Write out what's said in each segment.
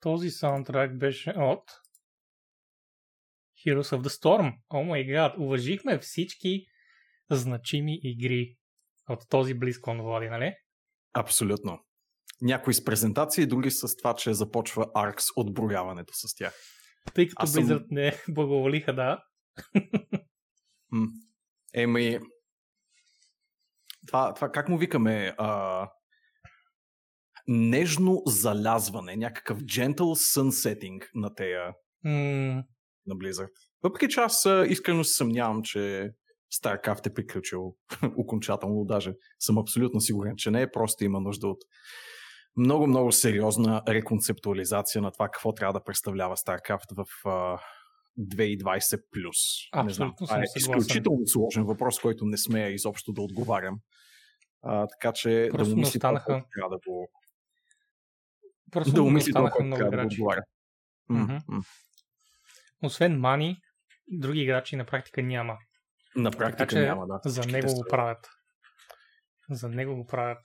Този саундтрак беше от Heroes of the Storm. О май гад, уважихме всички значими игри от този BlizzCon, Влади, нали? Абсолютно. Някои с презентации, други с това, че започва аркс отброяването с тях. Тъй като съм... Blizzard не благоволиха, да. Еми, това, това как му викаме? А, нежно залязване, някакъв gentle sunsetting на тея mm. на Blizzard. Въпреки че аз искрено се съмнявам, че StarCraft е приключил окончателно, даже съм абсолютно сигурен, че не е, просто има нужда от много-много сериозна реконцептуализация на това какво трябва да представлява StarCraft в uh, 2020 плюс. Не знам. Това е изключително сложен въпрос, който не смея изобщо да отговарям. А, така че Просто да му мисли останаха... това, трябва да го... Просто да умисли което много играчи. М, м. Освен Мани, други играчи на практика няма. На Така практика че няма, да. за него го правят. За него го правят.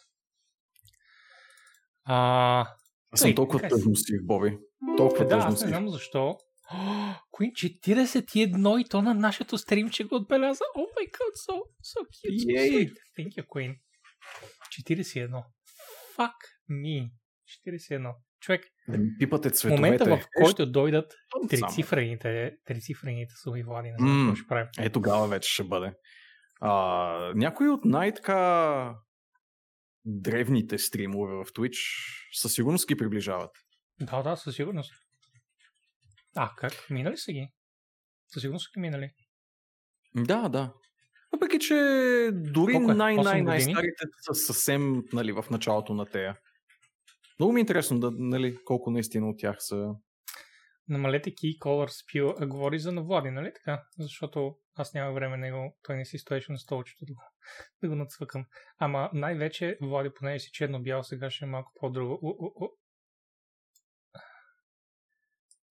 А, Аз съм Тъй, толкова така е. тъжностив, Боби. Толкова да, аз не знам защо. Queen 41 и то на нашето стримче го отбеляза. О май гад, so, so cute, so Yay! sweet. Thank you, Queen. 41. Fuck me. 41. Човек, Да пипате в цветовете. момента в който дойдат трицифрените, трицифрените суми влади, не знам какво ще правим. Е, тогава вече ще бъде. А, някои от най-така древните стримове в Twitch със сигурност ги приближават. Да, да, със сигурност. А, как? Минали са ги? Със сигурност са ги минали. Да, да. Въпреки, че дори Колко е? най-най- Осем години? най-старите са съвсем нали, в началото на тея. Много ми е интересно да, нали, колко наистина от тях са... Намалете key color spill, а говори за на Влади, нали така? Защото аз няма време него, той не си стоеше на столчето да го, да го нацвъкам. Ама най-вече Влади, понеже си черно-бял, сега ще е малко по-друго.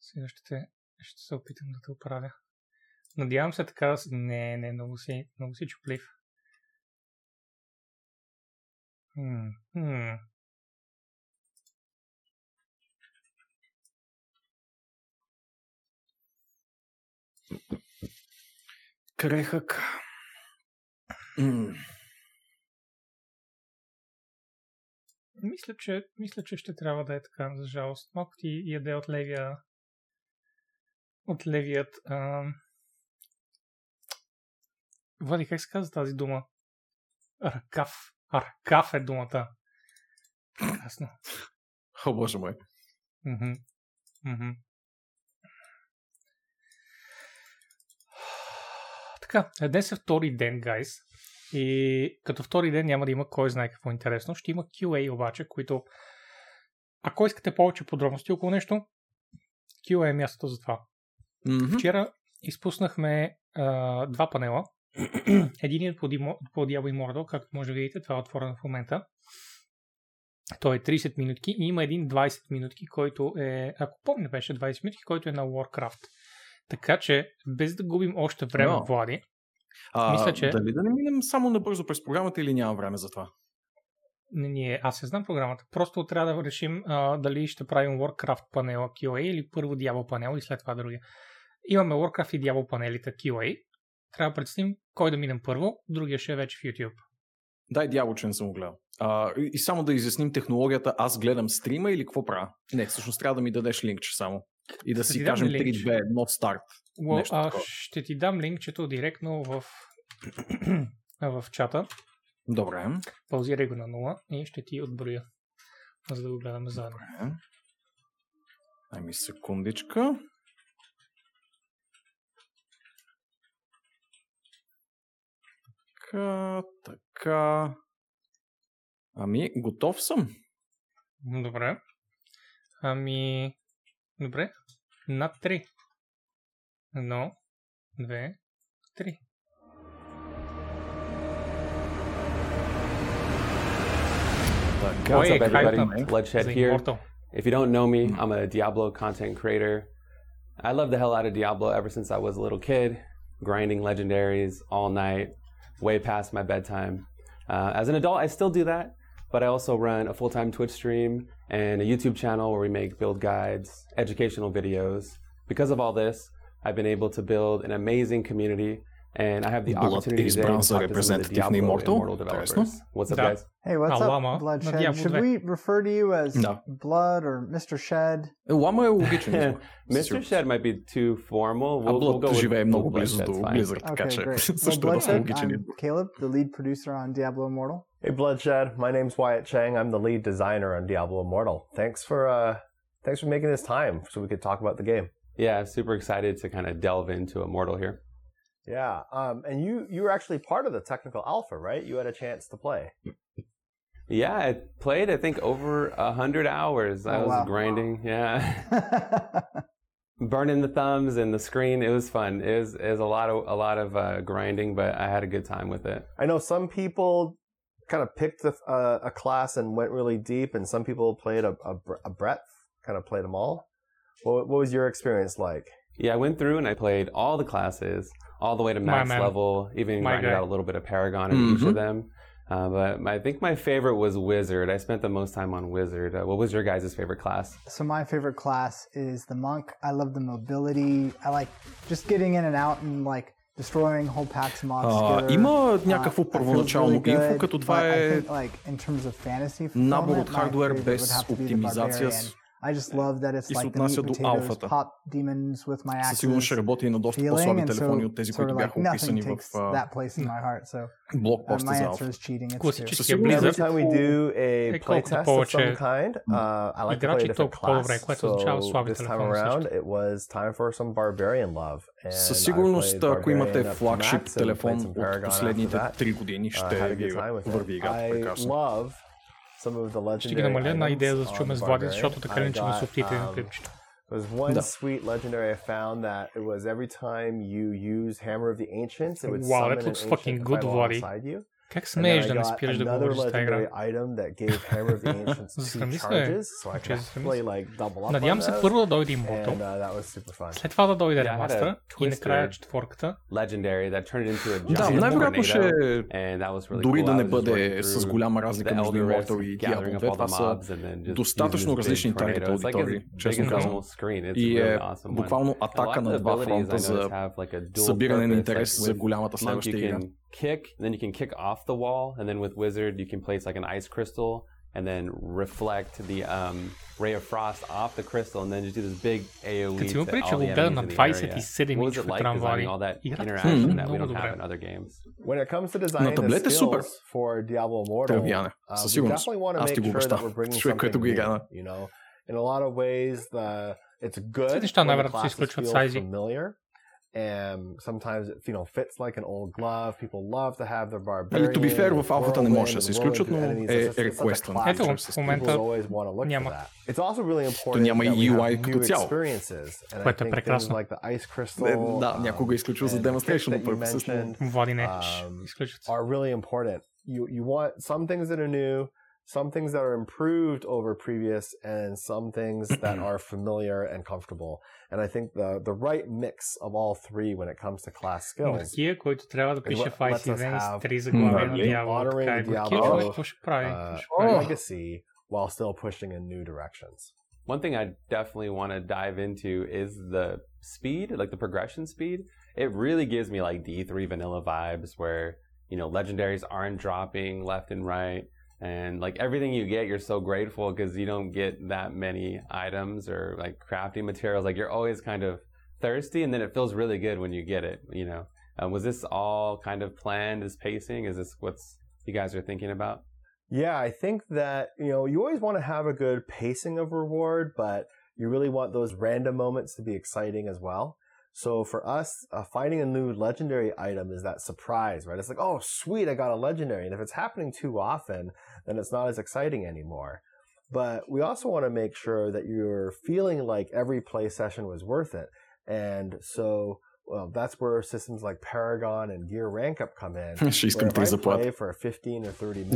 Сега ще, те, ще се опитам да те оправя. Надявам се така да с- Не, не, много си, много си чуплив. Крехък. Мисля, че, мисля, че ще трябва да е така, за жалост. Малко ти яде от левия от левият ам... Влади, как се казва тази дума? Ръкав. Ръкав е думата. Прекрасно. О, боже мой. Мгм. Мгм. Така, днес е втори ден, гайс. И като втори ден няма да има кой знае какво интересно. Ще има QA обаче, които... Ако искате повече подробности около нещо, QA е мястото за това. Мгм. Вчера изпуснахме а, два панела. Единият по, Dimo- по Diablo Immortal, както може да видите, това е отворено в момента. Той е 30 минутки и има един 20 минутки, който е, ако помня беше 20 минутки, който е на Warcraft. Така че, без да губим още време, Но. Влади, А, Мисля, че- Дали да не минем само набързо през програмата или няма време за това? не, ние, аз не знам програмата. Просто трябва да решим а, дали ще правим Warcraft панела QA или първо Diablo панел и след това другия. Имаме Warcraft и Diablo панелите QA. Трябва да преценим кой да минем първо, другия ще е вече в YouTube. Дай дявол, че не съм го гледал. А, и само да изясним технологията, аз гледам стрима или какво правя? Не, всъщност трябва да ми дадеш линкче само. И да Ще си кажем линкче. 3, 2, 1, старт. Well, а, такова. ще ти дам линкчето директно в, в чата. Добре. Паузирай го на 0 и ще ти отброя, за да го гледаме заедно. Добре. Дай ми секундичка. Така, така. Ами, готов съм. Добре. Ами, добре. на 3. 1, 2, 3. What's up, everybody? Bloodshed here. If you don't know me, mm. I'm a Diablo content creator. I love the hell out of Diablo ever since I was a little kid, grinding legendaries all night, way past my bedtime. Uh, as an adult, I still do that, but I also run a full time Twitch stream and a YouTube channel where we make build guides, educational videos. Because of all this, I've been able to build an amazing community, and I have the Blood opportunity is today to brown, talk so to some of the representative Diablo на and Immortal. Immortal developers. Интересно. What's up, Да. guys? Hey, what's А, up, Лама на Bloodshed? Diablo Should 2. we refer to you as Да. Blood or Mr. Shed? Лама е логичен избор. със Mr. сигурност. Shed might be too formal. А We'll, we'll Блод go with живее много Blood, близо that's до fine. Blizzard, така Okay, че great. Well, също е доста Bloodshed, логичен I'm избор. Caleb, the lead producer on Diablo Immortal. Hey Bloodshed, my name's Wyatt Chang. I'm the lead designer on Diablo Immortal. Thanks for uh thanks for making this time so we could talk about the game. Yeah, super excited to kind of delve into Immortal here. Yeah. Um and you you were actually part of the technical alpha, right? You had a chance to play. Yeah, I played, I think, over a hundred hours. I Oh, was wow. grinding. Yeah. Burning the thumbs and the screen. It was fun. It was, it was a lot of a lot of uh, grinding, but I had a good time with it. I know some people kind of picked the, uh, a class and went really deep, and some people played a, a, a breadth, kind of played them all. What, what was your experience like? Yeah, I went through and I played all the classes, all the way to max man. level, even My grinded guy. out a little bit of Paragon in each Mhm. of them. Uh, but my, I think my favorite was Wizard. I spent the most time on Wizard. Uh, what was your guys' favorite class? so my favorite class is the monk. I love the mobility. I like just getting in and out and like destroying whole packs of mobs. А, together. има Uh, някакво that feels първоначално really инфо, good, като but това I е think, like, in terms of fantasy набор от fulfillment, my хардуер favorite would без have to be the оптимизация. Barbarian. I just love that it's И се like the отнася meat до potatoes, алфата. pop demons with my Със axes. сигурност ще работи и на доста feeling, по-слаби and телефони so от тези, sort които of бяха like описани nothing в takes а, that place in my heart. So uh, блокпоста my за answer Алфа. is cheating. It's two. Класическия сигурност. Every Blizzard. time we do a Е, колкото playtest of повече some kind, uh, I like to play играчи, a different толкова по-добре, class. което означава So слаби this time телефони също. around, it was time for some Barbarian love. And Със I сигурност, played ако имате Barbarian up to флагшип max and телефон played some от Paragon последните after that. 3 години, Uh, had ще a ви good time with it. върви играта I прекрасно. Ще ги legendary намаля на items идея да се on чуме the с Влади, Barbarian. защото така I не чуме got, субтитри на um, клипчето. There was one Да. sweet legendary I found that it was every time you use Hammer of the Ancients, it would Wow, summon that an looks ancient fucking to good, fight Влади. alongside you. Как смееш да не спираш да говориш тази игра? Застрани е. Надявам се първо да дойде Immortal. След това да дойде ремастъра и накрая четворката. Да, най-вероятно ще дори да не бъде с голяма разлика между Immortal и Diablo 2, това са достатъчно различни таргет аудитории, честно казвам. И е буквално атака на два фронта за събиране на интерес за голямата следваща игра. kick, then you can kick off the wall, and then with wizard you can place like an ice crystal and then reflect the um, ray of frost off the crystal, and then just do this big AOE. that all the Continuiamo per cellulare What was it like designing All that interaction that we don't have in other games. When it comes to designing the skills for Diablo Immortal, uh, we definitely want to make sure that we're bringing something new, you know? In a lot of ways, the, it's good when the class feels familiar, and sometimes it you know fits like an old glove. People love to have their barbarian. Нали, to be fair, в and алфата не whirlwind може да се and изключват, whirlwind но enemies. е It's just- it's such a реквестван. classic. Ето го, в момента People always want to look няма. for that. It's also really important няма that и we UI have като new цяло. experiences. And I Което е think things прекрасно. like the ice crystal, Не, да, um, някога изключва за and the kit demonstration that you purposes, но- mentioned, Влади не, Um, изключват се. are really important. You you want some things that are new, some things that are improved over previous, and some things that are familiar and comfortable. And I think the the right mix of all three when it comes to class skills. Маркия, който трябва да пише Let- в IC lets us Events have- три заглавия на Нали? дявола. Honoring Така е. Маркия Diablo, човек, какво ще прави? uh, Какво ще прави? legacy while still pushing in new directions. One thing I definitely want to dive into is the speed, like the progression speed. It really gives me like D3 vanilla vibes where, you know, legendaries aren't dropping left and right. and like everything you get, you're so grateful because you don't get that many items or like crafting materials. Like you're always kind of thirsty and then it feels really good when you get it, you know. Um, was this all kind of planned as pacing? Is this what's you guys are thinking about? Yeah, I think that, you know, you always want to have a good pacing of reward, but you really want those random moments to be exciting as well. So for us, uh, finding a new legendary item is that surprise, right? It's like, oh, sweet, I got a legendary. And if it's happening too often, then it's not as exciting anymore. But we also want to make sure that you're feeling like every play session was worth it. And so well, that's where systems like Paragon and Gear Rank Up come in. She's completely play for 15 or 30 minutes.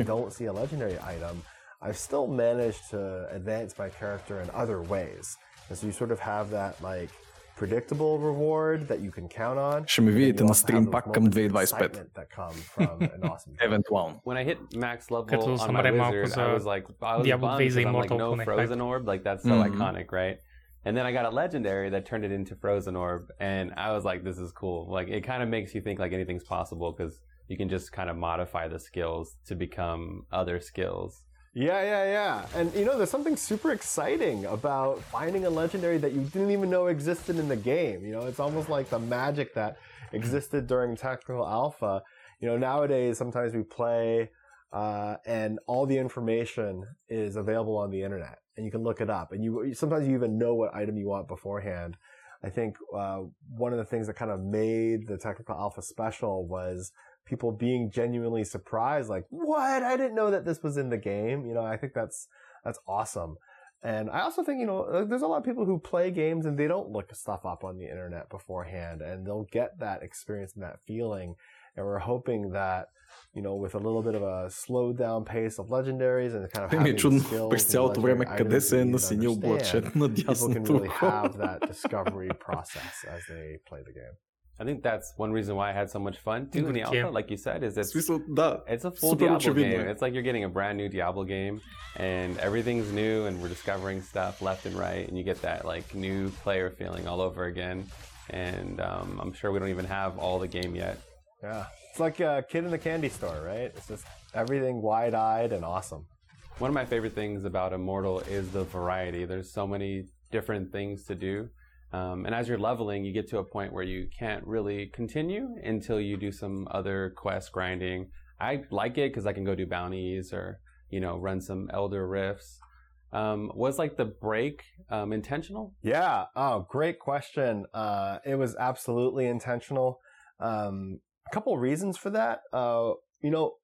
I don't see a legendary item. I've still managed to advance my character in other ways. And so you sort of have that like predictable reward that you can count on. Ще ме and видите you на also have стрим those пак към moments of 2025. excitement that come from an awesome game. Евентуално. When I hit max level Като on my самарем малко wizard, за I was like, I was Diablo bummed 2 за because I'm like, Immortal no поне, frozen orb, like that's so Mhm. iconic, right? And then I got a legendary that turned it into frozen orb, and I was like, this is cool. Like it kind of makes you think like anything's possible because you can just kind of modify the skills to become other skills. Yeah, yeah, yeah. And you know, there's something super exciting about finding a legendary that you didn't even know existed in the game. You know, it's almost like the magic that existed during Technical Alpha. You know, nowadays sometimes we play uh, and all the information is available on the internet and you can look it up and you sometimes you even know what item you want beforehand. I think uh, one of the things that kind of made the Technical Alpha special was people being genuinely surprised, like, what? I didn't know that this was in the game. You know, I think that's that's awesome. And I also think, you know, uh, there's a lot of people who play games and they don't look stuff up on the internet beforehand and they'll get that experience and that feeling. And we're hoping that, you know, with a little bit of a slowed down pace of legendaries and kind of Ми е having чудно skills през and цялото време legendary къде items се е that you need to насенил understand, блъчет people can надясното really ухо. have that discovery process as they play the game. I think that's one reason why I had so much fun too the Alpha, like you said, is it's, it's a full Diablo game. It's like you're getting a brand new Diablo game, and everything's new, and we're discovering stuff left and right, and you get that like new player feeling all over again. And um, I'm sure we don't even have all the game yet. Yeah, it's like a kid in the candy store, right? It's just everything wide-eyed and awesome. One of my favorite things about Immortal is the variety. There's so many different things to do um, and as you're leveling, you get to a point where you can't really continue until you do some other quest grinding. I like it because I can go do bounties or, you know, run some Elder Rifts. Um, was like the break um, intentional? Yeah. Oh, great question. Uh, it was absolutely intentional. Um, a couple reasons for that. Uh, you know,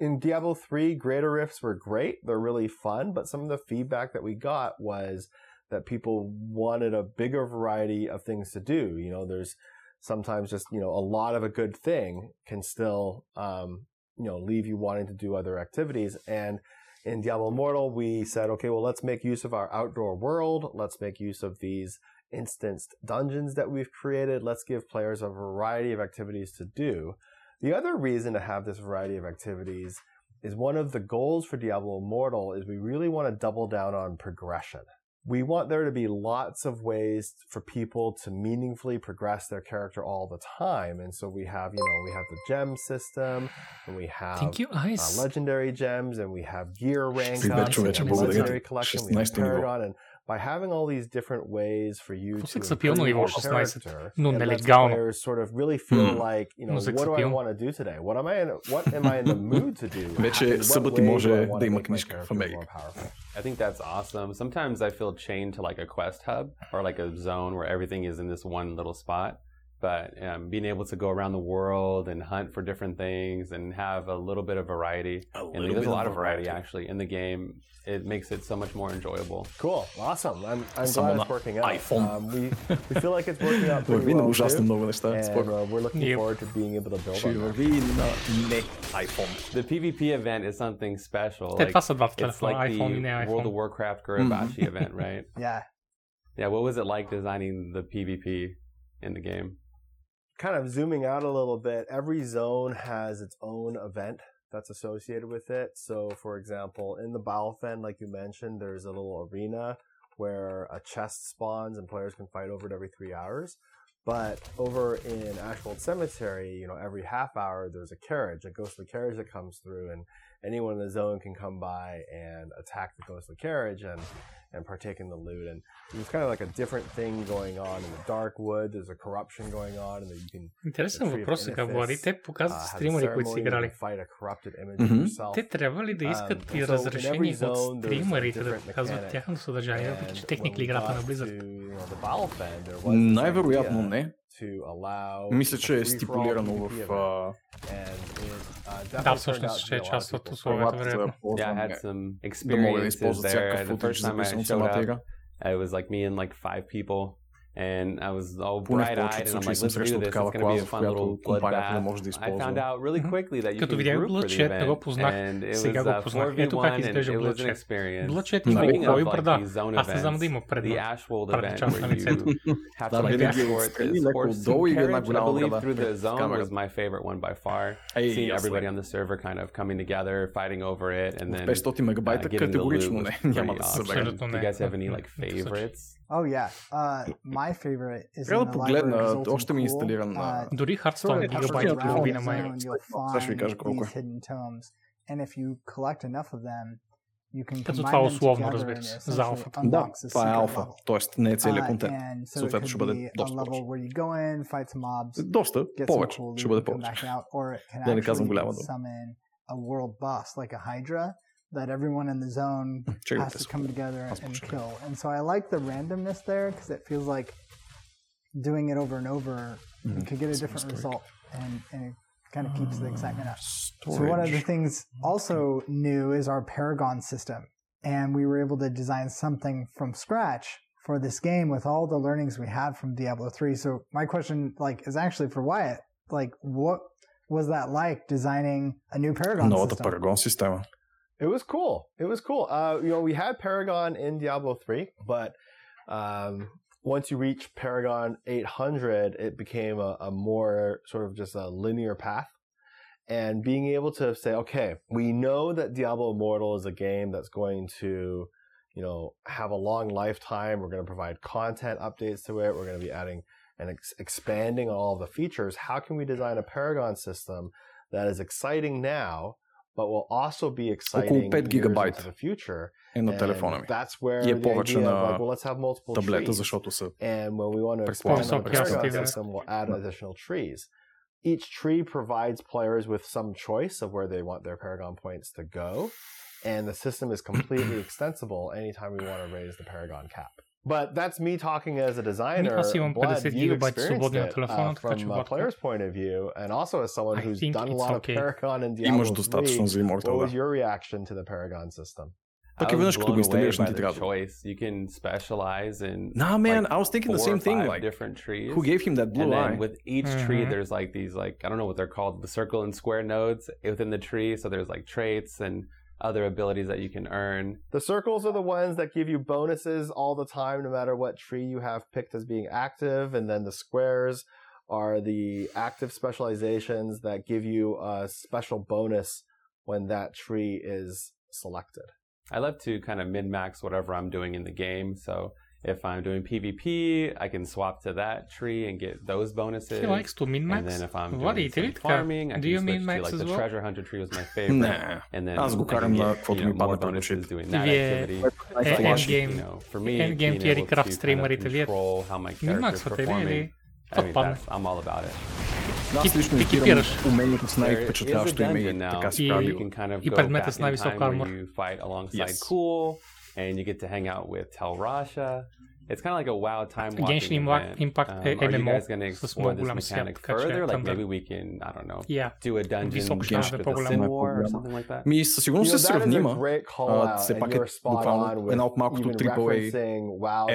in Diablo 3, Greater Rifts were great. They're really fun, but some of the feedback that we got was that people wanted a bigger variety of things to do. You know, there's sometimes just, you know, a lot of a good thing can still, um, you know, leave you wanting to do other activities. And in Diablo Immortal, we said, okay, well, let's make use of our outdoor world. Let's make use of these instanced dungeons that we've created. Let's give players a variety of activities to do. The other reason to have this variety of activities is one of the goals for Diablo Immortal is we really want to double down on progression we want there to be lots of ways for people to meaningfully progress their character all the time. And so we have, you know, we have the gem system and we have Thank you, uh, legendary gems and we have gear rank and legendary collection, we nice have Paragon and by having all these different ways for you После to са пил на improve ниво your 16, character, но it lets нелегално. players sort of really feel Hmm. like, you know, Но се what do I цепил. want to do today? What am I in, what am I in the mood to do? Вече In what съботи way do може I wanna да има make my книжка в character Америка. more powerful? I think that's awesome. Sometimes I feel chained to like a quest hub or like a zone where everything is in this one little spot. but um, being able to go around the world and hunt for different things and have a little bit of variety. A and there's a lot of variety, variety, actually in the game. It makes it so much more enjoyable. Cool. Awesome. I'm, I'm glad it's working out. um, we, we feel like it's working out pretty well too, and, uh, we're looking forward to being able to build on that. the pvp event is something special. Like, it's like the world of warcraft Gurubashi event right? Yeah. Yeah what was it like designing the pvp in the game? Kind of zooming out a little bit, every zone has its own event that's associated with it. So, for example, in the Bilefen, like you mentioned, there's a little arena where a chest spawns and players can fight over it every three hours. But over in Ashwold Cemetery, you know, every half hour there's a carriage, a ghostly carriage that comes through, and anyone in the zone can come by and attack the ghostly carriage and and partake in the loot. And there's kind of like a different thing going on in the dark wood. There's a corruption going on, and that you can Интересен The Tree of въпрос сега, Влади. Benefice, Те uh, показват has a стримери, които са ceremony, you играли. can fight a corrupted image Mhm. of yourself. Те трябва ли да Um, искат and и so in разрешение every zone, от there's a стримерите да different показват mechanic. тяхното съдържание, въпреки че And техникли when we играта got на Blizzard. to, you know, the Battlefen, there was this Най-вероятно idea не. to allow Мисля, че a е free-for-all стипулирано PvP в event. а, And it, uh, Да, definitely turned всъщност out to ще be е a lot of част от people's условията, правата вероятно. Yeah, I ползване, had some да могат да experiences използват there. всякакъв The футаж, first time I зависимо от showed самата up, игра. it was like me and like five people, and I was all Поне в bright eyed, повечето and I'm случаи like, съм let's do срещал this. It's такава going to be клауза, a в fun която little компанията не bloodbath. може да I използва. found out really Мгм. quickly that you Като can видях group for the Bloodshot, не го event, познах. and it Сега was го uh, познах. Ето 4v1, как and изглежда it was an Bloodshot. experience. Bloodshot Нали, има Speaking какво of и like преда. these zone Аз не знам да events, има the предна. Ashwold Предна event част на where лицето. you have to Да, like винаги ги escort отстрели this леко horse отдолу и and една carriage. I голяма believe града through the пред zone камерата. was my favorite one by far. Ей, Seeing аз everybody лек. on the server kind of coming together, fighting over it, and От then 500 мегабайта uh, getting the категорично loot не, was няма pretty да се awesome. съберем. Абсолютно Do не. you guys have any М, like м, мисля, че- favorites? Oh yeah, uh, my favorite is Трябва in да the погледна, library of Zoltan още ми е Cool. инсталиран на- Uh, Дори sort Hearthstone of гигабайт и around половина the май. zone, you'll Сега ще ви find кажа колко these е. hidden tomes, and if you collect enough of them, you can Като combine това them условно, together разбира and се, essentially за алфата. Да, unlocks a това е secret алфа, level. т.е. не е целият Uh, контент. and so it Съответно could ще бъде be a доста level повече. where you go in, fight some mobs, Доста, get some повече, cool ще loot, бъде and come повече. back out, or it can Да не казвам actually голяма дума. summon a world boss like a Hydra that everyone in the zone Чакай, has to тест. come together Аз and почекай. kill. And so I like the randomness there because it feels like doing it over and over, you could get a different Story. result, and, and it kind of keeps the excitement up. So Storage. one of the things also new is our Paragon system, and we were able to design something from scratch for this game with all the learnings we had from Diablo 3. So my question like is actually for Wyatt, like what was that like designing a new Paragon Новата system? Paragon система. It was cool. It was cool. Uh, you know, we had Paragon in Diablo 3, but um, once you reach Paragon 800, it became a, a more sort of just a linear path. And being able to say, okay, we know that Diablo Immortal is a game that's going to, you know, have a long lifetime. We're going to provide content updates to it. We're going to be adding and ex- expanding all the features. How can we design a Paragon system that is exciting now, but will also be exciting 5 years гигабайт into the future? е на And телефона ми. That's where И е the повече idea of на like, well, let's have multiple Таблета, trees. защото са And when we want to Предполагам, expand on the високи Paragon частоти, да. system, we'll add additional trees. Each tree provides players with some choice of where they want their Paragon points to go, and the system is completely extensible anytime we want to raise the Paragon cap. But that's me talking as a designer. Аз имам Blood, 50 you гигабайта experienced свободни на it, телефона, uh, така че from a Владко. player's point of view, and also as someone I who's think done a it's lot okay. of Paragon and имаш Diablo достатъчно 3. за Immortal, What was да. your reaction to the Paragon system? Пък I и was веднъж като го blown away инсталираш не by ти the трябва. да- choice. You can specialize in Nah, man, like, I was thinking the four same or thing. five Like, different trees. who gave him that blue and eye? then with each tree, Mhm. there's like these like I don't know what they're called, the circle and square nodes within the tree. So there's like traits and other abilities that you can earn. The circles are the ones that give you bonuses all the time, no matter what tree you have picked as being active. And then the squares are the active specializations that give you a special bonus when that tree is selected. I love to kind of min max whatever I'm doing in the game. So if I'm doing PvP, I can swap to that tree and get those bonuses. He likes to min And max. then if I'm What doing do you some think? farming, I Do can you switch min to max like as the well? treasure hunter tree was my favorite. Не. And then Аз го I can карам на get, каквото you ми know, падне more пред bonuses очите. doing that Вие activity. е, But, endgame. you know, for me, Endgame being theory able craft to kind streamer of и вие control how my Min character is maxвате ли performing. или I mean, падне? that's, I'm all about it. Аз лично Ти избирам кипираш. умението с There is a най-впечатляващо име dungeon и now. така си И- You прави. can kind of И go предмета back с in най-висок time where армор. you fight alongside Yes. and you get to hang out with Tal Rasha. It's kind of like a WoW time Genshin event. Impact um, MMO. Are you guys going to explore this mechanic further? Like maybe we can, I don't know, yeah. do a dungeon after the Sin War or something like that? Ми със сигурност ще се сравнима. Все пак е буквално една от de AAA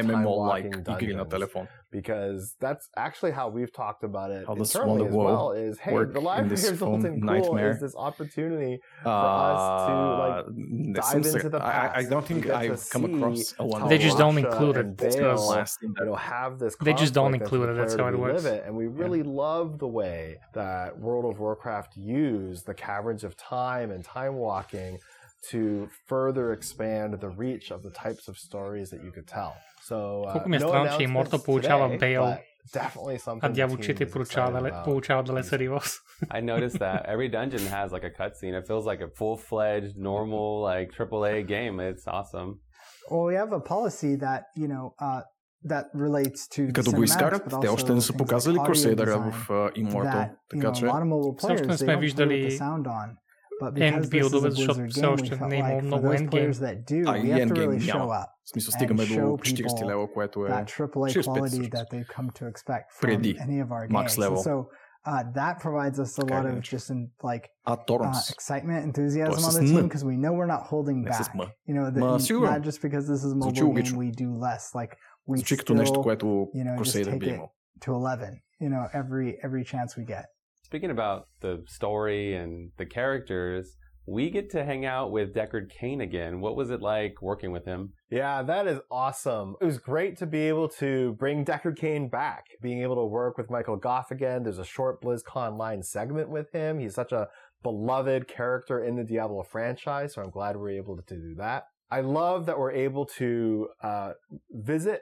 MMO-like игри на телефон because that's actually how we've talked about it All internally as well. Is hey, the library of Zoltun Kulle is this opportunity for uh, us to uh, like dive into the past. I, I don't think I've come across a one. They just don't include it. It's last thing that will have this. They just don't include it. That's how it works. It. And we really yeah. love the way that World of Warcraft used the caverns of time and time walking to further expand the reach of the types of stories that you could tell. So, uh, Колко ми е no странно, че announcements Immortal получава today, Бейл, but definitely something а the дяволчите team is получава, excited дале, about. получава далеца Ривос. I noticed that every dungeon has like a cutscene. It feels like a full fledged, normal, like AAA game. It's awesome. Well, we have a policy that you know uh, that relates to И като the го cinematics, изкарат, but те also още не са things like показали audio Crusader design в uh, Immortal. that, you Така know, че a lot of mobile Все още players не they сме don't play виждали but because this is a Blizzard game, we felt like for those players that do, we have to really show up and show people that AAA quality that they've come to expect from any of our games. so uh, that provides us a lot of just in, like uh, excitement, enthusiasm on the team because we know we're not holding back. You know, the, not just because this is a mobile game, we do less. Like we still, you know, just take it to eleven. You know, every every chance we get. Speaking about the story and the characters, we get to hang out with Deckard Cain again. What was it like working with him? Yeah, that is awesome. It was great to be able to bring Deckard Cain back, being able to work with Michael Gough again. There's a short BlizzCon line segment with him. He's such a beloved character in the Diablo franchise, so I'm glad we're able to do that. I love that we're able to uh, visit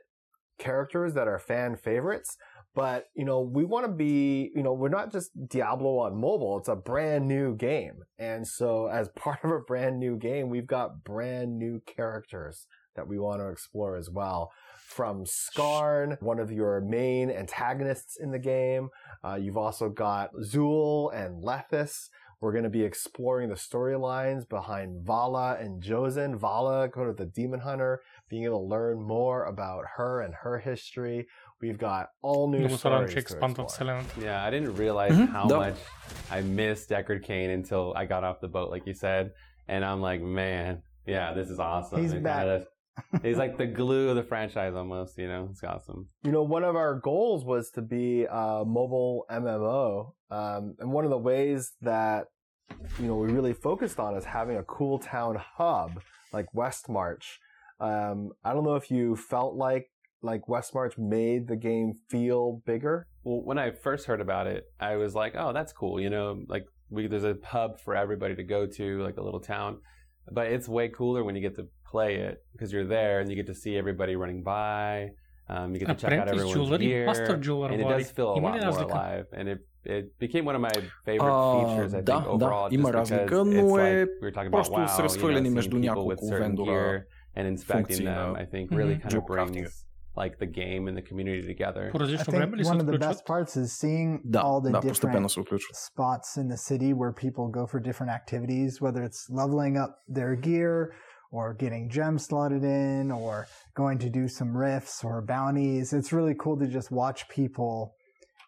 characters that are fan favorites. But, you know, we want to be, you know, we're not just Diablo on mobile. It's a brand new game. And so as part of a brand new game, we've got brand new characters that we want to explore as well. From Skarn, one of your main antagonists in the game. Uh, you've also got Xul and Lethis. We're going to be exploring the storylines behind Vala and Josen. Vala, go to the Demon Hunter, being able to learn more about her and her history. We've got all new stories. Yeah, I didn't realize Mhm. how Nope. much I missed Deckard Cain until I got off the boat, like you said. And I'm like, man, yeah, this is awesome. He's back. He's like the glue of the franchise almost, you know? It's awesome. You know, one of our goals was to be a mobile MMO, um, and one of the ways that you know we really focused on is having a cool town hub like Westmarch. Um, I don't know if you felt like like Westmarch made the game feel bigger. Well, when I first heard about it, I was like, oh, that's cool. You know, like we, there's a hub for everybody to go to, like a little town. But it's way cooler when you get to play it because you're there and you get to see everybody running by. Um, you get to check out Apprentice everyone's Jewelry, gear. Master Jewelry, and it does feel a Има lot ли more разлика? alive. And it, it became one of my favorite А, features, I да, think, да, overall. има just because разлика, it's но like, е we were talking about просто WoW, са you know, разхвърлени seeing между people with няколко certain вендора gear and inspecting функции them, на I think really Mhm. kind of geocrafting. brings like the game and the community together. I think one of the best parts is seeing da, all the da, different spots in the city where people go for different activities, whether it's leveling up their gear or getting gems slotted in or going to do some rifts or bounties. It's really cool to just watch people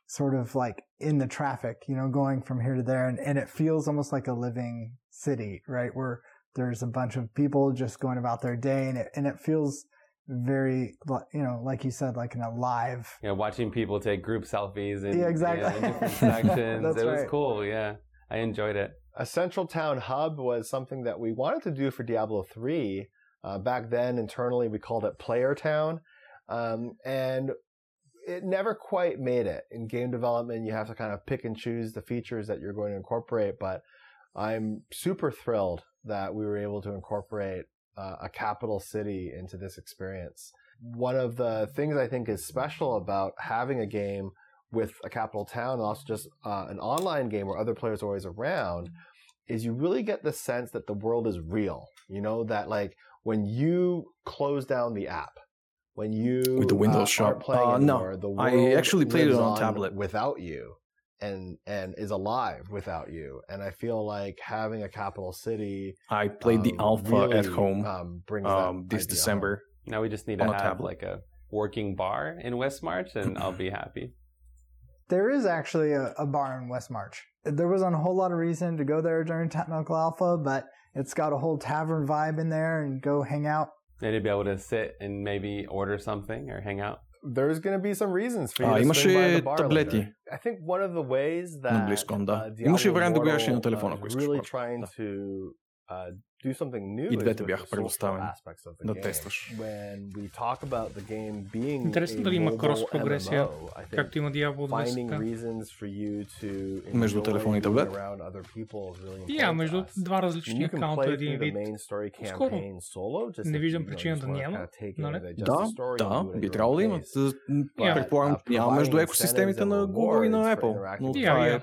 sort of like in the traffic, you know, going from here to there. And, and it feels almost like a living city, right? Where there's a bunch of people just going about their day and it, and it feels very, you know, like you said, like an alive. you know, watching people take group selfies in, Yeah, exactly. in different sections. That's it was cool. Yeah, I enjoyed it. a central town hub was something that we wanted to do for Diablo 3. Uh, back then, internally, we called it Player Town. Um, and it never quite made it. In game development, you have to kind of pick and choose the features that you're going to incorporate. But I'm super thrilled that we were able to incorporate uh, a capital city into this experience. One of the things I think is special about having a game with a capital town and also just uh, an online game where other players are always around is you really get the sense that the world is real. You know, that like when you close down the app, when you With the Windows uh, shop. playing Uh, no. anymore, the I actually played it on tablet. without you and and is alive without you. And I feel like having a capital city I played the um, alpha at home um, brings um, this idea December. Now we just need to On a have tablet. like a working bar in Westmarch, and I'll be happy. There is actually a, a bar in Westmarch. There wasn't a whole lot of reason to go there during technical alpha, but it's got a whole tavern vibe in there and go hang out. And to be able to sit and maybe order something or hang out there's going to be some reasons for you А, to имаше swing by the bar таблети. later. I think one of the ways that На BlizzCon, да. uh, Имаше Diablo време да го гледаш и на Immortal, телефона, uh, ако is искаш. really просто. trying Да. to uh, do something new И двете бяха предоставени да тестваш. Интересно дали има крос прогресия, както има Diablo 2 Между телефон и таблет? Я, между два различни акаунта един вид. Скоро не виждам причина да няма. Нали? Да, да, би трябвало да има. Предполагам, няма между екосистемите на Google и на Apple. Но това е...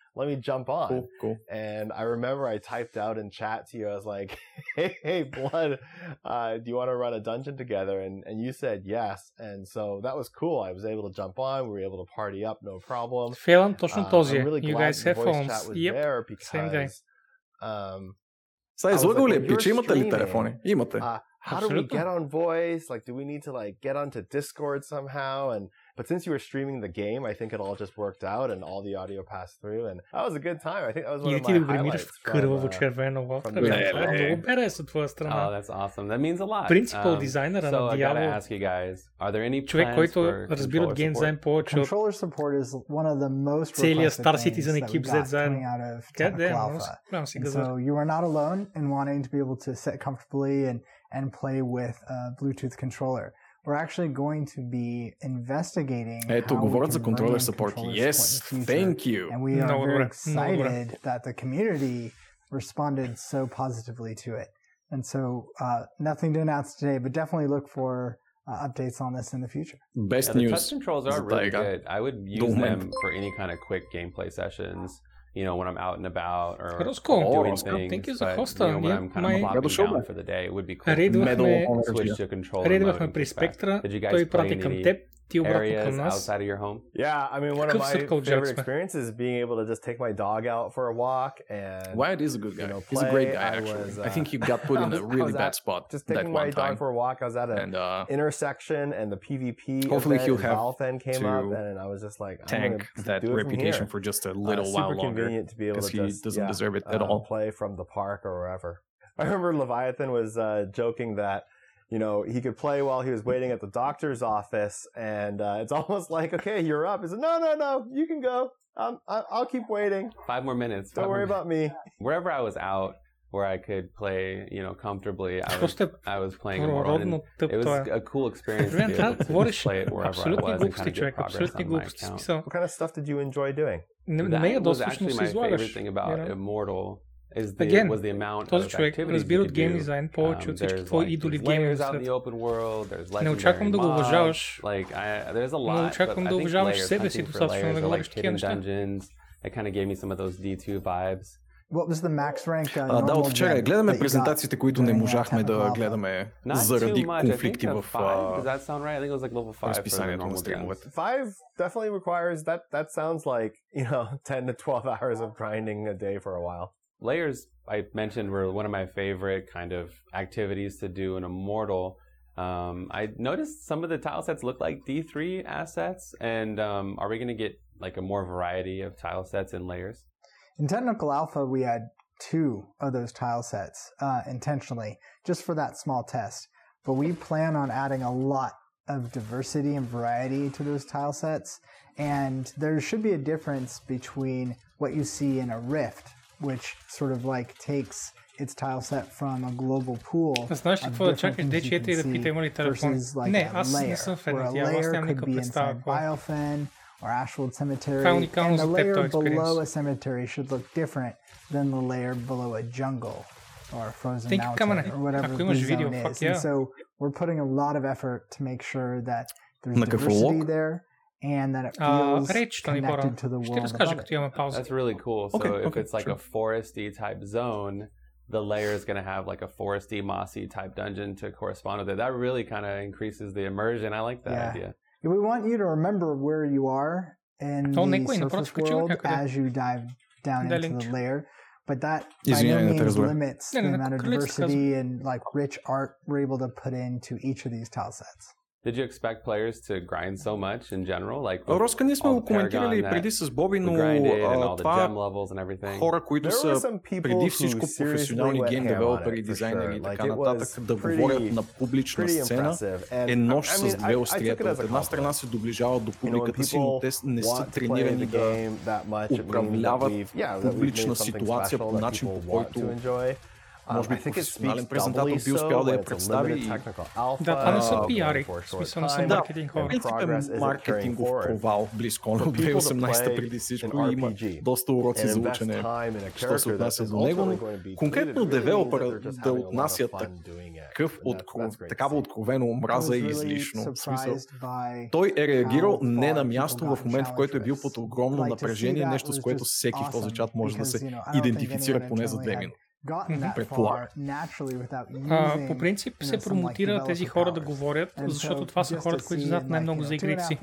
let me jump on. Cool, cool. And I remember I typed out in chat to you, I was like, hey, hey Blood, uh, do you want to run a dungeon together? And, and you said yes. And so that was cool. I was able to jump on. We were able to party up, no problem. Фейлън точно Uh, този I'm е. really You glad guys the have voice phones. chat was Yep. there same guy. because, um, Сега I was излагал like, ли when е you're пич? Имате ли streaming, телефони? Имате. uh, how do we Absolutely. get on voice? Like, do we need to like get onto Discord somehow? And but since you were streaming the game, I think it all just worked out and all the audio passed through, and that was a good time. I think that was one Или of ти my да го гримираш highlights. в кърваво from, uh, червено from вотка. the бе, game. Това е много берес от твоя Oh, страна. that's awesome. That means a lot. Принципал Um, дизайнера so на I gotta Diablo. ask you guys, are there any Човек, plans който for разбира от controller гейм support? дизайн повече от Controller support is one of the most Целият requested Star things Citizen that we екип got взет заедно. coming out of Къде Technical е? Много Alpha. голям си And газар. so you are not alone in wanting to be able to sit comfortably and, and play with a Bluetooth controller. We're actually going to be investigating Ето, how we говорят can за bring controller in support. controller Yes, support in the future. thank you. And we are Много very добре, много добре. excited that the community responded so positively to it. And so, uh, nothing to announce today, but definitely look for uh, updates on this in the future. Best Yeah, the touch news. controls are за really тая игра. good. I would До use them момента. for any kind of quick gameplay sessions. you know, when I'm out and about or doing things. But, you know, when I'm kind of plopping down for the day, it would be cool. to switch to control remote. Did you guys play any areas outside of your home? Yeah, I mean, one of my favorite experiences is being able to just take my dog out for a walk. And Wyatt is a good guy. You know, He's a great guy. I actually, was, uh, I think he uh, got put in a really bad at, spot. Just taking my dog for a walk. I was at an uh, intersection, and the PvP. Hopefully, he'll have Valfen came up, and I was just like, tank that reputation for just a uh, little uh, while super longer. Convenient to be able to. He just, doesn't yeah, deserve it at uh, all. Play from the park or wherever. I remember Leviathan was joking that you know, he could play while he was waiting at the doctor's office, and uh, it's almost like, okay, you're up. He said, no, no, no, you can go. I, will keep waiting. Five more minutes. Don't worry about me. Wherever I was out, where I could play, you know, comfortably, I was, I was playing more. It was a cool experience to to play it wherever I was and kind of get progress my. What kind of stuff did you enjoy doing? That was actually my favorite thing about Immortal is the Again, was the amount Този of човек activities разбира you от could гейм do. дизайн повече Um, от всички there's твои like идоли these в гейм layers out in the индустрията. open world. There's Не очаквам да го legendary уважаваш. mobs, Like I, there's a Не lot. очаквам but да I think уважаваш layers, себе си hunting for достатъчно layers да or like говориш такива hidden неща. dungeons. It kind of gave me some of those D2 vibes. What was the max rank? Uh, А, да, normal от вчера gen гледаме that you got презентациите, които не during, uh, можахме да Technical Alpha? гледаме Not заради too much. I think конфликти a в five. Does а, that sound right? I think it was like level five for the разписанието на normal gens. стримовете. Five definitely requires that. That sounds like you know ten to twelve hours of grinding a day for a while. layers I mentioned were one of my favorite kind of activities to do in Immortal. Um, I noticed some of the tile sets look like D3 assets, and um, are we going to get like a more variety of tile sets and layers? In Technical Alpha, we had two of those tile sets uh, intentionally, just for that small test. But we plan on adding a lot of diversity and variety to those tile sets. And there should be a difference between what you see in a Rift, which sort of like takes its tile set from a global pool. Знаеш какво да чакаш, де 4 да? Like не, layer, не a layer could be inside никаква. Bilefen, or Ashwold Cemetery, and the layer below a cemetery should look different than the layer below a jungle or a frozen Think mountain or whatever the zone video, is. Yeah. And so we're putting a lot of effort to make sure that there's Looking diversity there and that it А, feels реч, Тони Бора. connected to the Ще world разкажа above като it. имаме пауза. That's really cool. So Okay, if okay, it's like sure. a foresty type zone, the layer is going to have like a foresty, mossy type dungeon to correspond with it. That really kind of increases the immersion. I like that Yeah. idea. We want you to remember where you are in То the никой не surface против world някъде. as you dive down Да, into линч. the layer. But that by Извинявай, no не те means разбрах. limits Не, не, the не, amount of кралица diversity and like rich art we're able to put into each of these tile sets. Did you expect players to grind so much in general? Like Роска, ние сме го коментирали и преди с Боби, но това хора, които са преди всичко професионални гейм девелопери, sure. дизайнери и така нататък, да говорят на публична сцена е нощ с две острията. От една страна се доближават до публиката си, но те не са тренирани да управляват публична ситуация по начин, по който може би професионален презентатор би успял да я представи. И... Да, това не са пиари, смисъл не са маркетинг хора. Принцип е маркетингов провал близко на 2018 преди всичко и има доста уроци за учене, що се отнася до него, но конкретно девелопера да отнася такъв такава откровено омраза и излишно. Смисъл, той е реагирал не на място в момент, в който е бил под огромно напрежение, нещо с което всеки в този чат може да се идентифицира поне за две минути. По принцип се промотира тези хора да говорят, защото това са хората, които знаят най-много за игрите си.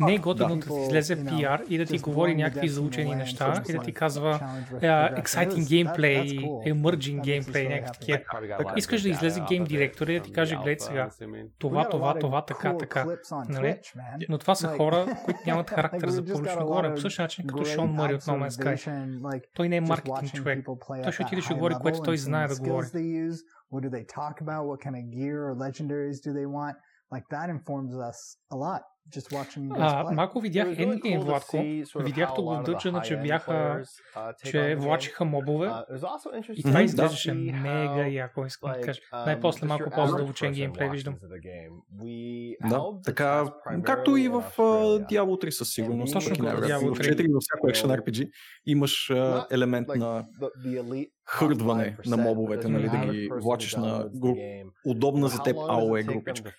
Не е готино да ти излезе PR и да ти говори някакви заучени неща и да ти казва е, exciting gameplay, emerging gameplay, някакви такива. Искаш да излезе гейм директор и да ти каже, гледай сега, това, това, това, така, така. Нали? Но това са хора, които нямат характер за публично говорене. По същия начин като Шон Мъри от No Man's Sky. Той не е маркетинг човек. Той ще отиде ще говори при което той знае да говори. What do they talk about? What kind of gear or legendaries do they want? Like that informs us a lot. Just watching а, малко видях Endgame, Владко. Видях това, дъчена, значи, че бяха, че влачиха мобове. И това изглеждаше мега яко, искам да кажа. Най-после малко по-задълбочен геймплей виждам. Да, така, както и в Diablo 3 със сигурност. Точно като в Diablo 3. във всяко Action RPG имаш елемент на хърдване на мобовете, нали, да ги влачиш на груп, удобна за теб AOE групичка.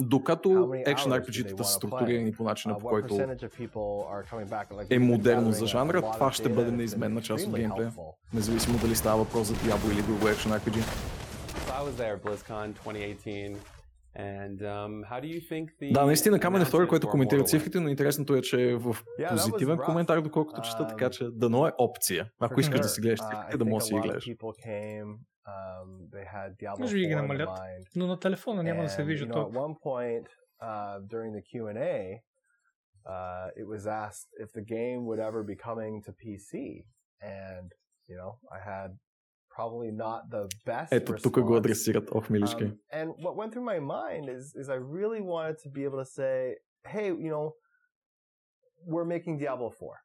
Докато Action RPG-тата са структурирани по начина, по който е модерно за жанра, това ще бъде неизменна част от геймплея, независимо дали става въпрос за Diablo или друго Action RPG. I was there at BlizzCon 2018. Да, наистина Камен е втори, който коментира цифрите, но интересното е, че е в позитивен коментар, доколкото чета, um, така че дано е опция. Ако искаш да си гледаш цифрите, uh, да можеш да си гледаш. Um, Може би ги намалят, но на телефона няма да се вижда толкова. Uh, uh, it was asked if the game would ever be coming to PC, and you know, I had probably not the best. Response. ох. Um, and what went through my mind is, is I really wanted to be able to say, hey, you know, we're making Diablo 4.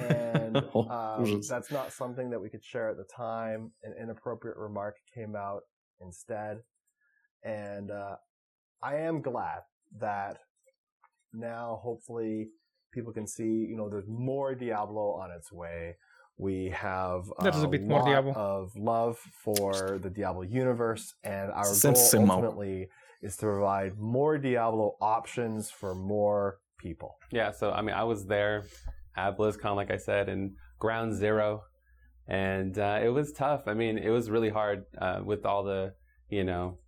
And um, that's not something that we could share at the time. An inappropriate remark came out instead. And uh, I am glad that now hopefully people can see, you know, there's more Diablo on its way. We have uh, a bit more Diablo. of love for the Diablo universe, and our Since goal ultimately is to provide more Diablo options for more people. Yeah, so I mean, I was there at BlizzCon, like I said, in Ground Zero, and uh, it was tough. I mean, it was really hard uh, with all the you know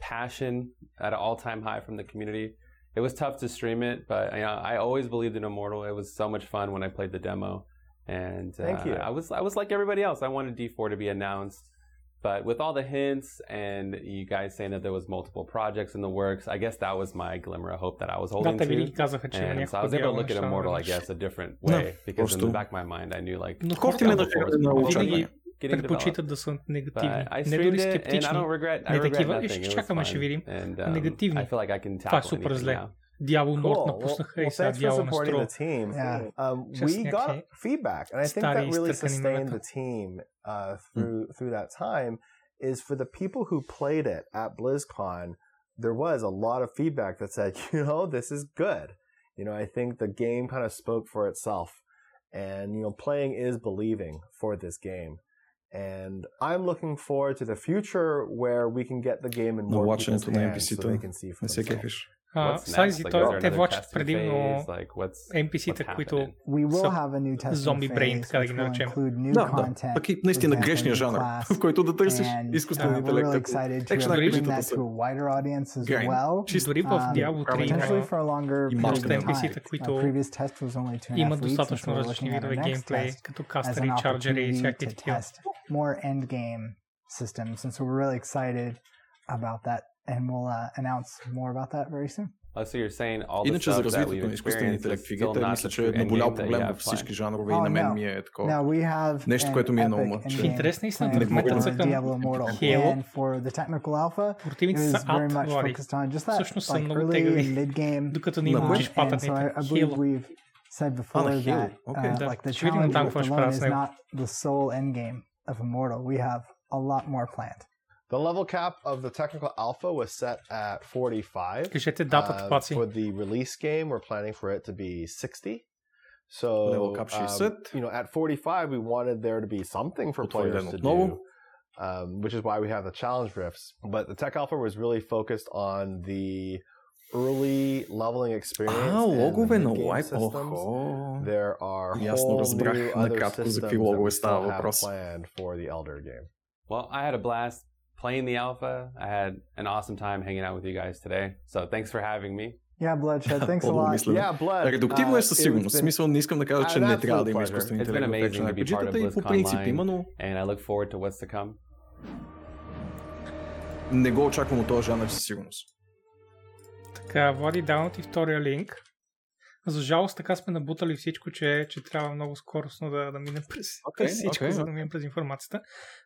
passion at an all-time high from the community. It was tough to stream it, but you know, I always believed in Immortal. It was so much fun when I played the demo and uh, thank you. I was I was like everybody else. I wanted D4 to be announced, but with all the hints and you guys saying that there was multiple projects in the works, I guess that was my glimmer of hope that I was holding da, to. And so I was able to look at Immortal, I guess, a different way because in the back of my mind, I knew like. Но колкото ми да предпочитат да са негативни, не дори скептични, не такива, ще чакаме, ще видим. Негативни. Това е супер зле. Cool. Напуснаха well, и сега well, на Yeah. Um, we got feedback, and I think that really sustained the team uh, through, mm. through that time, is for the people who played it at BlizzCon, there was a lot of feedback that said, you know, this is good. You know, I think the game kind of spoke for itself. And, you know, playing is believing for this game. And I'm looking forward to the future where we can get the game in more no, watching it on NPC so too. they can see for themselves. Uh, Сайзи, той, те влачат предимно like what's, NPC-та, what's които са зомби брейн, така да ги наречем. Да, да. Пък и наистина грешния жанр, в който да търсиш изкуствен интелект. Екшен RPG-тата са. Дори в Diablo 3 има доста NPC-та, които имат достатъчно различни видове геймплей, като кастери, чарджери и всякакви такива. More endgame systems, and so we're really excited about that and we'll uh, announce more about that very soon. Oh, so you're saying all the Иначе за развитието на изкуствения интелект в игрите, мисля, че е наболял проблем във всички жанрове oh, и на мен no. ми е такова. Have нещо, което ми е на ума. Че... Интересна истина, в момента цъкам Halo. Противници са ад, Лари. Всъщност са много тегли, докато не им учиш патътните. Halo. Said before ah, that, okay, uh, like the challenge with Alone is not the sole endgame of Immortal. We have a lot more planned. The level cap of the technical alpha was set at 45. Кажете датата, Uh, паци. for the release game, we're planning for it to be 60. So, Level cap um, 60. you know, at 45, we wanted there to be something for Отворен players to отново. do, um, which is why we have the challenge rifts. But the tech alpha was really focused on the early leveling experience. А, and the логове на mid-game лайк. systems. Охо. There are Ясно whole разбрах new other накратко за systems какви that логове we става still have въпрос. planned for the Elder game. Well, I had a blast playing the alpha. I had an awesome time hanging out with you guys today. So thanks for having me. Yeah, Bloodshed. Thanks a По-добро lot. мислене. Yeah, Blood. Редуктивно е uh, със it's сигурност. В been- смисъл не искам да кажа, че An не трябва да absolute има pleasure. изкуствен It's been интелект в amazing Action to be part of RPG-тата и по принцип BlizzCon има, но And I look forward to what's to come. не го очаквам от този жанр със сигурност. Така, Влади, давам ти втория линк. За жалост, така сме набутали всичко, че, че трябва много скоростно да, да минем през, през всичко, окей, за да минем през информацията.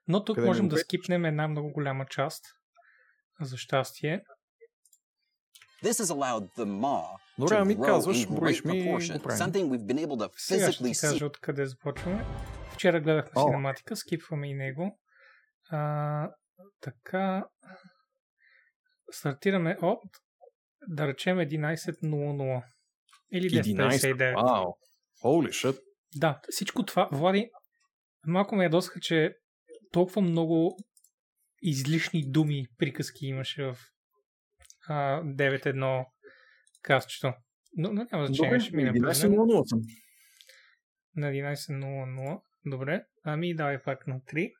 Но тук Къде можем ми да скипнем една много голяма част. За щастие. This has allowed the maw Добре, to grow казваш, in броиш great ми something we've been able to Сега ще кажа откъде започваме. Вчера гледахме О. синематика, скипваме и него. А, така. Стартираме от, да речем, 11.00. Или 10.59. 11. Вау. Holy shit. Да, всичко това, Влади, малко ме ядосаха, че толкова много излишни думи приказки имаше в а, 9.1 кастчето. Но, но няма значение, ще. 11.00 съм. На 11.00. Добре, ами давай пак на 3.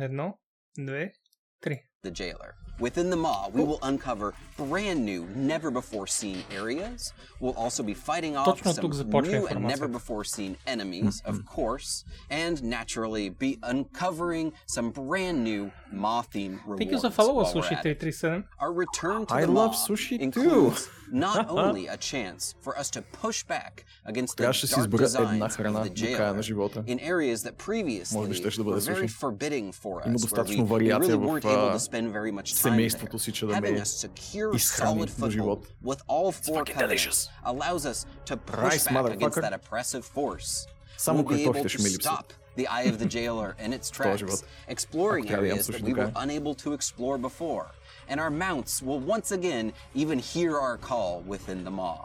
Едно, две, три. the jailer. Within the maw, we will uncover brand new, never before seen areas. We'll also be fighting off Точно some тук започва new and информацията. never before seen enemies, of course, and naturally be uncovering some brand new maw themed rewards. Thank you за follow while we're Sushi at it. 337. Our return to I the love maw sushi too. includes not only a chance for us to push back against the Трябваше да си dark избера една designs храна of the до края на jailer живота. in areas that previously Може би щеше да бъде were very суши. forbidding for us, Има where we, достатъчно we вариация really в, weren't able а, to spend very much time семейството there. си, че да Having ме a secure, изхрани solid до foothold живот. with all four fucking covenants delicious. allows us to push Rice, back against motherfucker. that oppressive force. Само we'll be able картофите to ще ми липсват. stop the eye of the jailer in its този tracks, живот. exploring Ако трябва да ям areas that суши we до were края. unable to explore before. And our mounts will once again even hear our call within the maw.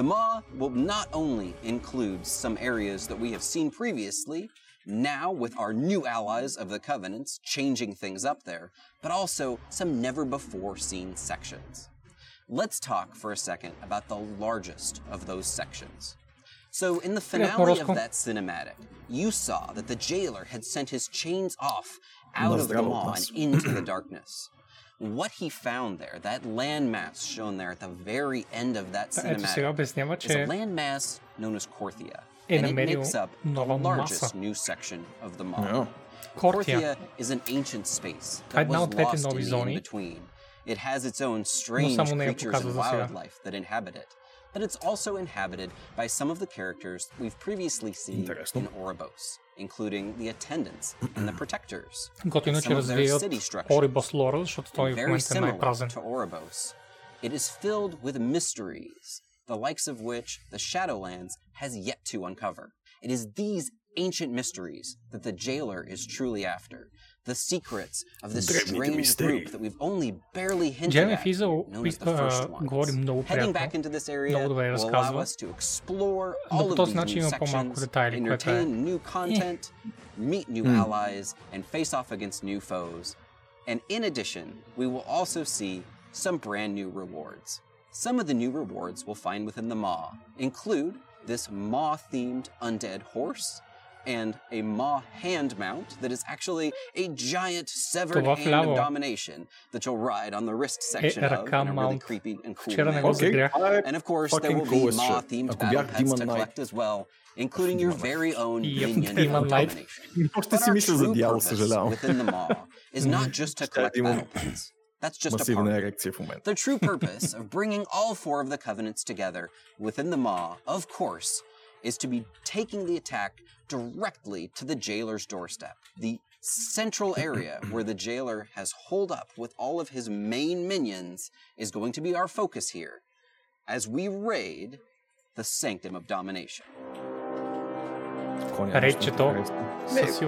The maw will not only include some areas that we have seen previously, now, with our new allies of the Covenants changing things up there, but also some never before seen sections. Let's talk for a second about the largest of those sections. So, in the finale of that cinematic, you saw that the jailer had sent his chains off out of the Maw and into the darkness. What he found there, that landmass shown there at the very end of that cinematic, is a landmass known as Korthia. In and it makes up the largest new section of the Maw. No. Is an ancient space that was lost in between. It has its own strange creatures and wildlife that inhabit it, but it's also inhabited by some of the characters we've previously seen in Oribos, including the attendants and the protectors. Готино че развият Oribos лора, защото той в момента е. It is filled with mysteries the likes of which the Shadowlands has yet to uncover. It is these ancient mysteries that the jailer is truly after. The secrets of this strange group that we've only barely hinted at, known as the first ones. Heading back into this area will allow us to explore all of these new sections, entertain new content, meet new allies, and face off against new foes. And in addition, we will also see some brand new rewards. Some of the new rewards we'll find within the Maw include this Maw themed undead horse and a Maw hand mount that is actually a giant severed hand of domination that you'll ride on the wrist section of in a really creepy and cool. Okay. And of course, there will be Maw themed battle pets to collect as well, including your very own minion of domination. But our true within the Maw is not just to collect battle pets. That's just a part. The true purpose of bringing all four of the covenants together within the Maw, of course, is to be taking the attack directly to the jailer's doorstep, the central area where the jailer has holed up with all of his main minions is going to be our focus here as we raid the Sanctum of Domination. Konia Reč to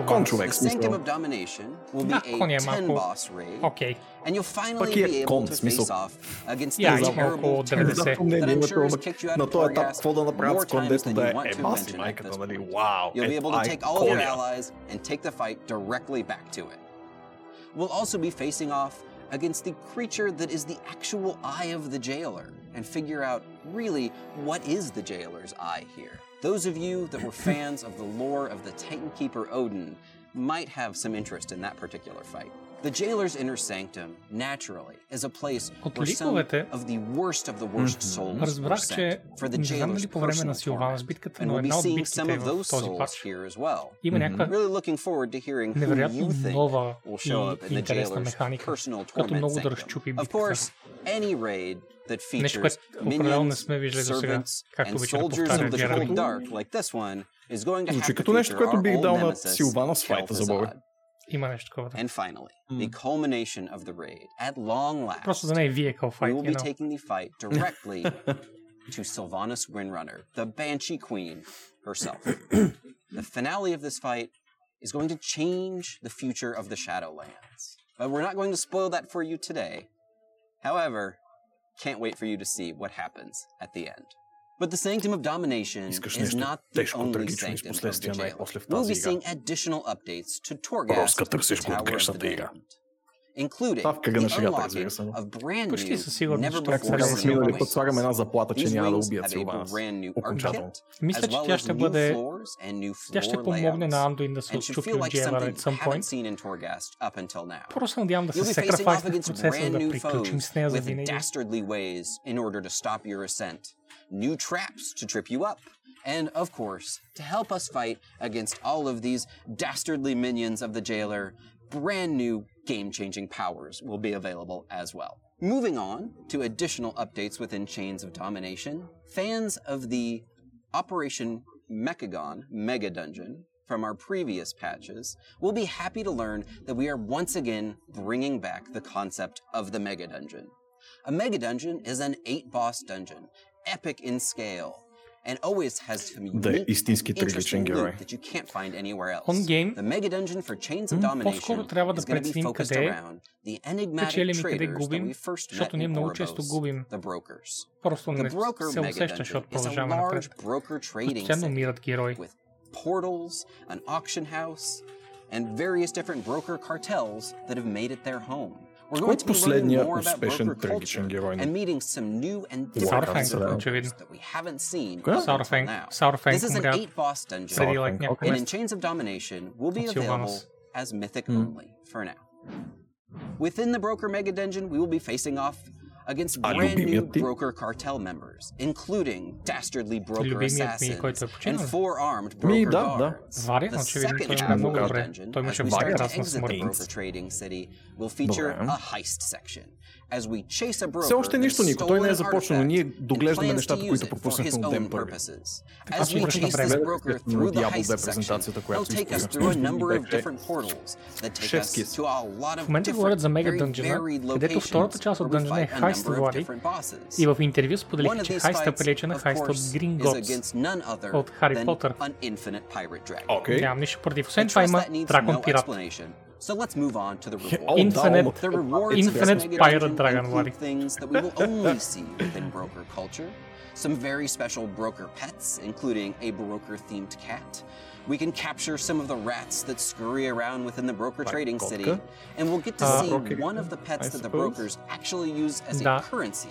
končuveks. Sanctum domination will be a boss raid. Okay. And you'll finally be able to face off against the terrible that I'm sure has kicked you out of Torghast more times than you want to mention at this point. You'll be able to take all of your allies and take the fight directly back to it. We'll also be facing off against the creature that is the actual eye of the jailer and figure out really what is the jailer's eye here. Those of you that were fans of the lore of the Titan Keeper Odin might have some interest in that particular fight. The jailer's inner sanctum, naturally, is a place От where some ликовете of the worst of the worst souls were Разбрах, че sent for the не знам дали jailer's по време на personal Силванас torment. битката, And но we'll be една от seeing битките some е of в those този souls пач. here as well. Има някаква Really looking forward to hearing who невероятно you think нова will и show up in the интересна jailer's механика, personal като torment много да sanctum. разчупи Of битката. course, any raid that Нещо, features което определено не minions, сме виждали до сега, servants, както and обича да soldiers повтаря of the Джереми. cold dark like this one is going to Звучи have to като нещо, feature което our бих old дал на nemesis, Силвана с файта за Бога. Kel'Thuzad. Има нещо такова. да. And finally, the culmination of the raid, at long last, Просто да не е vehicle we fight, will you be know. taking the fight directly to Sylvanas Windrunner, the Banshee Queen herself. the finale of this fight is going to change the future of the Shadowlands. But we're not going to spoil that for you today. However, can't wait for you to see what happens at the end. But the Sanctum of Domination is not the only Sanctum of the Jail. We'll be seeing additional updates to Torghast, the Tower of the Damned including Това в кръга на the шегата, unlocking разбира се, но- of brand Почти new, със сигурност never ще трябва да before се Казах Силвана. seen миналия wings. път слагаме една заплата, че These няма да wings убият have a Силванас. brand new Окончателно. architect, Мисля, as че well тя as ще new бъде... floors and new Тя ще floor помогне на layouts, Андуин да се and should отчупи feel от like Джевър something at some you haven't point. seen in Torghast up until now. Просто се надявам да се You'll be facing off секрафайсне в against процеса brand да new приключим foes с нея за with винаги. dastardly ways in order to stop your ascent, new traps to trip you up, and of course, to help us fight against all of these dastardly minions of the jailer, brand new game changing powers will be available as well. Moving on to additional updates within Chains of Domination, fans of the Operation Mechagon Mega Dungeon from our previous patches will be happy to learn that we are once again bringing back the concept of the Mega Dungeon. A Mega Dungeon is an eight boss dungeon, epic in scale, да е истински трагичен герой. Онгейм по-скоро трябва да преценим къде печелим и къде губим, защото ние много често губим. Просто не се усеща, защото продължаваме напред. Постоянно умират герои. portals, an auction house, and various different broker cartels that have made it their home. We're going to be learning последният more about успешен broker трагичен culture герой на and meeting some new and different Саурфенг, kinds of brokers очевидно. that we haven't seen Кой? up until Саурфенг. now. Саурфенг This is an умря eight-boss dungeon, преди Саурфенг, лайк няколко and in месеца. Chains of Domination will be От available Силванос. as mythic only for now. Within the Broker Mega Dungeon, we will be facing off against А brand new любимият ти? Broker Cartel members, including dastardly Broker Любимият ми, assassins който е and починал. four-armed Ми, Broker да, да. guards. Варя, The очевидно, second той chapter играе много of the добре. dungeon, Той as имаше we много start to прекрасна exit the смърт. Broker Trading City, will feature Добре. a heist section. Все още нищо, Нико. Той не е започнал. Ние доглеждаме нещата, които пропуснахме от ден първи. Така ще връща време на Diablo 2 презентацията, която изпуснахме. Шевски. В момента говорят за Мега Дънджена, където втората част от Дънджена е Хайст Влади и в интервю споделиха, че Хайста е прилича на Хайста от Green от Хари Потър. Нямам нищо против. Освен това има Дракон Пират. So let's move on to the rewards. Infinite, the rewards Infinite of Pirate Dragon Warrior. things that we will only see within broker culture. Some very special broker pets, including a broker themed cat. We can capture some of the rats that scurry around within the broker trading city, and we'll get to uh, see one of the pets that the brokers actually use as a currency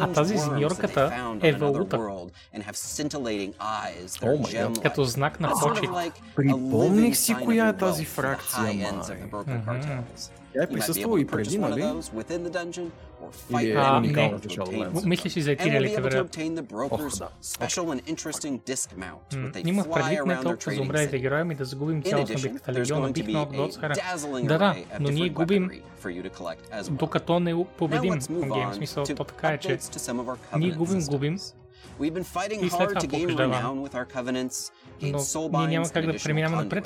А тази змиорката е валута. О, oh като знак на почет. Припомних си коя е тази фракция, май. Mm-hmm. Тя е присъствала и преди, нали? Или е уникална дешава лента. Мислиш за кирилите, Имах предвид не толкова за умрелите герои, ми да загубим цялостно битката легиона. Бих много да отсхара. Да, да, но ние губим докато не победим Хунгейм. В смисъл, то така е, че ние губим, губим, We've been fighting hard to gain renown with our covenants, gain soul binds, and additional plunder.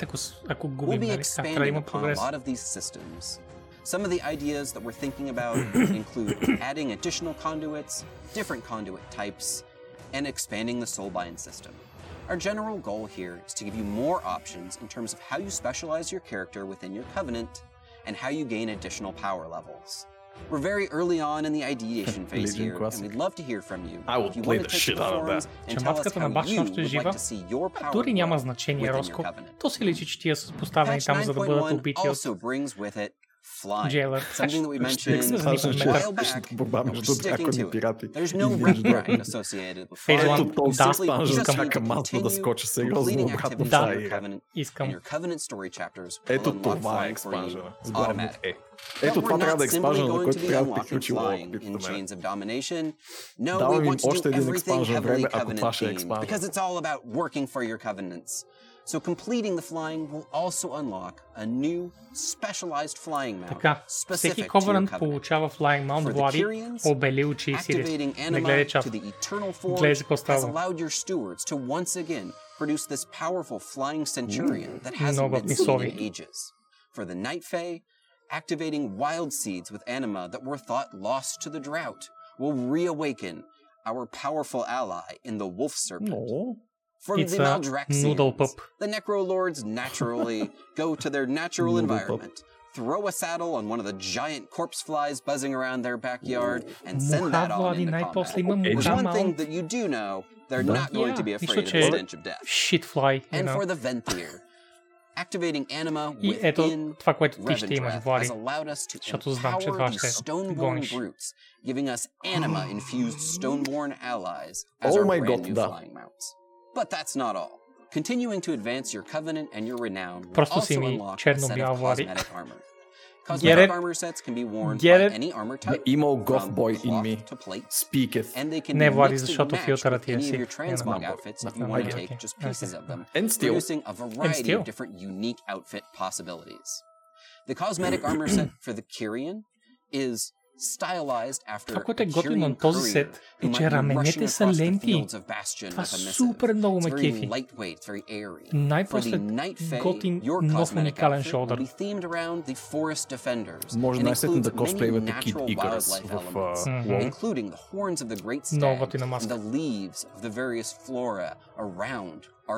We'll be нали? expanding upon a lot of these systems. Some of the ideas that we're thinking about include adding additional conduits, different conduit types, and expanding the Soulbind system. Our general goal here is to give you more options in terms of how you specialize your character within your covenant and how you gain additional power levels. We're very early on in the ideation phase Legion here, and classic. we'd love to hear from you. I will If you play want to the take shit to the out of forums that. and Че tell us матката how на башня you още е would like жива? to see your power Дори няма grow значение, within your Роско. covenant. То си личи, че тия са поставени Patch там, за да бъдат 9.1 убити от also brings with it flying. Jailer. Something that we mentioned Ще a кажа, че while back, борба and we're между sticking дракони и to it. пирати. There's no И rank виждам. grind associated with Phase flying. one, Ето този да, експанжен Just need to чакам малко да continue скоча сериозно completing обратно в activities Да. in тази your игра. covenant, and искам. your covenant story chapters will Ето unlock това е flying for you експанжена. С главно automatic. Е. But Ето we're това трябва да е not simply експанжена, за going който to be трябва да unlocking приключи flying опит in до мен. Chains of Domination. No, we Давам им want to още do един everything експанжен heavily време, ако covenant това ще е themed експанжен. because it's all about working for your covenants. So completing the flying will also unlock a new specialized flying mount Така, specific всеки to your ковърнт covenant. получава Flying Mount For the Влади, Kyrians, обели очи и сирети. Activating Не гледай anima чат. to the eternal Гледай forge за какво has става. allowed your stewards to once again produce this powerful flying centurion that hasn't Много been seen писови. in ages. For the Night Fae, activating wild seeds with anima that were thought lost to the drought will reawaken our powerful ally in the Wolf Serpent. О, From Pizza, the Maldraxians, noodle pop. the Necrolords naturally go to their natural environment, throw a saddle on one of the giant corpse flies buzzing around their backyard, and send that on into combat. One thing that you do know, they're not going yeah, to be afraid of the stench of death. Shit fly, and know. for the Venthyr, Activating anima within Revendreth has allowed us to empower the Stoneborn brutes, giving us anima-infused Stoneborn allies as oh our brand God, new da. flying mounts. But that's not all. Continuing to advance your covenant and your renown will also unlock a set of cosmetic armor. Cosmetic armor sets can be worn by any armor type. The emo goth boy in me to plate, speaketh. And they can ne, be shot of matched with any of your transmog outfits if you want to take just pieces of them, and producing a variety of different unique outfit possibilities. The cosmetic armor set for the Kyrian is Това, което е готино на този сет, е, че раменете са ленти. Това е супер много ме кефи. Най-после готин, нов уникален шолдър. Може най-сетне да косплейвате Kid Icarus в WoW. Много готина маска.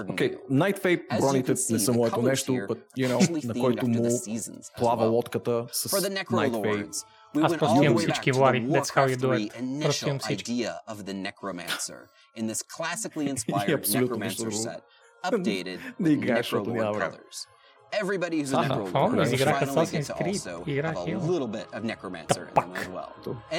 Окей, okay, Nightfape броните не са моето нещо, but, you know, на който му плава лодката с Nightfape. the Night Fate. Necrolords, we Аз went просто all the имам way back всички to the влади. That's how you Warcraft do 3 it. Просто initial имам всички. idea of the Necromancer in this classically inspired абсолютно нищо Necromancer друго. set, updated Да with играеш, защото няма Necrolord време. colors. Everybody who's a Аха, Necrolord фаун, will изиграх finally Assassin's get to Creed, also играх have a его. little bit of Necromancer in them as well.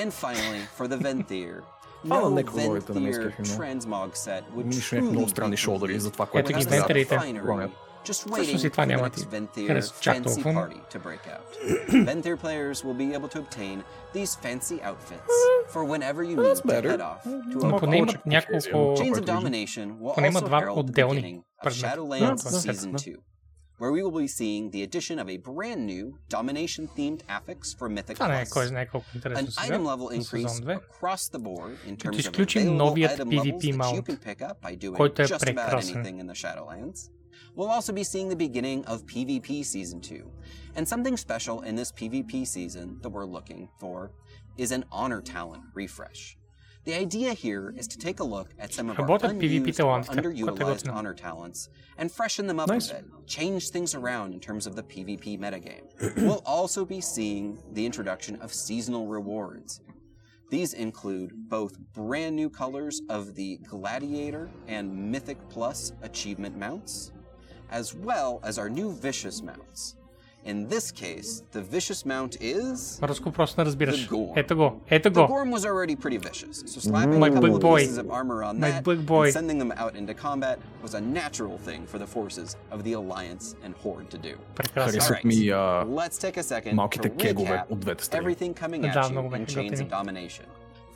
And finally, for the Venthyr, Фана no Necrolord-ите на немски Venthyr филм. transmog set would Мисля, че много truly странни be шолдъри complete за това, което Ето ги without представляват. вентарите. refinery, Ронят. Just Всъщност waiting и това for the няма next ти Venthyr харесва чак fancy толкова, но- party to break out. Venthyr players will be able to obtain these fancy outfits for whenever you need to better. head off to Но a поне повече имат няколко... кохезия. Chains of Който виждам. Domination will Поне има also два herald the отделни beginning of предмета. Shadowlands Да, да, Season да. 2, where we will be seeing the addition of a brand new Domination-themed affix for Mythic Това не е Plus. кой знае колко An интересно сега. item level на сезон increase 2. across the board in terms of изключим available новият item PvP levels that you mount, can pick up by doing който е just about прекрасен. anything in the Shadowlands. We'll also be seeing the beginning of PvP Season 2. And something special in this PvP season that we're looking for is an Honor Talent refresh. The idea here is to take a look at some of our unused or underutilized honor talents and freshen them up nice. a bit, change things around in terms of the PvP metagame. we'll also be seeing the introduction of seasonal rewards. These include both brand new colors of the Gladiator and Mythic Plus achievement mounts, as well as our new Vicious mounts. In this case, the Vicious mount is. Руско просто не разбираш. The Gorm. Ето го, ето The го. Gorm was already pretty vicious, so slapping My a couple big of boy. pieces of armor on My that big boy. and sending them out into combat was a natural thing for the forces of the Alliance and Horde to do. Прекрасно. Харесват Alright, ми а, Let's take a second малките to кегове recap от двете страни. everything coming Да, at you много in бяха Chains of готини. Domination.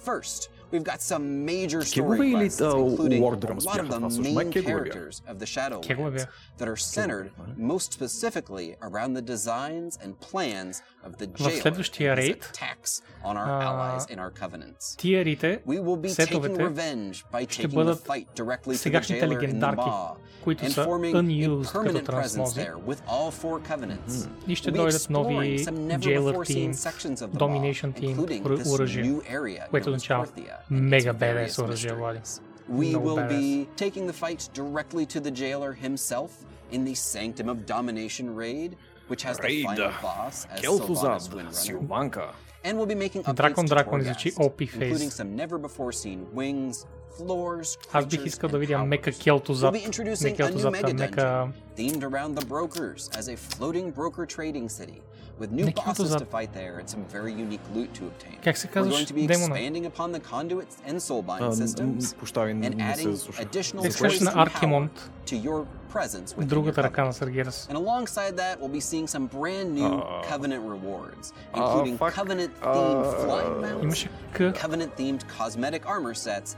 First, we've got some major Кегове story или, quests, а, including Wardrums a lot of бяха the това всъщност? Май main кегове бяха. characters of the Кегове Shadowlands бяха. that are centered most specifically around the designs and plans of the В jailer следващия and his рейд, attacks on our а, allies in our covenants. Тиерите, We will be taking сетовете revenge by ще taking the бъдат fight directly to the сегашните jailer in the легендарки, Maw които and са forming a unused като permanent presence трансмози. there with all four covenants. И ще We'll be дойдат нови exploring some never Jailer before seen team, sections of the Domination Maw, team, including оръ- this оръжие, new area което known as означава Porthia and мега its БДС various оръжие, Влади. mysteries. We No will badass. be taking the fight directly to the jailer himself in the Sanctum of Domination raid, which has the Raid. final boss as Келтузад, Sylvanas Windrunner. Силванка. And we'll be making updates Дракон to Дракон Torghast, звучи OP including face. some never before seen wings, floors, Аз бих creatures, искал да and видя powers. мека келто We'll зад. be Не introducing a келто new зад, mega а мека... dungeon themed around the brokers as a floating broker trading city with new Не келто bosses зад. to fight there and some very unique loot to obtain. Как се We're казваш going to be демона? expanding upon the conduits and soulbind А, systems м, Пощави, and не се adding заслушах. additional Те се казваш choice на and power Аркимонт, to your presence within your другата ръка на covenant. Саргерас. And alongside that, we'll be seeing some brand new Uh, Covenant rewards, uh, including fuck. Covenant-themed Uh, flying mounts, Имаше К. Covenant-themed cosmetic armor sets,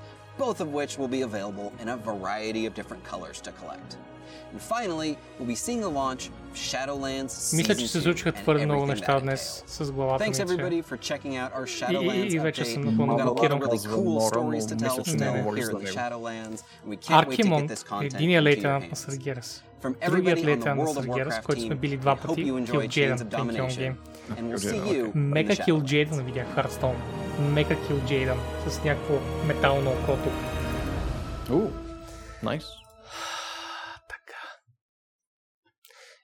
both of which will be available in a variety of different colors to collect. Мисля, че се случиха твърде много неща днес с главата ми, че... И, и, и вече съм напълно блокиран. Аркимон е лейтенант на Саргерас. Другият лейтенант на Саргерас, който сме били два пъти, Кил Джейден в Гейм. Мега Кил Джейден видях Хардстоун. Мега Кил Джейден с някакво метално око тук. Найс. Nice.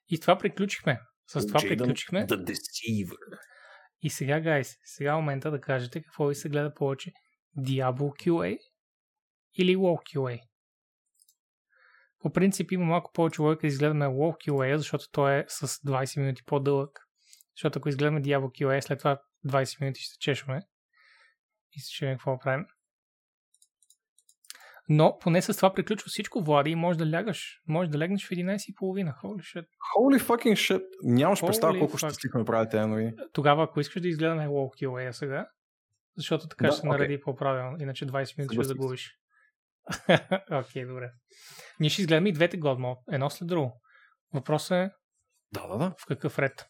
И това приключихме. С това Jaden приключихме. The Deceiver. И сега, гайс, сега е момента да кажете какво ви се гледа повече. Diablo QA или WoW QA. По принцип има малко повече логика да изгледаме WoW QA, защото той е с 20 минути по-дълъг. Защото ако изгледаме Diablo QA, след това 20 минути ще чешваме. И се чуем какво правим. Но поне с това приключва всичко, Влади, и можеш да лягаш. Може да легнеш в 11.30. Holy shit. Holy fucking shit. Нямаш представа Holy колко ще fuck. стихме правят тези новини. Тогава, ако искаш да изгледаме WoW QA сега, защото така Да, ще се окей. нареди по-правилно, иначе 20 минути ще загубиш. Окей, добре. Ние ще изгледаме и двете Mode, едно след друго. Въпросът е Да, да, да. в какъв ред.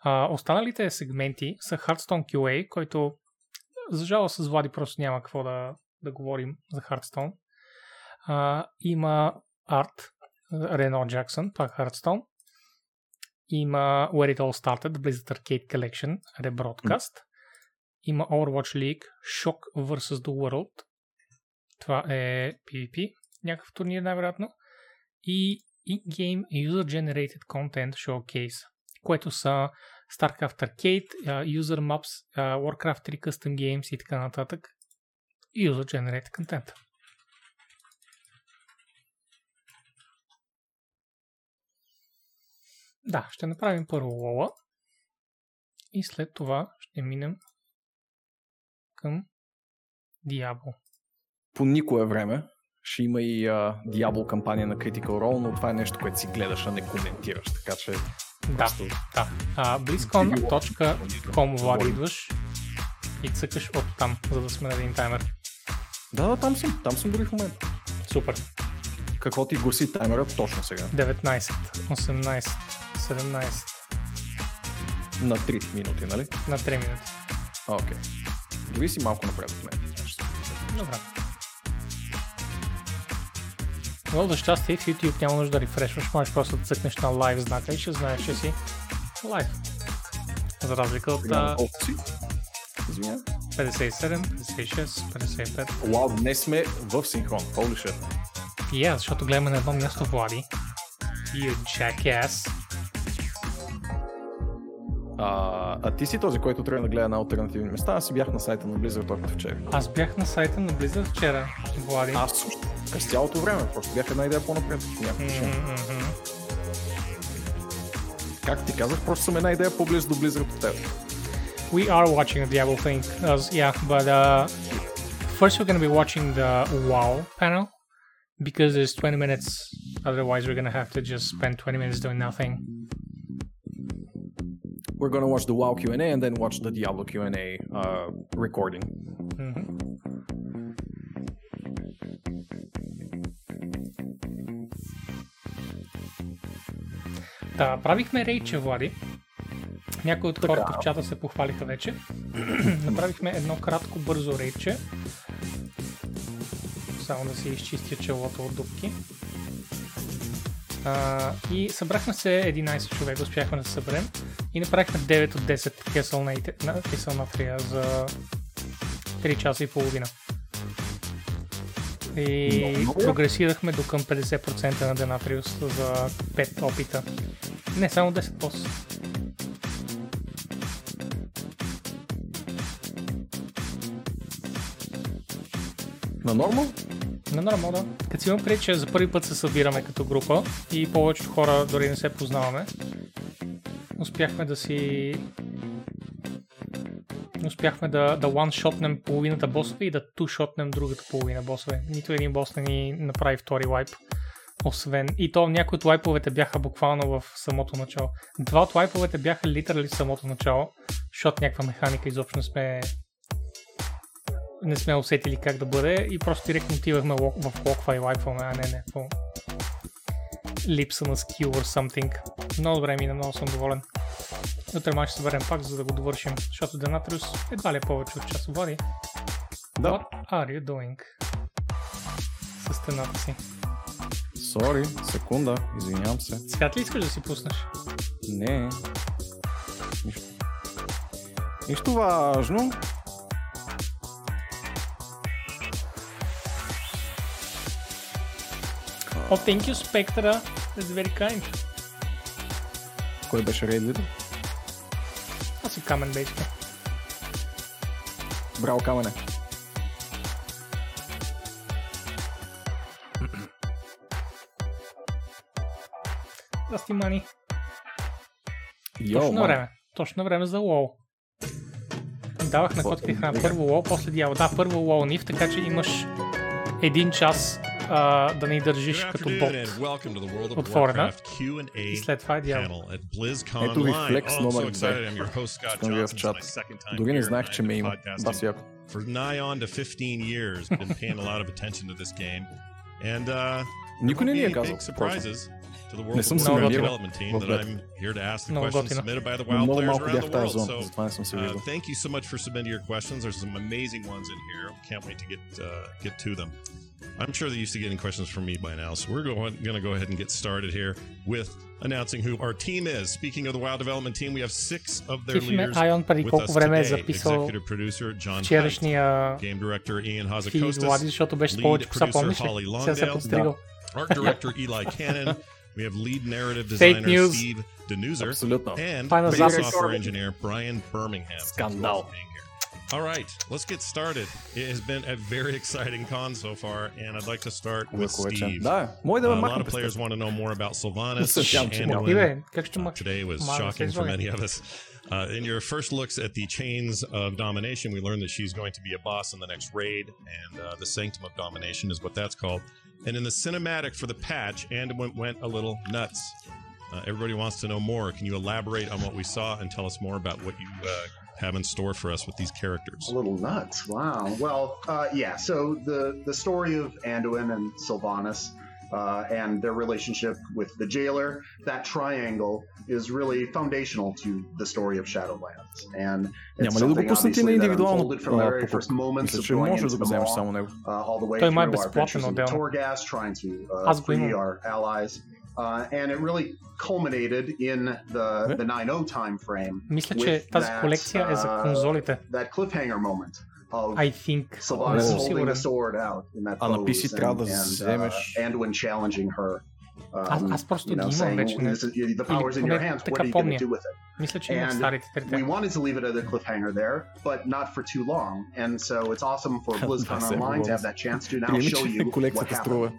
А, останалите сегменти са Hearthstone QA, който за жалост с Влади просто няма какво да, да говорим за Hearthstone. А, има арт, Рено Джаксън, е Hearthstone. Има Where It All Started, Blizzard Arcade Collection, Rebroadcast. Има Overwatch League, Shock vs. The World. Това е PvP, някакъв турнир най-вероятно. И In-Game User Generated Content Showcase, което са StarCraft Arcade, uh, User Maps, uh, Warcraft 3 Custom Games и така нататък. User Generated Content. Да, ще направим първо Лола и след това ще минем към Diablo. По никое време ще има и а, Diablo кампания на Critical Role, но това е нещо, което си гледаш, а не коментираш. Така че Да, просто да. А, BlizzCon.com Влади идваш и цъкаш от там, за да сме на един таймер. Да, да, там съм. Там съм дори в момента. Супер. Какво ти гласи таймера точно сега? 19, 18, 17 На 3 минути, нали? на 3 минути. Окей. Дори си малко напред от мен. Добре. Но за щастие в YouTube няма нужда да рефрешваш, можеш просто да цъкнеш на лайв знака и ще знаеш, че си лайв. За разлика от а, Колко си? Извиня. 57, 56, 55. Вау, днес сме в синхрон. Holy shit. Yeah, защото гледаме на едно място Влади. You jackass. А, а ти си този, който трябва да гледа на альтернативни места. Аз си бях на сайта на Blizzard още вчера. Аз бях на сайта на Blizzard вчера, Влади. Аз също. През цялото време. Просто бях една идея по-напред. Как ти казах, просто съм една идея по-близо до Blizzard от теб. We are watching the Diablo thing. As, yeah, but uh, first we're going to be watching the WoW panel because there's 20 minutes. Otherwise, we're going to have to just spend 20 minutes doing nothing. We're gonna watch the WoW Q&A and then watch the Diablo Q&A uh, recording. Да, правихме рейча, Влади. Някои от хората в чата се похвалиха вече. Направихме едно кратко, бързо рейче. Само да си изчистя челото от дупки. А, и събрахме се 11 човека, успяхме да се съберем. И направихме 9 от 10 кесъл на, ите- на, кесъл на трия за 3 часа и половина. И Много, много. прогресирахме до към 50% на Денатриус за 5 опита. Не, само 10 после. На нормал? На нормал, да. Като имам преди, че за първи път се събираме като група и повечето хора дори не се познаваме, успяхме да си... Успяхме да, да one-shotнем половината босове и да two-shotнем другата половина босове. Нито един бос не ни направи втори лайп. Освен. И то някои от лайповете бяха буквално в самото начало. Два от лайповете бяха литерали в самото начало, защото някаква механика изобщо не сме не сме усетили как да бъде и просто директно отивахме в и лайфваме, а не, не, по липса на скил or something. Много добре мина, много съм доволен. Утре май ще се върнем пак, за да го довършим, защото Денатриус едва ли е повече от час. Влади, Да. what are you doing? С стената си. Сори, секунда, извинявам се. Цвят ли искаш да си пуснеш? Не. Нищо. Нищо важно. О, thank you, Spectra. That's very kind. Кой беше лидер? Аз си камен беше. Браво, камене. Здрасти, мани. Йо, Точно на ман. време. Точно време за лол. Давах на котките храна. Първо лол, после дявол. Да, първо лол нив, така че имаш един час а, да ни държиш Good като afternoon and бот. welcome to the World of Отворена. Warcraft Q&A И след това е дявол. panel at BlizzCon Ето ви Live. флекс Oh, I'm so номер excited. две. I'm your host, Scott Искам да видя в Johnson. It's чат. my second time Дори не here знаех, and че I've ме been има. podcasting Бас яко. For nigh on to 15 years, been paying a lot of attention to this game. And uh, Никой не ни е there will be казал. big surprises to the Не World съм of се Warcraft намирал development team в that бета. I'm here to ask the Много questions готино. submitted by the Но WoW много players малко around бях the в тази world. зона, So затова не съм се Uh, виждал. thank you so much for submitting your questions. There's some amazing ones in here. Can't wait to get uh, get to them. I'm sure they're used to getting questions from me by now. So we're going, going to go ahead and get started here with announcing who our team is. Speaking of the WoW development team, we have six of their leaders with us today. Executive producer John Hight, game director Ion Hazzikostas, lead producer Holly Longdale, art director Ely Cannon, we have lead narrative designer Steve Danuser, and and software engineer Brian Birmingham. Scandal. Скандал. for being here. All right, let's get started. It has been a very exciting con so far, and I'd like to start with Хубаво вече. Steve. Да, може да Uh, ме a lot махна of players през want to know more about Sylvanas. Не се сям, че and няма. Ти when- бе, как ще uh, махнеш? today was Мама, shocking се for излагай. many of us. Uh, in your first looks at the chains of domination, we learned that she's going to be a boss in the next raid, and uh, the Sanctum of Domination is what that's called. And in the cinematic for the patch, and went, went a little nuts. Uh, everybody wants to know more. Can you elaborate on what we saw and tell us more about what you uh, have in store for us with these characters? A little nuts. Wow. Well, uh, yeah. So the the story of Anduin and Sylvanas uh, and their relationship with the jailer, that triangle is really foundational to the story of Shadowlands. And it's Няма ли да го something пуснете на obviously that индивидуално unfolded from the а, very first покупка? moments Мисля, of че going може into да го the вземеш law, само него. uh, all the way Той through май е our безплатен adventures into отделно. Torghast, trying to uh, Аз го free имам. our allies. Uh, and it really culminated in the Не? the 9-0 time frame Мисля, че with тази that, колекция е за uh, конзолите. that cliffhanger moment of I think. Не Sylvanas съм holding сигурен. the sword out in that А на pose PC трябва да and, and, вземеш- uh, Anduin challenging her. Um, Аз- аз просто you know, ги имам saying, вече, не? "This is- the power's in поне your hands. What така are you going помня. to do with it? Мисля, че има в And старите We трите. wanted to leave it at a cliffhanger there, but not for too long. And so it's awesome for BlizzCon Да, се Online to говори. have that chance to now Или show че you what колекцията струва happened.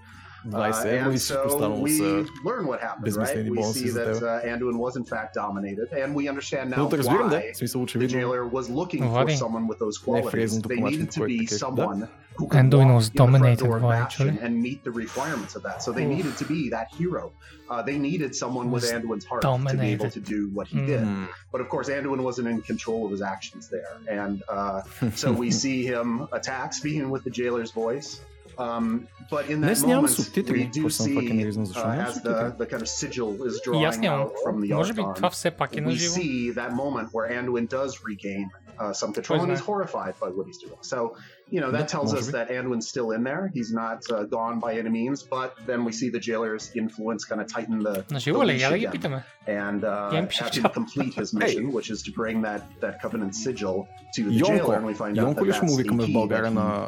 license uh, so we learn what happened, right? We see that uh, Anduin was in fact dominated, and we understand now why the jailer was looking oh, for someone with those qualities. They needed to be someone who could Anduin was dominated by and meet the requirements of that. So they needed to be that hero. Uh, they needed someone with Anduin's heart dominated. to be able to do what he did. Hmm. But of course, Anduin wasn't in control of his actions there, and uh, so we see him attacks being with the jailer's voice. Um, but in that moment, субтитри, we do see uh, as the, the kind of sigil is drawing out from the Може We see that moment where Anduin does regain uh, some control, and he's horrified by what he's doing. So, you know, that tells us that Anduin's still in there. He's not uh, gone by any means, but then we see the jailer's influence kind of tighten the. Значи, оле and uh, have him complete his mission, hey. which is to bring that, that covenant sigil to the Jonko. jailer, and we find Jonko out that that's the key в България на.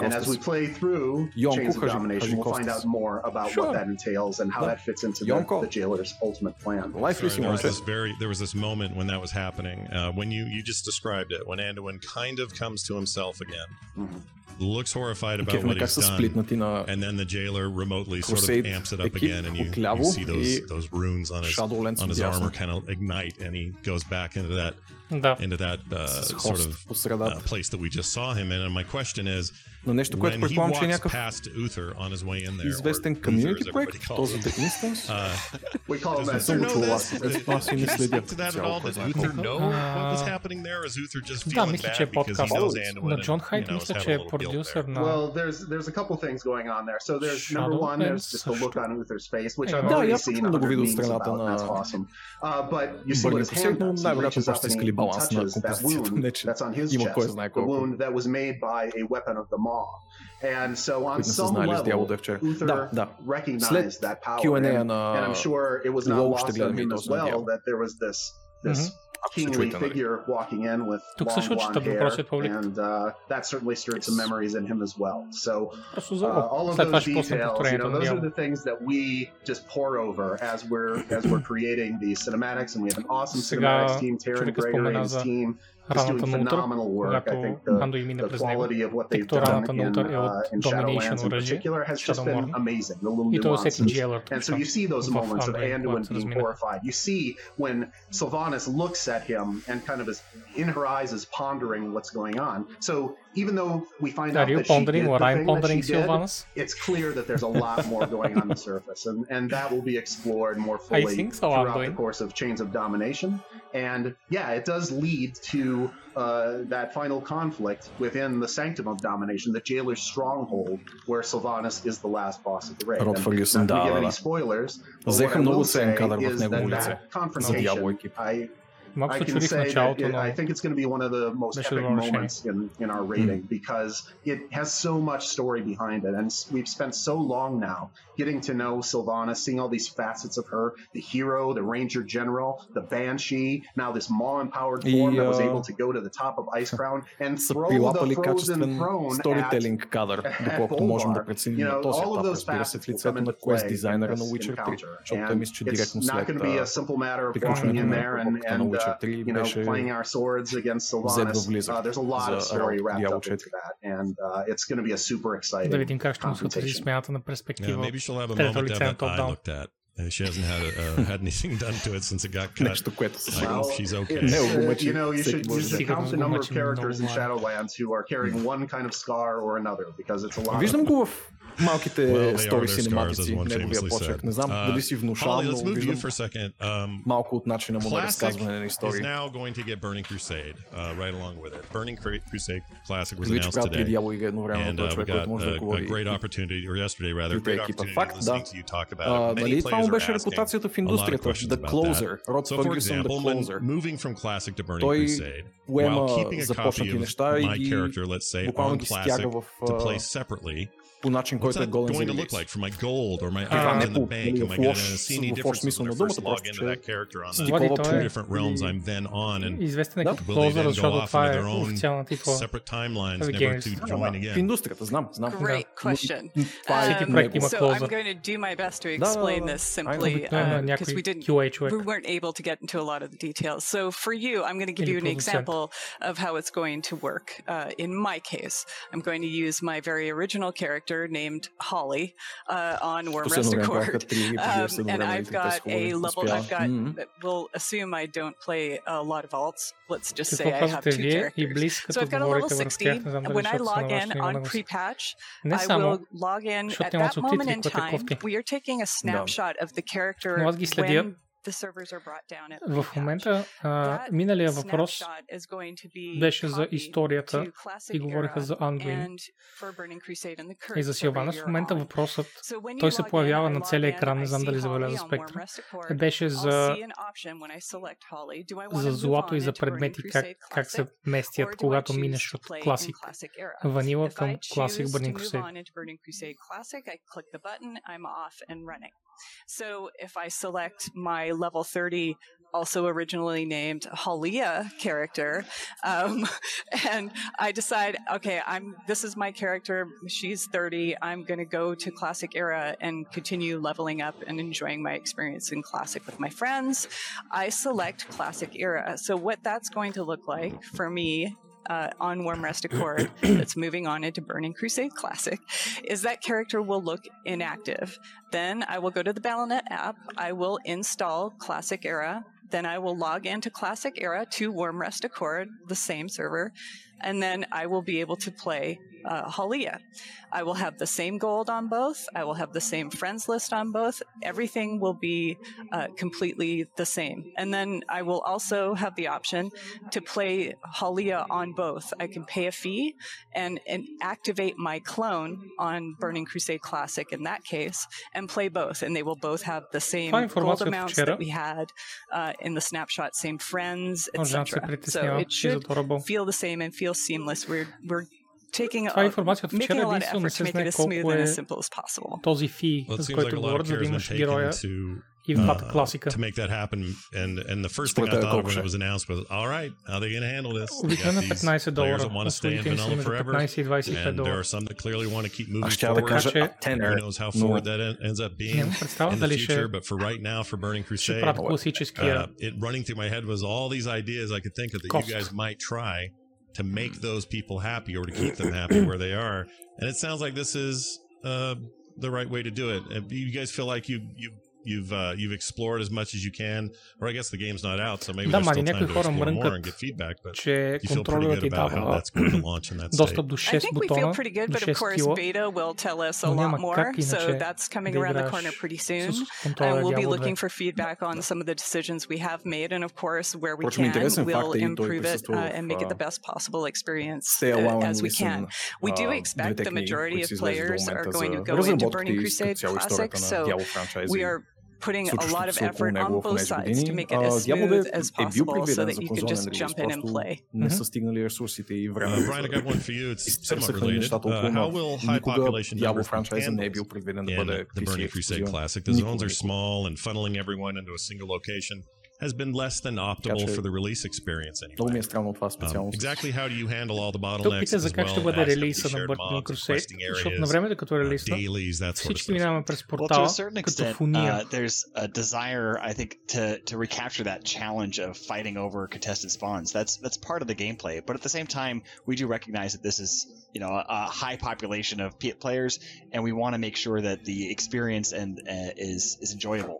And as we play through Jonko Chains of Domination, Haji we'll find out more about sure. what that entails and how no. that fits into the, the, jailer's ultimate plan. Life Sorry, there was this very there was this moment when that was happening uh, when you you just described it when Anduin kind of comes to himself again. Mm-hmm looks horrified about okay, what he's done. and then the jailer remotely sort of amps it up again, and you, you see those those runes on his on his armor kind of ignite, and he goes back into that into that uh, sort of uh, place that we just saw him in. And my question is, на нещо, което предполагам, че е някакъв известен комьюнити проект, този The Instance. Аз си не следя. Да, мисля, че е подкаст. на Джон Хайт, мисля, че е продюсер на... Well, there's, there's a couple things going on there. So there's number one, there's just the look on Uther's face, which I've already seen other memes about, that's awesome. Uh, but you see what his hand does. He reaches up and he touches that wound that's on his chest, the wound that was made by a weapon of the maw law. And so on some level, Uther da, da. recognized Sled that power. And, and, I'm sure it was not lost on him as well that there was this this mm-hmm. kingly figure walking in with long blonde hair, and uh, that certainly stirred some memories in him as well. So uh, all of those details, you know, those are the things that we just pour over as we're as we're creating these cinematics, and we have an awesome cinematics team. Terran Gregory and his team is doing phenomenal work. I think the, the of what they've done uh, in, Shadowlands in particular has just been amazing. The little. And so you see those moments of Anduin being horrified. You see when Sylvanas looks at him and kind of is in her eyes is pondering what's going on. So even though we find Are out you that pondering what I'm pondering, Sylvanas? Did, it's clear that there's a lot more going on the surface, and, and that will be explored more fully so, throughout the course of Chains of Domination. And yeah, it does lead to uh, that final conflict within the Sanctum of Domination, the Jailer's Stronghold, where Sylvanas is the last boss of the raid. Род Фергюсон, да, да, да. Spoilers, What we'll say is that that confrontation. I I can say that it, I think it's going to be one of the most epic moments in, in our rating mm. because it has so much story behind it, and we've spent so long now getting to know Sylvana, seeing all these facets of her: the hero, the ranger general, the banshee, now this maw-empowered form yeah. that was able to go to the top of Icecrown and throw the frozen throne storytelling at, кадър, доколкото можем да you know, на този етап, разбира се, в лицето на квест дизайнера на Witcher 3, защото той мисля, че директно след приключването на Witcher uh, you know, playing our swords against Sylvanas. Uh, there's a lot of story wrapped up into that, and uh, it's going to be a super exciting. Да. Yeah, maybe she'll have a moment down that I looked at. Uh, she hasn't had a, uh, had anything done to it since it got cut. Нещо, което се I hope she's okay. No, uh, you know, you should, you should count the number of characters in Shadowlands who are carrying one kind of scar or another because it's a lot. Виждам малките well, стори синематици, неговия почерк. Не знам uh, дали си внушал, Holly, но виждам um, малко от начина му на разказване на истории. now going to get Burning Crusade, uh, right along with it. Burning Crusade Classic was announced today. Дявол и едно време на човек, който може да говори. great opportunity, or yesterday rather, great opportunity Факт, да. you talk about it. Нали, това му беше репутацията в индустрията. The Closer. Род Фъргюсон, The Closer. Moving from Classic to Burning Crusade, while keeping a copy of my character, let's say, on Classic to play separately, по начин, който е голен за релиз. Like for my gold or my а, не по, в лош, в лош смисъл на думата, просто че стикова е известен е като клозър, защото това е официалната и това. В индустрията, знам, знам. Всеки проект има клозър. Някой QA човек. We weren't able to get into a lot of the details. So for you, I'm going to give you an example of how it's going to work. Uh, in my case, I'm going to use my very original character character named Holly uh, on Wyrmrest Accord, Um, and I've got a level. I've got. We'll assume I don't play a lot of alts. Let's just say I have two characters. So I've got a level 60. When I log in on pre-patch, I will log in at that moment in time. We are taking a snapshot of the character when В момента а, миналия въпрос беше за историята и говориха за Ангуин и за Силвана. В момента въпросът, той се появява на целия екран, не знам дали забеляза спектър, беше за, за злато и за предмети, как, как се местят, когато минеш от класик ванила към класик Burning Crusade. So if I select my level 30, also originally named Halia character, um, and I decide, okay, I'm this is my character. She's 30. I'm going to go to Classic Era and continue leveling up and enjoying my experience in Classic with my friends. I select Classic Era. So what that's going to look like for me uh, on Wyrmrest Accord that's moving on into Burning Crusade Classic is that character will look inactive. Then I will go to the Battle.net app. I will install Classic Era. Then I will log into Classic Era to Wyrmrest Accord, the same server, and then I will be able to play uh, Halia. I will have the same gold on both. I will have the same friends list on both. Everything will be uh, completely the same. And then I will also have the option to play Halia on both. I can pay a fee and, and activate my clone on Burning Crusade Classic in that case and play both. And they will both have the same gold amounts that we had uh, in the snapshot, same friends, etc. So it should feel the same and feel seamless. We're, we're taking Това е a, информация от making вчера. a lot of Единствено не effort to се make it знае as smooth колко and е as simple as possible. този фи, Well, it за seems like който a lot of говорят, за care да has been имаш taken героя to и в двата uh, класика. to make that happen. And and the first thing Според I тебе thought of колко when ще it was announced was, all right, how are they going to handle this? They Обикновено got these 15 players долара. that want to stay in Услугите им са vanilla между forever, 15 и 25 and there долара. are some that clearly want to keep moving Аз ще да forward. кажа Така че- Who tenor, knows how но forward that en- ends up being Нямам представа in the дали ще, future, but for right now, for Burning ще Crusade, правят класическия uh, it running through my head was all these ideas I could think of that Cost. you guys might try to make those people happy or to keep them happy where they are. And it sounds like this is uh, the right way to do it. You guys feel like you you you've uh, you've explored as much as you can, or I guess the game's not out, so maybe Да, there's мани still time някои to хора explore more and мрънкат, get feedback. But че you feel pretty контролерът good ти about how дава that's going to launch in that state. достъп до I 6 think we feel бутона, pretty good, до but of 6 course, скила. beta will tell us a Но lot няма more. как So иначе that's coming да around the играеш corner pretty soon. с And контролера we'll be Diablo looking 2. for feedback on some of the decisions we have made, and of course, where we Впрочем, can, интересен we'll факт е и той improve it присъства uh, в, and make it the а, best possible experience Stay uh, Alone as and we can. Listen, We do а, expect двете the книги, majority които of са излезли до players are момента going за to go into разработката Burning и като Crusade цяло Classic, историята на so Diablo франчайза we и are putting a lot случващото of се около effort on него в both тези sides to години. make it А, as Diablo smooth 2 as е бил possible so предвиден that за you can конзолен just релиз, jump in and просто play. не Мгм. са стигнали ресурсите и Uh, времето. Brian, I got one for you. It's somewhat Изтърсаха related. нещата Uh, около how нов. will high Никога population Diablo numbers be франчайза не е handled бил предвиден да in бъде the PC Burning Crusade ексклюзивен. Classic. The Никога, zones are никога. small, and funneling everyone into a single location has been less than optimal че- for the release experience Много ми anyway. е странно това Um, специално. exactly how do you handle all the Тук bottlenecks пита as за как ще well бъде as релиза на shared Burning mobs, Crusade, questing защото на areas, времето като uh, релиза dailies, that sort of всички stuff. минаваме през Well, to портала, a certain като extent, в уния. uh, there's a desire, I think, to to recapture that challenge of fighting over contested spawns. That's that's part of the gameplay. But at the same time, we do recognize that this is, you know, a, a high population of P- players, and we want to make sure that the experience and uh, is is enjoyable.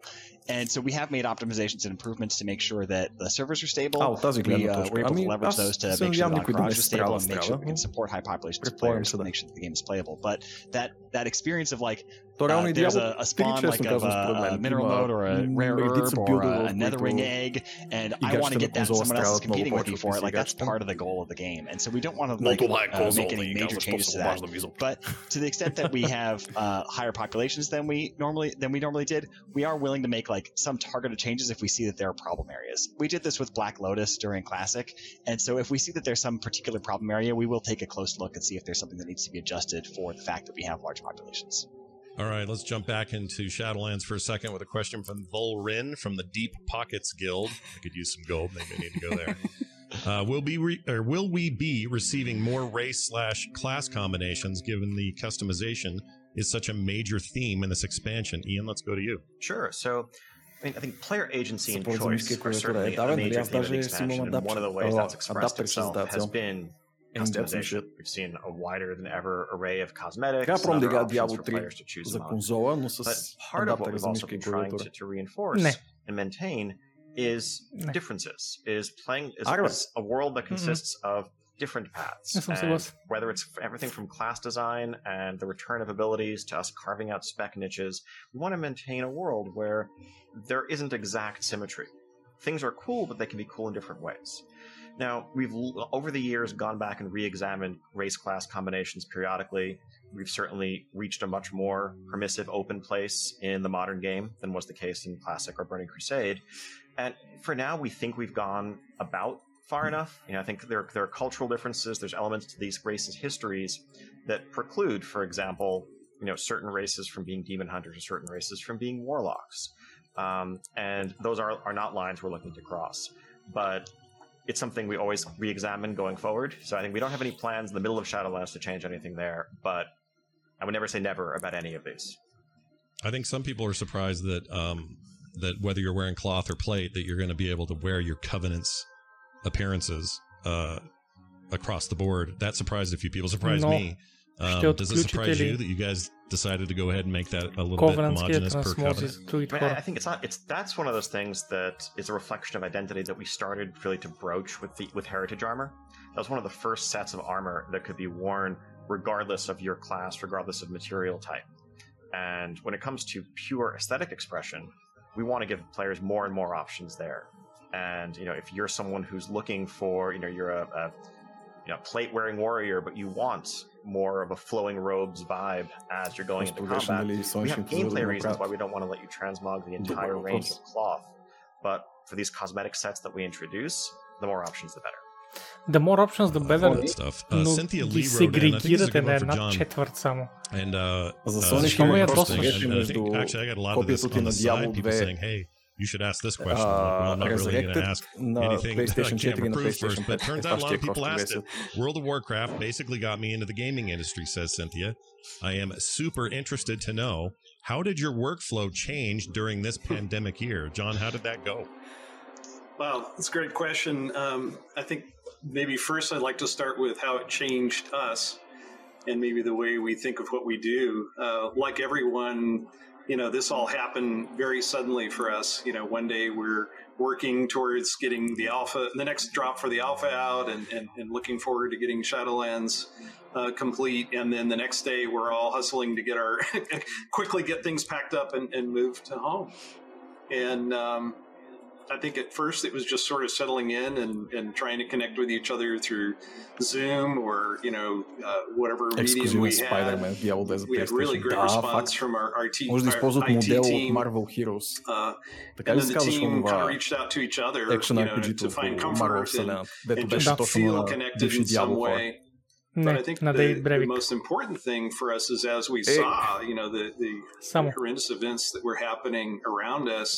And so we have made optimizations and improvements to make sure that the servers are stable. А, от тази we, гледна uh, точка. we're able Ами, to leverage аз those to се make sure надявам that никой да ме Entourage is stable страда, and make sure страда. we can support high populations of Предполагам, players че to да. make sure that the game is playable. But that that experience of like Тоа реално uh, there's a, a spawn like of a, a mineral node or a rare herb or a, a netherwing egg, and I want to get that. Someone else is competing with you for it. Like that's part of the goal of the game, and so we don't want to like, uh, make any major changes to that. But to the extent that we have uh, higher populations than we normally than we normally did, we are willing to make like some targeted changes if we see that there are problem areas. We did this with Black Lotus during Classic, and so if we see that there's some particular problem area, we will take a close look and see if there's something that needs to be adjusted for the fact that we have large populations. All right, let's jump back into Shadowlands for a second with a question from Volrin from the Deep Pockets Guild. I could use some gold. Maybe I need to go there. Uh, will be re- or will we be receiving more race slash class combinations given the customization is such a major theme in this expansion? Ion, let's go to you. Sure. So I, mean, I think player agency and choice are certainly a major theme of the expansion, and one of the ways that's expressed itself has been We've seen a wider than ever array of cosmetics Трябва and пробвам да other играя options Diablo for 3 players to choose за among. конзола, но с But part of what адаптера we've за also ниска и been trying to, клавиатура. to reinforce Не. and maintain is Не. differences, is playing is, Арбе. is a world that Mm-mm. consists of different paths. Я съм And съгласен. whether it's everything from class design and the return of abilities to us carving out spec niches, we want to maintain a world where there isn't exact symmetry. Things are cool, but they can be cool in different ways. Now, we've over the years gone back and re-examined race class combinations periodically. We've certainly reached a much more permissive open place in the modern game than was the case in Classic or Burning Crusade. And for now, we think we've gone about far enough. You know, I think there, there are cultural differences. There's elements to these races' histories that preclude, for example, you know, certain races from being demon hunters or certain races from being warlocks. Um, and those are, are not lines we're looking to cross. But it's something we always re-examine going forward. So I think we don't have any plans in the middle of Shadowlands to change anything there. But I would never say never about any of these. I think some people are surprised that um, that whether you're wearing cloth or plate, that you're going to be able to wear your covenants appearances uh, across the board. That surprised a few people. Surprised Но me. Um, does it surprise you that you guys decided to go ahead and make that a little bit homogenous per covenant? I, mean, I think it's not. It's that's one of those things that is a reflection of identity that we started really to broach with the with heritage armor. That was one of the first sets of armor that could be worn regardless of your class, regardless of material type. And when it comes to pure aesthetic expression, we want to give players more and more options there. And you know, if you're someone who's looking for, you know, you're a, a you know, plate wearing warrior, but you want more of a flowing robes vibe as you're going into Просто беше, combat. нали, We Соншин have позволи да gameplay го reasons направят. why we don't want to let you transmog the Добър entire въпрос. range of cloth. But for these cosmetic sets that we introduce, the more options, the better. The more options, the better. That stuff. Uh, Но Cynthia ги Lee wrote in. I think this is a сегрегирате good на one for една John. четвърт само. And uh, За uh, Sonic Sean има я posting, просто доста and- грешен and I между think actually I got a lot of this копието ти on на the Diablo side. People 2 saying, "Hey, you should ask this question. Uh, I'm not really going to ask anything that I can't prove first. But turns out a lot of people asked it. World of Warcraft basically got me into the gaming industry, says Cynthia. I am super interested to know how did your workflow change during this pandemic year, John? How did that go? Wow, that's a great question. Um, I think maybe first I'd like to start with how it changed us and maybe the way we think of what we do. Uh, like everyone, you know, this all happened very suddenly for us. You know, one day we're working towards getting the alpha, the next drop for the alpha out, and, and, and looking forward to getting Shadowlands uh, complete. And then the next day we're all hustling to get our quickly get things packed up and, and move to home. And um, I think at first it was just sort of settling in and, and trying to connect with each other through Zoom or you know uh, whatever medium Ексклюзивен we had. Spider-Man Diablo 2 за We had really PlayStation. great Да, response факт. from our, our team. Може да our използват IT модел от team. Marvel Heroes. Uh, Така and ли then се the казваше team kind of това reached out to each other, екшен you know, RPG-то to find по Marvel comfort and, вселената, дето and беше just точно feel на connected бивши in some Diablo хора. way. But I Не, think на the, Дейвид the Бревик. most important thing for us is as we Hey. saw, you know, the, the Само. horrendous events that were happening around us.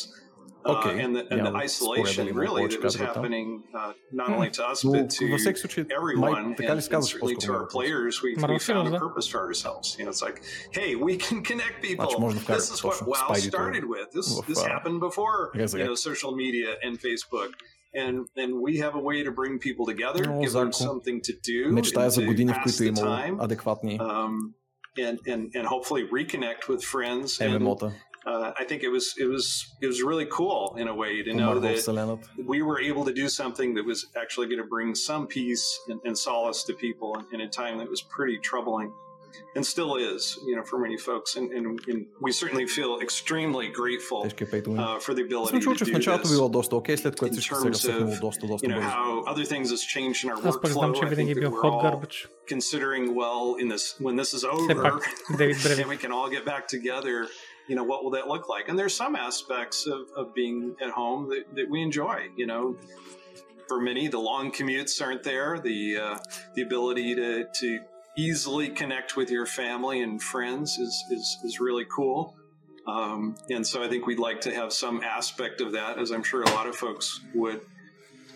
Uh, Okay. and the, and the Няма да споря isolation дали има really повече that was казва там. happening uh, not only to us Но but to във всеки случай, май everyone така ли and, се and казваш certainly to по-скоро? our players we, we Marvel found Heroes, a да. purpose for ourselves you know it's like hey we can connect people Значи може да вкарате this is what точно WoW Spidey-то started with this в, this а, happened before you Resurrect. know social media and Facebook and and we have a way to bring people together Много give them Зарко. something to do Мечтая and за to години, в pass които е the имало time адекватни um, and, and and hopefully reconnect with friends and ММО-та uh, I think it was it was it was really cool in a way to по know Marvel that вселената. we were able to do something that was actually going to bring some peace and, and solace to people in, in a time that was pretty troubling and still is you know for many folks and, and, and we certainly feel extremely grateful Тежки е пейтове. uh, for the ability Съм чул, to че в do началото this било доста окей, след което in всичко се terms разсъхнало of, доста, доста you know бързо. how other things has changed in our Аз пък знам, workflow че I think винаги е that бил we're hot all garbage. considering well in this when this is Все over пак, Дейвид and Бревик. we can all get back together you know what will that look like? And there's some aspects of, of being at home that, that we enjoy you know. For many the long commutes aren't there the uh, the ability to to easily connect with your family and friends is is, is really cool. Um, and so I think we'd like to have some aspect of that as I'm sure a lot of folks would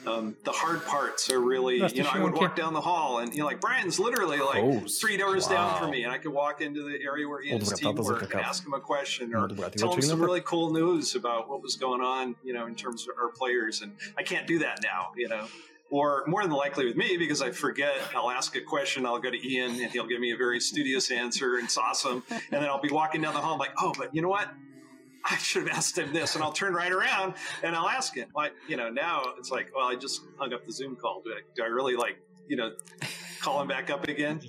um, the hard parts are really, That's you know, I would walk down the hall and, you know, like Brian's literally like oh, three doors wow. down from me and I could walk into the area where he and his team work and ask him a question or tell him some really cool news about what was going on, you know, in terms of our players. And I can't do that now, you know or more than likely with me because I forget. I'll ask a question, I'll go to Ion, and he'll give me a very studious answer. and It's awesome, and then I'll be walking down the hall I'm like, oh, but you know what? I should have asked him this, and I'll turn right around and I'll ask him. Like, you know, now it's like, well, I just hung up the Zoom call. Do I, do I really like, you know, call him back up again?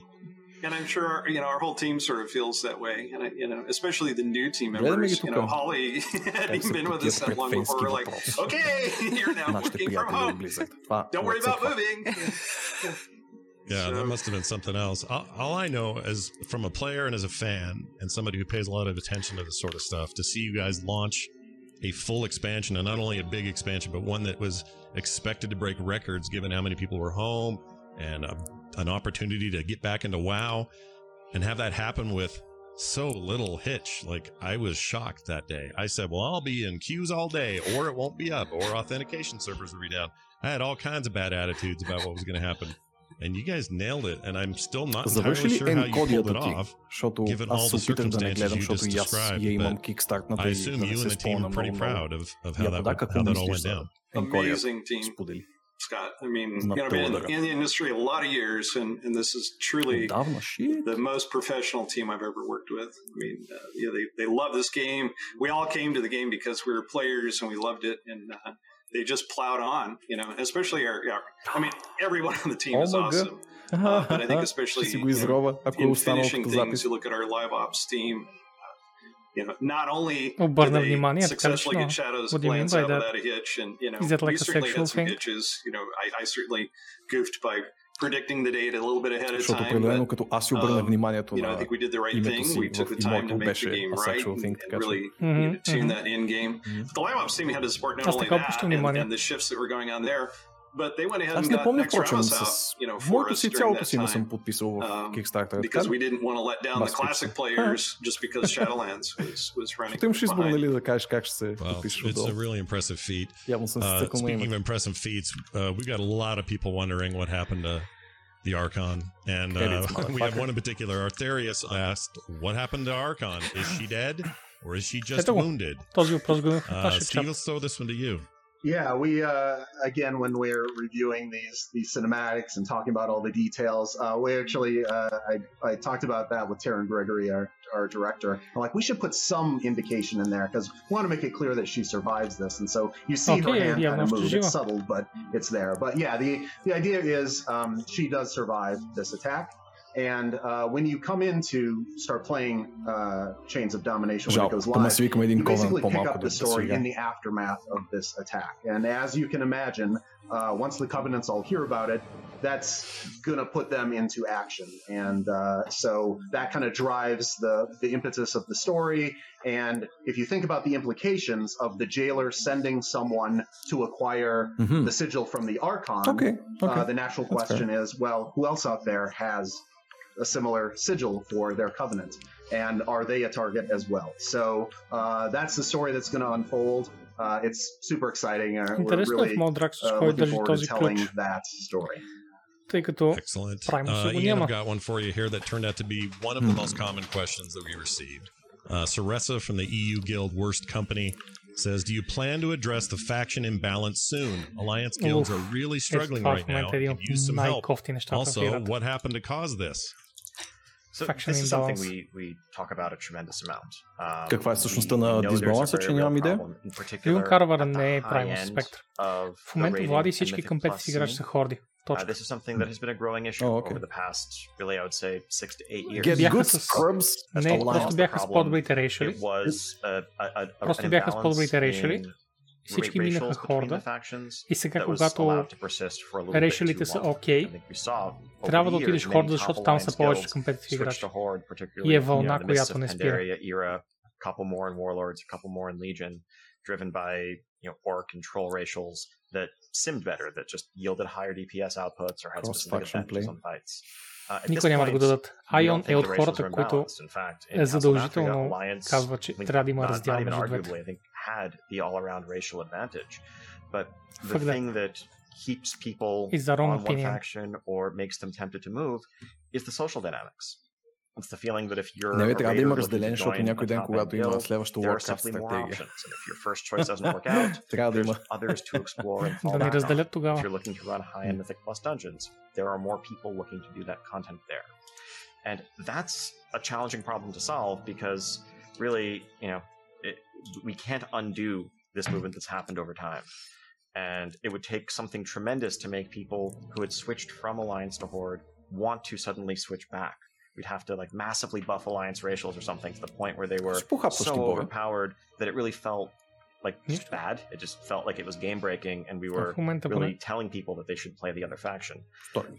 And I'm sure our, you know our whole team sort of feels that way, and I, you know, especially the new team members. You know, Holly hadn't been with us that long before. We're like, okay, you're now working from home. Don't worry about moving. Yeah, that must have been something else. All, all I know is from a player and as a fan and somebody who pays a lot of attention to this sort of stuff to see you guys launch a full expansion and not only a big expansion but one that was expected to break records given how many people were home and a, an opportunity to get back into WoW and have that happen with so little hitch. Like I was shocked that day. I said, "Well, I'll be in queues all day or it won't be up or authentication servers will be down." I had all kinds of bad attitudes about what was going to happen And you guys nailed it, and I'm still not entirely Завърши ли sure how you pulled енкодията it ти? off, Защото given all аз the се опитах да не circumstances гледам, you защото just и аз described. я имам But кикстартната I и assume да you не and се the team спомня are pretty много много. proud of, of Я how that, подака how that all мислиш went за down. енкодията? Amazing team. Сподели. Scott. I mean, Not you know, I've been Twitter. in the industry a lot of years, and, and this is truly Отдавна, shit. the most professional team I've ever worked with. I mean, uh, you know, they, they love this game. We all came to the game because we were players and we loved it, and uh, they just plowed on, you know, especially our, our I mean, everyone on the team is awesome. Uh, but I think especially you in finishing things, you look at our live ops team, uh, you know, not only Обърна they successfully get Shadowlands out that? without a hitch, and, you know, Is that like we certainly had some thing? hitches. You know, I, I certainly goofed by predicting the date a little bit ahead of Защото определено като аз си обърнах вниманието на името си в името беше a sexual thing, така че... Mm-hmm. Mm-hmm. mm-hmm. Аз така обръщам внимание. and the shifts that were going on there, but they went ahead Аз and не got помня, extra впрочем, house out, с you know, в for моето us си during цялото that си не time. съм подписал в Um, Kickstarter. because така we ли? didn't want to let down the Бас classic фикса. players just because Shadowlands was, was running Защото имаш избор, behind. нали, да кажеш как ще се Well, подпишеш it's отдолу. a really impressive feat. Явно съм се Uh, цъкал на speaking of името. impressive feats, uh, we got a lot of people wondering what happened to the Archon, and Credits, uh, we have motherfucker. one in particular. Artharius asked, "What happened to Archon? Is she dead, or is she just Ето го. wounded?" Този въпрос го Uh, нашия Steve, чат. let's throw this one to you. Yeah, we uh, again when we're reviewing these these cinematics and talking about all the details, uh, we actually uh, I, I talked about that with Terran Gregory, our, our director. I'm like, we should put some indication in there because we want to make it clear that she survives this, and so you see her hand yeah, kind of move. It's subtle, but it's there. But yeah, the the idea is um, she does survive this attack. And uh, when you come in to start playing uh, Chains of Domination when it goes live, you basically pick up the story in the aftermath of this attack. And as you can imagine, uh, once the Covenants all hear about it, that's going to put them into action. And uh, so that kind of drives the, the impetus of the story. And if you think about the implications of the jailer sending someone to acquire mm-hmm. the sigil from the Archon, okay. Uh, okay. the natural question is well, who else out there has a similar sigil for their covenant? And are they a target as well? So uh, that's the story that's going to unfold. Uh, it's super exciting. Uh, we're really uh, looking forward to telling that story. Excellent. Праймуса uh, Ion. I've got one for you here that turned out to be one of the hmm. most common questions that we received. Uh, Saressa from the EU Guild Worst Company says, "Do you plan to address the faction imbalance soon? Alliance guilds Oof, are really struggling right now use some help. Also, what happened to cause this?" So this is something we, we talk about a tremendous amount. Um, Каква е същността на дисбаланса, че нямам идея? Дилън Карвара не е правилно спектър. В момента влади всички към петите играчи са хорди. Uh, Точка. Uh, this is something that has been a growing issue oh, okay. over the пast, really, I would say, six to eight years. Get good scrubs. Не, просто бяха с по-добрите рейшели. Просто бяха с по-добрите рейшели. Всички минаха хорда и сега, когато решилите са окей, трябва да отидеш хорда, защото там са повече компетитив играчи. И е вълна, която не спира. couple more in Warlords, a couple more in Legion, driven by you know orc and racials that simmed better, that just yielded higher DPS outputs or had specific advantages on fights. Uh, Никой няма да го дадат. Айон е от хората, които е задължително казва, че трябва да има раздял между двете. arguably, I think had the all-around racial advantage. But the Fuck that. thing that keeps people Is their own on one opinion. faction or makes them tempted to move is the social dynamics. It's the feeling that if you're Не, бе, a трябва да raider има looking to разделение, защото join някой a ден, top-end когато има guild, следващото there are Warcraft simply more стратегия. options. And if your first choice doesn't work out, Трябва да има. there's others to explore and fall Да ни back on. разделят If тогава. you're looking to run high-end Mythic Plus dungeons, there are more people looking to do that content there. And that's a challenging problem to solve because really, you know, it, we can't undo this movement that's happened over time. And it would take something tremendous to make people who had switched from Alliance to Horde want to suddenly switch back. We'd have to like massively buff Alliance racials or something to the point where they were so overpowered that it really felt like just bad. It just felt like it was game breaking, and we were really telling people that they should play the other faction.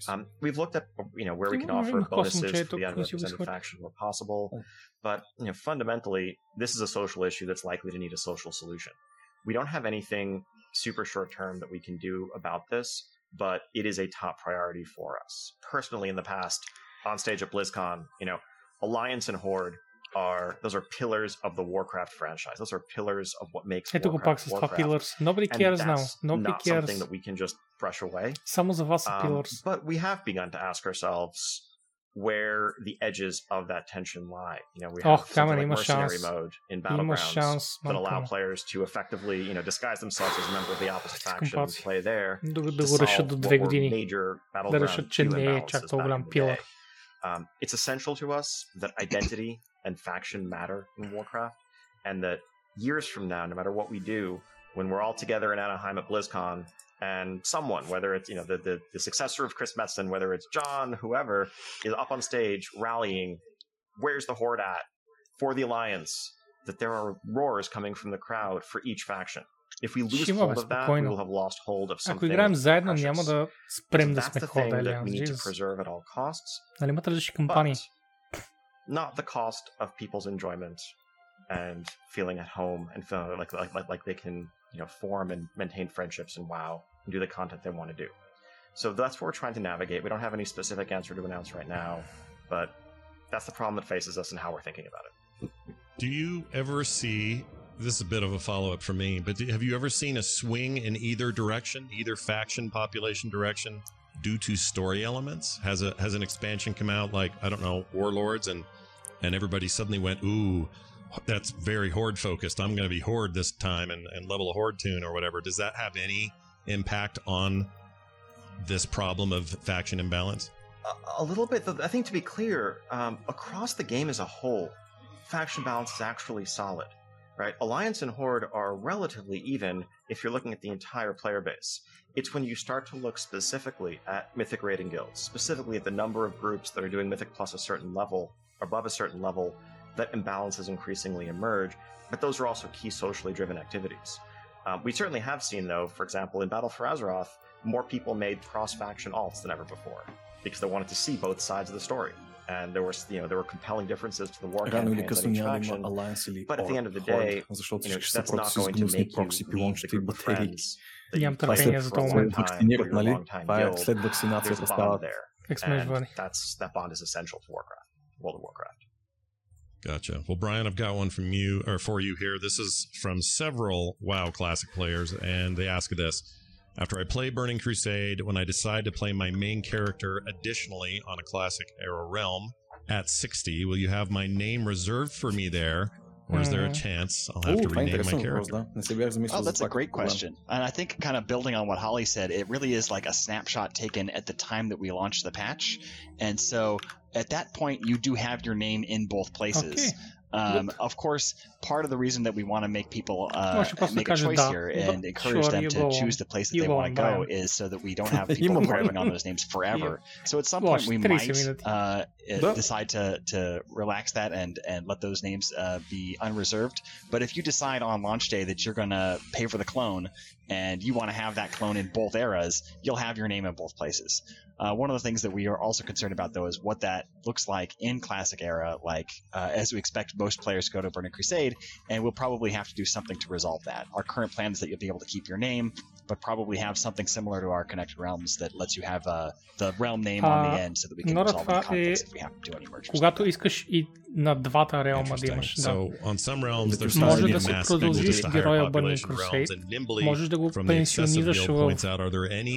Um, we've looked at you know where we can offer bonuses for the underrepresented faction where possible, but you know fundamentally this is a social issue that's likely to need a social solution. We don't have anything super short term that we can do about this, but it is a top priority for us personally. In the past, on stage at BlizzCon, you know, Alliance and Horde are those are pillars of the Warcraft franchise. Those are pillars of what makes Ето го Warcraft пак с това Warcraft. Pillars. Nobody And cares now. that's Nobody not something cares. that we can just brush away. Само за вас са Um, Pillars. but we have begun to ask ourselves where the edges of that tension lie. You know, we have Ох, something камен, like има mercenary шанс. mode in Има battlegrounds шанс, that allow малко. players to effectively, you know, disguise themselves as a member of the opposite faction and Психопати. play there. Да, го- to да го решат solve до what две were години. major Да battleground решат, че queue не е imbalances чак back толкова in голям the пилър. day. Um, it's essential to us that identity and faction matter in Warcraft, and that years from now, no matter what we do, when we're all together in Anaheim at BlizzCon, and someone, whether it's you know the, the the successor of Chris Metzen, whether it's John, whoever, is up on stage rallying, where's the Horde at for the Alliance? That there are roars coming from the crowd for each faction. If we lose Ще има, бе, hold of that, we спокойно. will have lost hold of Ако something. играем заедно, precious. няма да So спрем да that's сме the Хorde thing that we Alliance. need to Jesus. preserve at all costs. Нали имат различни кампании? not the cost of people's enjoyment and feeling at home and feeling like like like, like they can you know form and maintain friendships and wow and do the content they want to do. So that's what we're trying to navigate. We don't have any specific answer to announce right now, but that's the problem that faces us and how we're thinking about it. Do you ever see? This is a bit of a follow up for me, but have you ever seen a swing in either direction, either faction population direction, due to story elements? Has a has an expansion come out like I don't know Warlords and and everybody suddenly went, ooh, that's very horde focused. I'm going to be horde this time and and level a horde tune or whatever. Does that have any impact on this problem of faction imbalance? a, a little bit. I think to be clear, um, across the game as a whole, faction balance is actually solid. Right, Alliance and Horde are relatively even if you're looking at the entire player base. It's when you start to look specifically at Mythic rating guilds, specifically at the number of groups that are doing Mythic plus a certain level, above a certain level, that imbalances increasingly emerge. But those are also key socially driven activities. Um, we certainly have seen, though, for example, in Battle for Azeroth, more people made cross-faction alts than ever before because they wanted to see both sides of the story, and there were you know there were compelling differences to the war campaign interaction. But at the end of the day, you know, that's not going to make you leave the group of friends that you for a long time, time guild. A bond there, and that's, that bond is essential to Warcraft, World of Warcraft. Gotcha. Well, Brian, I've got one from you or for you here. This is from several WoW Classic players, and they ask this after I play Burning Crusade, when I decide to play my main character additionally on a classic Era Realm at 60, will you have my name reserved for me there? Or is there a hmm. chance I'll have Ooh, to rename my character? Oh, that's a great question. And I think, kind of building on what Holly said, it really is like a snapshot taken at the time that we launched the patch. And so at that point, you do have your name in both places. Okay. Um, of course, part of the reason that we want to make people uh, make a choice here and encourage them to choose the place that they want to go is so that we don't have people grabbing on those names forever. So at some point we might uh, eh, decide to, to relax that and, and let those names uh, be unreserved. But if you decide on launch day that you're going to pay for the clone and you want to have that clone in both eras, you'll have your name in both places. Uh, one of the things that we are also concerned about, though, is what that looks like in Classic Era. Like, uh, as we expect most players to go to Burning Crusade, and we'll probably have to do something to resolve that. Our current plan is that you'll be able to keep your name, but probably have something similar to our Connected Realms that lets you have uh, the realm name on the end so that we can resolve the conflicts е... if we have to do any mergers. Когато искаш и на двата реалма да имаш, да. So, on some realms, there's Може да си продължиш героя Burning Crusade, можеш да го пенсионираш в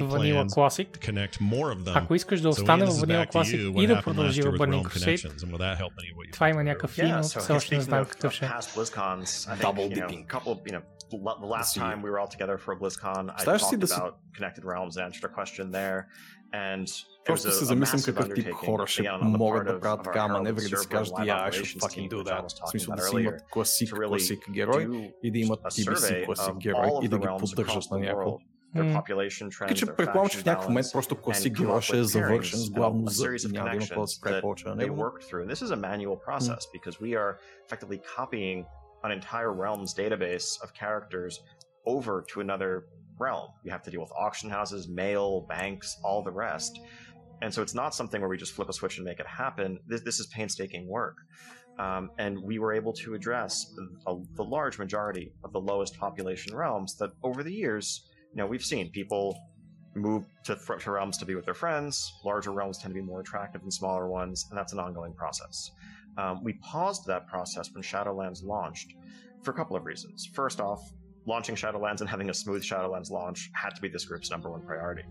Vanilla Classic, ако искаш да остане в Vanilla Classic и да продължи в Burning Crusade, това има някакъв финал, все още не знам какъв ще е. past BlizzCons, I think Double you know, dipping. a couple of you know, l- the last see. time we were all together for a BlizzCon, I Представяш си talked да си- about Connected Realms and answered a question there, and it was Просто a, се a замислям massive какъв тип undertaking, хора ще again, on the могат part да of, правят of our така Herald маневри да си server кажат, live я, I should operations fucking team, do which I that. was В talking смисъл about да си earlier, имат класик, to really класик герой do и да имат a TBC survey класик of герой all и of да the ги realms поддържат across на the някакво world their М. population trends, Така че their предполагам, че faction в някакъв момент balance, просто класик and come up героя ще е with завършен с pairings, главно a за series of няма да има какво да се connections прави that повече на they него. an entire realm's database of characters over to another realm. You have to deal with auction houses, mail, banks, all the rest. And so it's not something where we just flip a switch and make it happen. This, this is painstaking work. Um, and we were able to address a, the large majority of the lowest population realms that over the years, you know, we've seen people move to, to realms to be with their friends. Larger realms tend to be more attractive than smaller ones, and that's an ongoing process. Um, we paused that process when Shadowlands launched for a couple of reasons. First off, launching Shadowlands and having a smooth Shadowlands launch had to be this group's number one priority.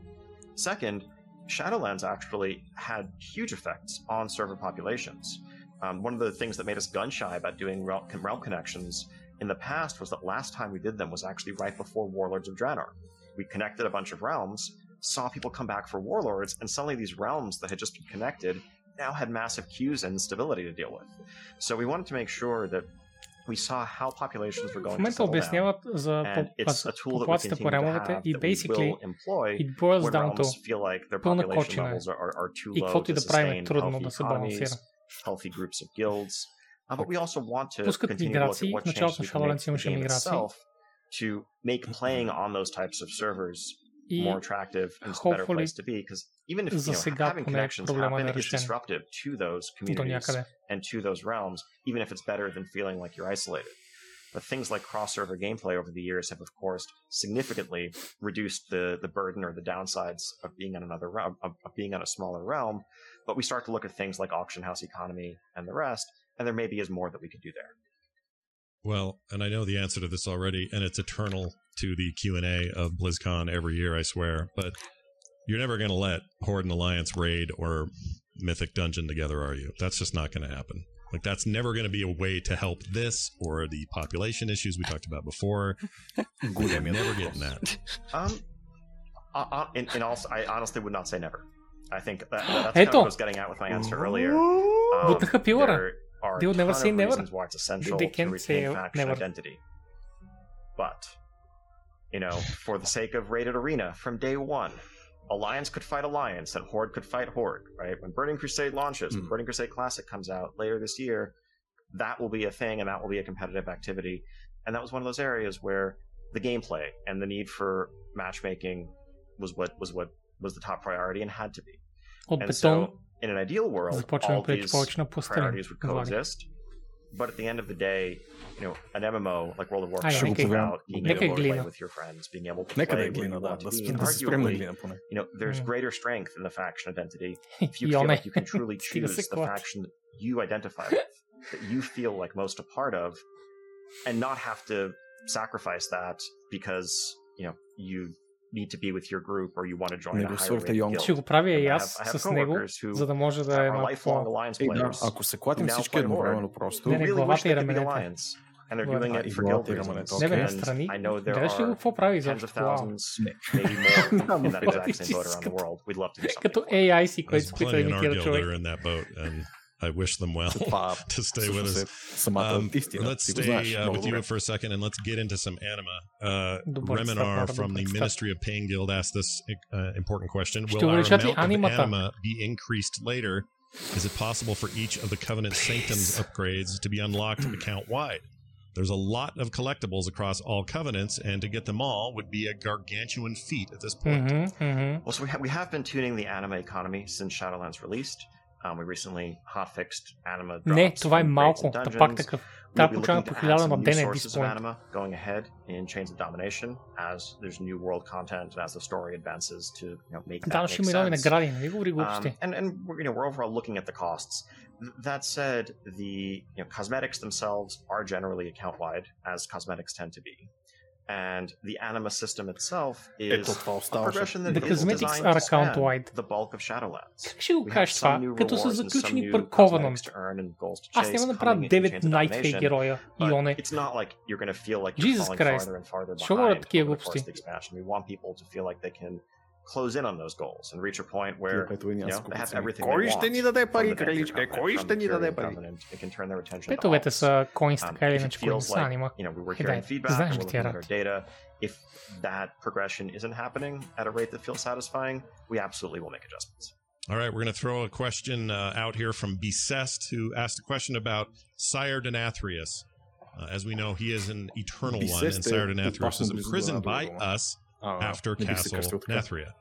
Second, Shadowlands actually had huge effects on server populations. Um, one of the things that made us gun shy about doing realm, realm connections in the past was that last time we did them was actually right before Warlords of Draenor. We connected a bunch of realms, saw people come back for Warlords, and suddenly these realms that had just been connected now had massive queues and instability to deal with. So we wanted to make sure that we saw how populations were В going to момента settle down. обясняват за And по- it's a паз- tool that we популацията по continue to реловете have и that we basically will employ it boils when down to realms feel like their пълна population кочина е. levels are, are, are too И low каквото и to да правим sustain е трудно healthy да се economies, балансира. healthy groups of guilds. Uh, but we also want to Пускат continue to look миграции. at В what началото changes на we can make Shadowlands to the имаше game миграции. itself to make playing on those types of servers more attractive and a better place to be because even if you know, having connections happen, it is disruptive to those communities and to those realms, even if it's better than feeling like you're isolated. But things like cross-server gameplay over the years have, of course, significantly reduced the, the burden or the downsides of being on another realm, of, of being on a smaller realm. But we start to look at things like auction house economy and the rest, and there maybe is more that we could do there. Well, and I know the answer to this already, and it's eternal to the Q and A of BlizzCon every year, I swear. But you're never going to let Horde and Alliance raid or Mythic Dungeon together, are you? That's just not going to happen. Like that's never going to be a way to help this or the population issues we talked about before. We're never getting that. Um, I, and, and, also, I honestly would not say never. I think that, that's kind of what I was getting at with my answer earlier. Um, are they would never say never. Reasons why it's essential they, they to retain faction never. identity. But you know, for the sake of Rated Arena, from day one, Alliance could fight Alliance, and Horde could fight Horde. Right when Burning Crusade launches, mm. Burning Crusade Classic comes out later this year, that will be a thing, and that will be a competitive activity. And that was one of those areas where the gameplay and the need for matchmaking was what was what was the top priority and had to be. Oh, and but so, don't in an ideal world, all these priorities would coexist. But at the end of the day, you know, an MMO like World of Warcraft is about being able to play with your friends, being able to play with you want to be. Arguably, you know, there's greater strength in the faction identity. If you feel like you can truly choose the faction that you identify with, that you feel like most a part of, and not have to sacrifice that because you know you need to be with your group or you want to join a higher Йонг. guild. Ще го правя и аз с него, coworkers who за да може да е are малко lifelong по... Alliance Е, да, players ако се клатим всички едновременно просто. Не, не, главата и раменете. And they're doing it for guild reasons. Не бе, there Гледаш ли го are какво прави tens of изобщо? Maybe more in that exact same boat around the като- world. We'd love to do something. Като. AI си, който се опитва да имитира човек. I wish them well to stay with us. Um, let's stay uh, with you for a second and let's get into some anima. Uh, Reminar from the Ministry of Pain Guild asked this uh, important question Will our amount of anima be increased later? Is it possible for each of the Covenant Sanctum's upgrades to be unlocked account wide? There's a lot of collectibles across all covenants, and to get them all would be a gargantuan feat at this point. Mm-hmm, mm-hmm. Well, so we, ha- we have been tuning the anima economy since Shadowlands released. Um, we recently hotfixed anima drops Не, това е from малко. raids and Та пак dungeons. такъв. We'll Трябва be да получаваме looking по to add хиляда some на new ден at sources this of point. anima going ahead in Chains of Domination as there's new world content and as the story advances to you know, make that Да, make ще има нови sense. награди, не ви говори Um, глупости. and and we're, you know we're overall looking at the costs. Th- That said, the you know cosmetics themselves are generally account wide, as cosmetics tend to be, and the Animus system itself is a progression that the is designed are account-wide. the bulk of Shadowlands. Как ще го кажеш това? Като са заключени пър Covenant. Аз няма да направя 9 Night Fae героя, Ионе. Like Jesus Christ. feel like they can the expansion. We want people to feel like they can close in on those goals and reach a point where Тия, Пето, и you know, няколко they have пъти. everything Кой they ще want ни даде from пари, the Venture краличка? Covenant, Кой from ще the ни даде Tyrion пари? Covenant. It can turn their attention to Петовете alts. са коинс, Um, така или if it иначе, които не feels са like, анима. you know, we were Е, да, hearing feedback знаеш and ли we're тия looking at рад? our data. If that progression isn't happening at a rate that feels satisfying, we absolutely will make adjustments. All right, we're going to throw a question uh, out here from Becest, who asked a question about Sire Denathrius. Uh, as we know, he is an eternal one, Becest and е Sire Denathrius is опасно imprisoned by близо до us oh, after maybe Castle Nathria.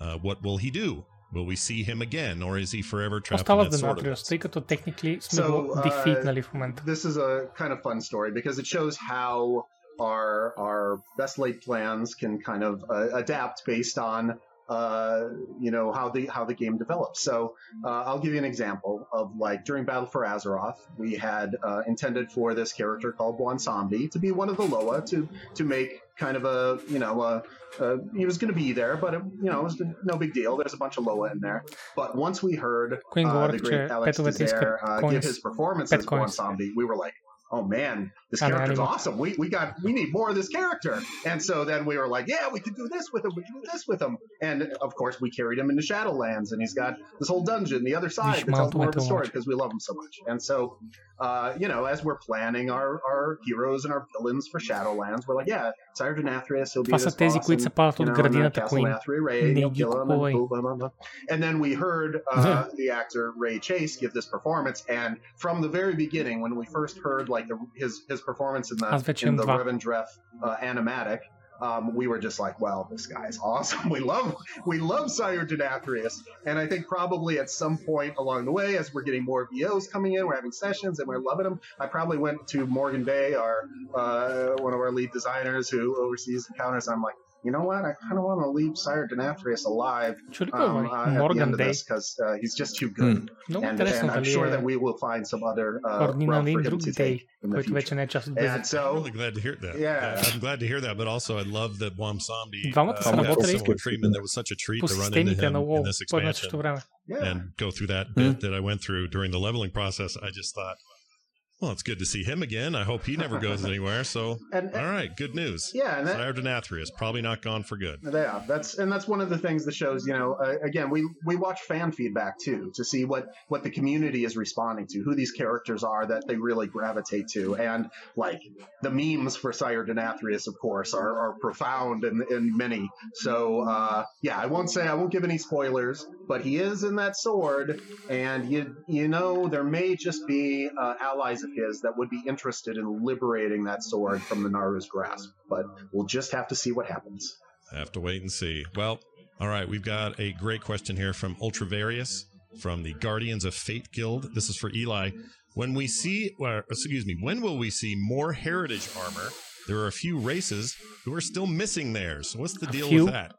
Uh, what will he do? Will we see him again, or is he forever trapped in that Denatrios, тъй като техникли so, го дефит, нали. This is a kind of fun story because it shows how our our best laid plans can kind of uh, adapt based on uh, you know how the how the game develops. So uh, I'll give you an example of like during Battle for Azeroth, we had uh, intended for this character called Bwonsamdi to be one of the Loa to to make kind of a you know a, a he was going to be there, but it, you know it was no big deal. There's a bunch of Loa in there, but once we heard uh, the great Alex Dizer, uh, give his performance as Zombie, we were like, oh man, this Ah, no, character's anymore. awesome. We we got we need more of this character. And so then we were like, yeah, we could do this with him. We could do this with him. And of course, we carried him into Shadowlands, and he's got this whole dungeon, the other side that tells more of the story because we love him so much. And so, uh, you know, as we're planning our our heroes and our villains for Shadowlands, we're like, yeah, Sire Denathrius, he'll be Това са this тези, boss които се in, палят you от know, in the градината Castle Queen. Nathria raid. Не You'll ги kill him and купувай. blah, blah, blah, blah. And then we heard uh, the actor Ray Chase give this performance, and from the very beginning, when we first heard like the, his his performance in the, in the Revendreth uh, animatic, um, we were just like, "Wow, this guy's awesome. We love we love Sire Denathrius." And I think probably at some point along the way, as we're getting more VOs coming in, we're having sessions, and we're loving them. I probably went to Morgan Day, our uh, one of our lead designers who oversees encounters. I'm like, you know what? I kind of want to leave Sire Denathrius alive um, uh, at the end of this because uh, he's just too good. Hmm. And, and, I'm sure that we will find some other uh, route for him to take in the future. And so, I'm really glad to hear that. Yeah. I'm glad to hear that, but also I love that Bwonsamdi uh, had someone Friedman that was such a treat to run into him in this expansion yeah. and go through that hmm. bit that I went through during the leveling process. I just thought, well, it's good to see him again. I hope he never goes anywhere. So, And- all right, good news. Yeah, and that- Sire Denathrius probably not gone for good. Yeah, that's and that's one of the things that shows. You know, uh, again, we we watch fan feedback too to see what what the community is responding to, who these characters are that they really gravitate to, and like the memes for Sire Denathrius, of course, are, are profound and and many. So uh, yeah, I won't say I won't give any spoilers, but he is in that sword, and you you know there may just be uh, allies of his that would be interested in liberating that sword from the Naru's grasp, but we'll just have to see what happens. Have to wait and see. Well, all right, we've got a great question here from Ultravarius from the Guardians of Fate Guild. This is for Ely. When we see, well, excuse me, when will we see more heritage armor? There are a few races who are still missing theirs. What's the A deal few? with that?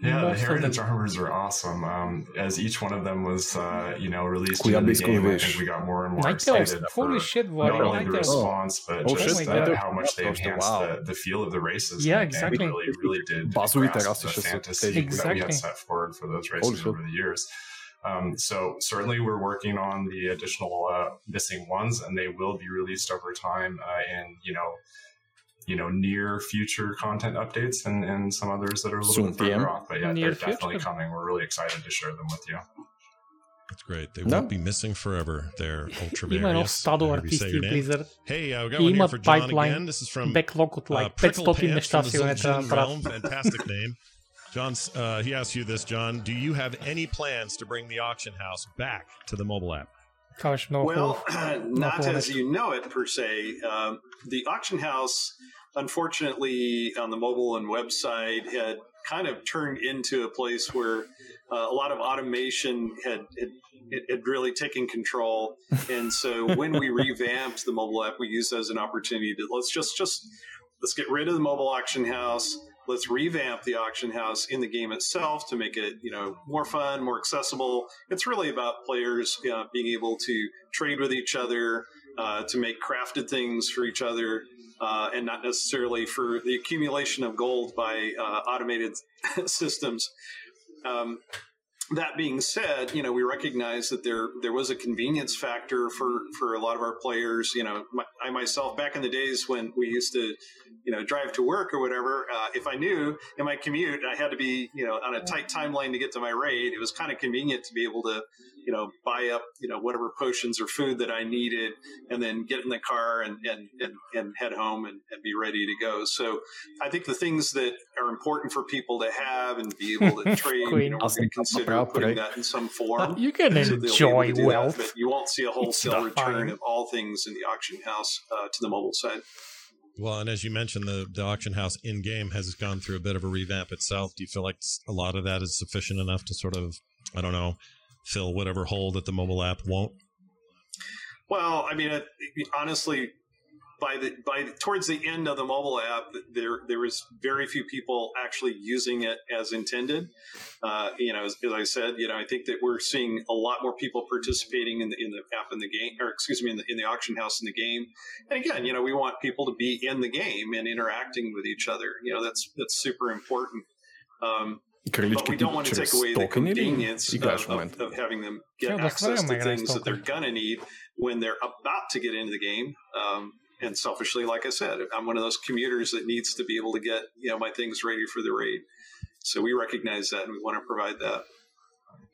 Yeah, the Heritage Armors are awesome. Um, as each one of them was, uh, you know, released in the game, I think we got more and more excited for shit, not only the response, but oh, just how much they enhanced wow. the, the feel of the races. Yeah, exactly. And really, really did grasp the fantasy exactly. that we had set forward for those races over the years. Um, so certainly, we're working on the additional uh, missing ones, and they will be released over time. Uh, and you know, you know, near future content updates, and, and some others that are a little Soon bit further PM. off. But yeah, Near they're definitely future. coming. We're really excited to share them with you. That's great. They No. won't be missing forever. There, Има едно Ultravarius. стадо however you say артисти your в name. Blizzard Hey, uh, we got и one here имат for John пайплайн, again. This is from беклог от like uh, Prickle 500 Pants неща from the сигурно трябва да Zul'jin направят. realm. Fantastic name. John, uh, he asks you this, John. Do you have any plans to bring the auction house back to the mobile app? Това беше много Well, хубаво. Много not хубаво as нещо. you know it per se. Um, the auction house, unfortunately, on the mobile and website, had kind of turned into a place where uh, a lot of automation had, had had really taken control. And so when we revamped the mobile app, we used that as an opportunity to let's just just let's get rid of the mobile auction house. Let's revamp the auction house in the game itself to make it, you know, more fun, more accessible. It's really about players uh, being able to trade with each other, uh, to make crafted things for each other, uh, and not necessarily for the accumulation of gold by uh, automated systems. Um, that being said, you know, we recognize that there there was a convenience factor for for a lot of our players. You know, my, I myself back in the days when we used to, you know, drive to work or whatever. Uh, if I knew in my commute I had to be, you know, on a tight timeline to get to my raid, it was kind of convenient to be able to, you know, buy up, you know, whatever potions or food that I needed, and then get in the car and and and, and head home and, and be ready to go. So, I think the things that are important for people to have and be able to trade, you know, we're going to consider putting that in some form. You can so they'll be able enjoy to do that, wealth. but you won't see a wholesale return fine. of all things in the auction house uh, to the mobile side. Well, and as you mentioned, the, the auction house in game has gone through a bit of a revamp itself. Do you feel like a lot of that is sufficient enough to sort of, I don't know, fill whatever hole that the mobile app won't? Well, I mean, honestly, by the by towards the end of the mobile app, there there was very few people actually using it as intended. Uh, you know, as, as I said, you know, I think that we're seeing a lot more people participating in the in the app in the game, or excuse me, in the in the auction house in the game. And again, you know, we want people to be in the game and interacting with each other. You know, that's that's super important. Um, but we don't want to take away the convenience of, of, having them get access to things that they're going to need when they're about to get into the game. Um, and selfishly, like I said, I'm one of those commuters that needs to be able to get you know my things ready for the raid. So we recognize that and we want to provide that.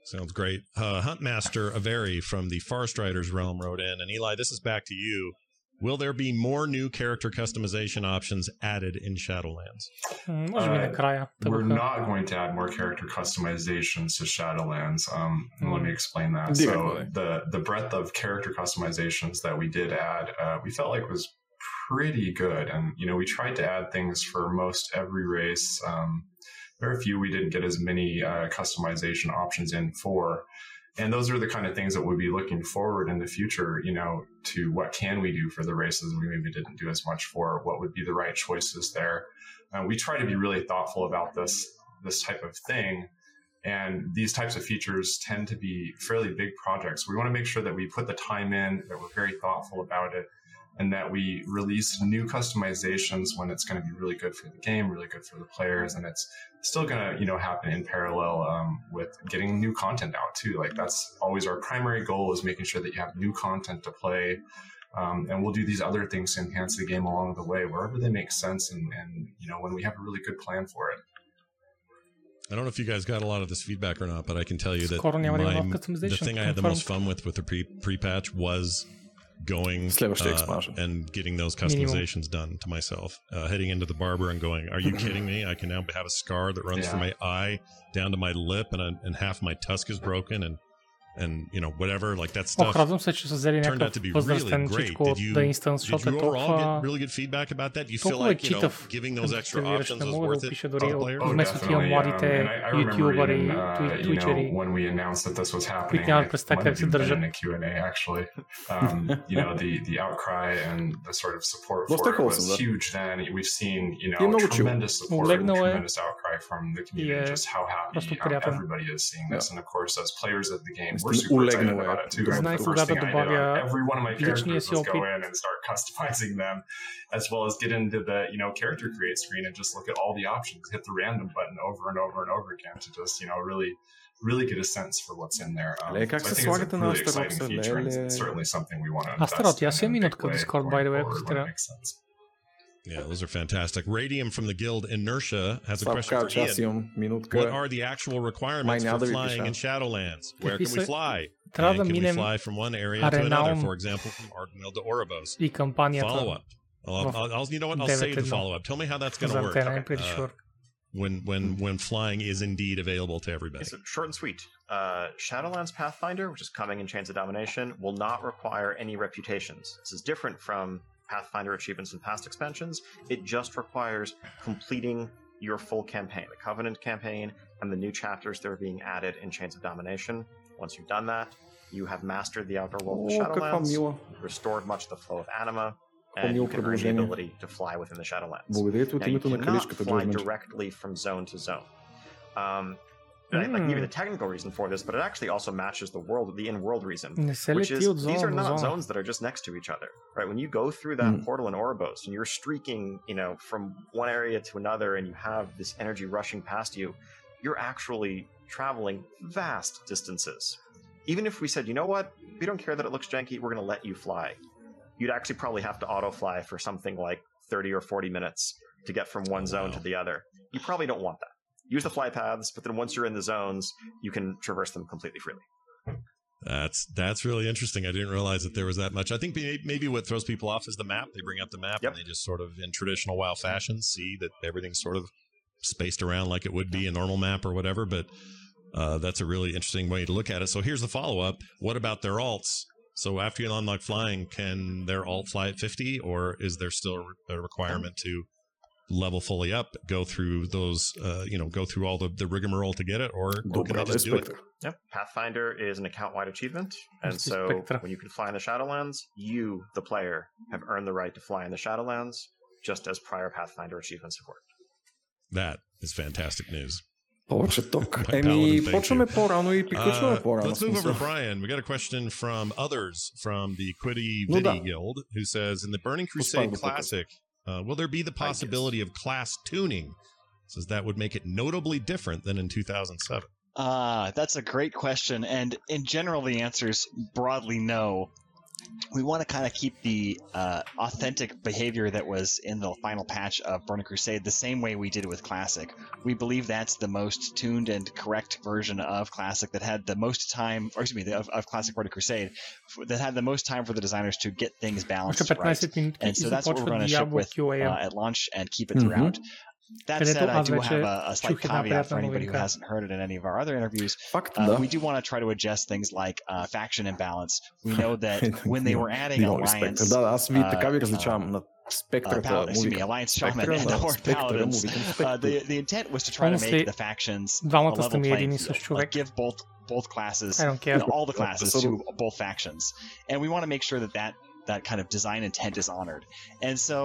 Sounds great. Uh, Huntmaster Avery from the Forest Riders realm wrote in, and Ely, this is back to you. Will there be more new character customization options added in Shadowlands? Uh, we're not going to add more character customizations to Shadowlands. Um, mm. Let me explain that. So the the breadth of character customizations that we did add, uh, we felt like was pretty good, and you know we tried to add things for most every race. Um, there are a few we didn't get as many uh, customization options in for. And those are the kind of things that we'll be looking forward in the future, you know, to what can we do for the races we maybe didn't do as much for, what would be the right choices there. Uh, we try to be really thoughtful about this this type of thing, and these types of features tend to be fairly big projects. We want to make sure that we put the time in, that we're very thoughtful about it, and that we release new customizations when it's going to be really good for the game, really good for the players, and it's still going to you know happen in parallel um, with getting new content out too. Like that's always our primary goal is making sure that you have new content to play. Um, and we'll do these other things to enhance the game along the way, wherever they make sense, and, and you know when we have a really good plan for it. I don't know if you guys got a lot of this feedback or not, but I can tell you that my, the thing I had the most fun with with the pre pre patch was going uh, and getting those customizations Minimum. done to myself. Uh, heading into the barber and going, "Are you kidding me? I can now have a scar that runs yeah. from my eye down to my lip, and a, and half my tusk is broken, and and you know whatever like that Ох, stuff." радвам се, че са взели Turned out някакъв to be really възрастен great. чичко Did от you, The Instance, did защото you е overall толкова... get really good feedback about that? Do you feel толкова like you know читав, giving като those extra активираш, options не was мога да worth it опиша to дори the от- player? Oh, вместо тия definitely. младите Um, and I, I remember ютубъри, even, uh, тwi- you know, твичери. when we announced that this was happening, които нямат I представа might как have се even been държат. in a Q&A actually. Um, you know, the, the outcry and the sort of support Доста for it was wholesome, да. huge then. We've seen, you Ти е know, много чил. tremendous support and Олегнал е tremendous outcry from the community, и е just how happy просто um, приятен. everybody is seeing this. And of course, as players of the game, we're super ulegną. about it too. It's nice the first thing I did on every one of my characters was go in and start customizing them, as well as get into the you know character create screen and just look at all the options, hit the random button over and over and over again to just you know really really get a sense for what's in there. Um, Ale, jak so se svagate na Astaroth? Certainly something we want to invest in. Astaroth, ja sam minutku Discord, by the way, ako si treba. Yeah, those are fantastic. Radium from the guild Inertia has a question for Ion. What are the actual requirements for flying in Shadowlands? Where can we fly? And can we fly from one area to another, for example, from Ardenweald to Oribos? Follow-up. I'll, I'll, you know what? I'll save the follow-up. Tell me how that's going to work. I'm pretty uh, sure. When, when, when flying is indeed available to everybody. short and sweet. Uh, Shadowlands Pathfinder, which is coming in Chains of Domination, will not require any reputations. This is different from Pathfinder achievements and past expansions. It just requires completing your full campaign, the Covenant campaign, and the new chapters that are being added in Chains of Domination. Once you've done that, you have mastered the Outer World of the Shadowlands, restored much of the flow of anima, and you can earn the ability to fly within the Shadowlands. Now, you cannot fly directly from zone to zone. Um, and mm. Like maybe the technical reason for this, but it actually also matches the world, the in-world reason, which is zone, these are not zone. zones that are just next to each other, right? When you go through that mm. portal in Oribos and you're streaking, you know, from one area to another, and you have this energy rushing past you, you're actually traveling vast distances. Even if we said, you know what, we don't care that it looks janky, we're going to let you fly. You'd actually probably have to auto fly for something like 30 or 40 minutes to get from one zone wow. to the other. You probably don't want that. Use the fly paths, but then once you're in the zones, you can traverse them completely freely. That's that's really interesting. I didn't realize that there was that much. I think may- maybe what throws people off is the map. They bring up the map and they just sort of, in traditional WoW fashion, see that everything's sort of spaced around like it would be a normal map or whatever. But uh, that's a really interesting way to look at it. So here's the follow up. What about their alts? So after you unlock flying, can their alt fly at 50, or is there still a requirement to level fully up, go through those, uh, you know, go through all the, the rigmarole to get it, or, or can they just do it? Yep. Pathfinder is an account wide achievement. And Mr. so Spectre. when you can fly in the Shadowlands, you, the player, have earned the right to fly in the Shadowlands, just as prior Pathfinder achievements have worked. That is fantastic news. Повече ток. My Еми, paladin, thank почваме you. по-рано и приключваме Uh, по-рано. Let's move over to смисъл. Brian. We got a question from others from the Quiddy Ну Viddy да. Guild who says in the Burning Успях Crusade го тук. Classic, uh, will there be the possibility of class tuning? Says that would make it notably different than in 2007. Uh, that's a great question. And in general, the answer is broadly no we want to kind of keep the uh, authentic behavior that was in the final patch of Burning Crusade the same way we did with Classic. We believe that's the most tuned and correct version of Classic that had the most time, or excuse me, of, of Classic Burning Crusade that had the most time for the designers to get things balanced right. And so that's what we're going to ship with uh, at launch and keep it mm-hmm. throughout. That Където said, I аз do вече have a, a slight чух една caveat for приятна anybody who новинка. hasn't heard it in any of our other interviews. Факт, Uh, да. we do want to try to adjust things like uh, faction imbalance. We know that when they were adding Дигам Alliance, спектър. Да, аз ви uh, така ви различавам на uh, спектъра. Pal- excuse me, Alliance Shaman and the Horde Paladins. Uh, the, the intent was to try to Honestly, make the factions a двамата level сте ми playing един и field. същ Like човек. give both both classes, I don't care. you know, all the classes to Absolutely. both factions, and we want to make sure that that that kind of design intent is honored. And so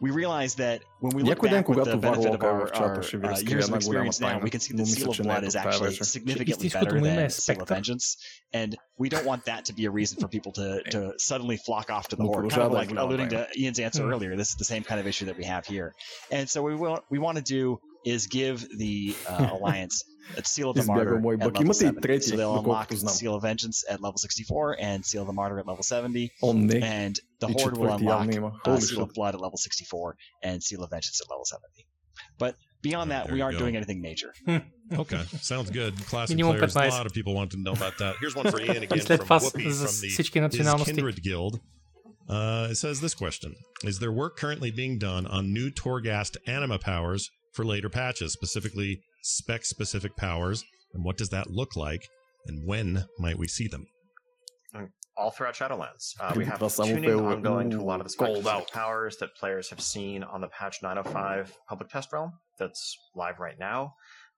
we realize that when we look back with the benefit of our, our uh, years of experience now, we can see that Seal of Blood is actually significantly better than Seal of Vengeance, and we don't want that to be a reason for people to, to suddenly flock off to the Horde. Kind of like alluding to Ion's answer earlier, this is the same kind of issue that we have here. And so we, want we want to do is give the uh, alliance a seal of the martyr at level seven, So they'll unlock seal of vengeance at level 64 and seal of the martyr at level 70. And the horde will unlock uh, seal of blood at level 64 and seal of vengeance at level 70. But beyond that, we aren't doing anything major. Hmm. okay, sounds good. Classic players. 15. A lot of people want to know about that. Here's one for Ion again from Whoopi from the Kindred Guild. Uh, it says this question: Is there work currently being done on new Torghast anima powers for later patches, specifically spec specific powers, and what does that look like, and when might we see them? Mm, all throughout Shadowlands, uh, we have tuning ongoing to a lot of the spec powers that players have seen on the patch 905 public test realm that's live right now.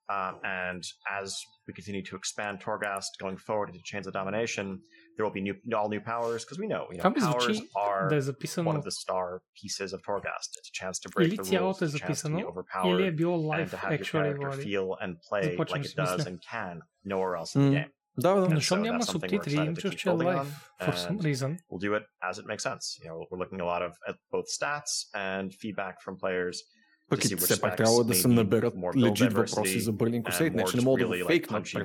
Uh, and as we continue to expand Torghast going forward into Chains of Domination, there will be new, all new powers because we know, you know, Това ми powers звучи are да е one записано of the star pieces of Torghast. It's a chance to break или the rules, цялото е it's a chance to be записано, или е overpowered, било and live to have your actually, character Влади. feel and play Започвам like да it си мисля. does and can nowhere else in the М, game. Да, да. And Защо so няма that's something we're субтитри? excited Им to чуш, keep че е building live on, for some and reason. We'll do it as it makes sense. You know, we're looking a lot of at both stats and feedback from players to Пък see и which все пак specs трябва да may се need наберат more build легит въпроси diversity за Burning Crusade, and не more че не just мога да really го like фейкнат, punchy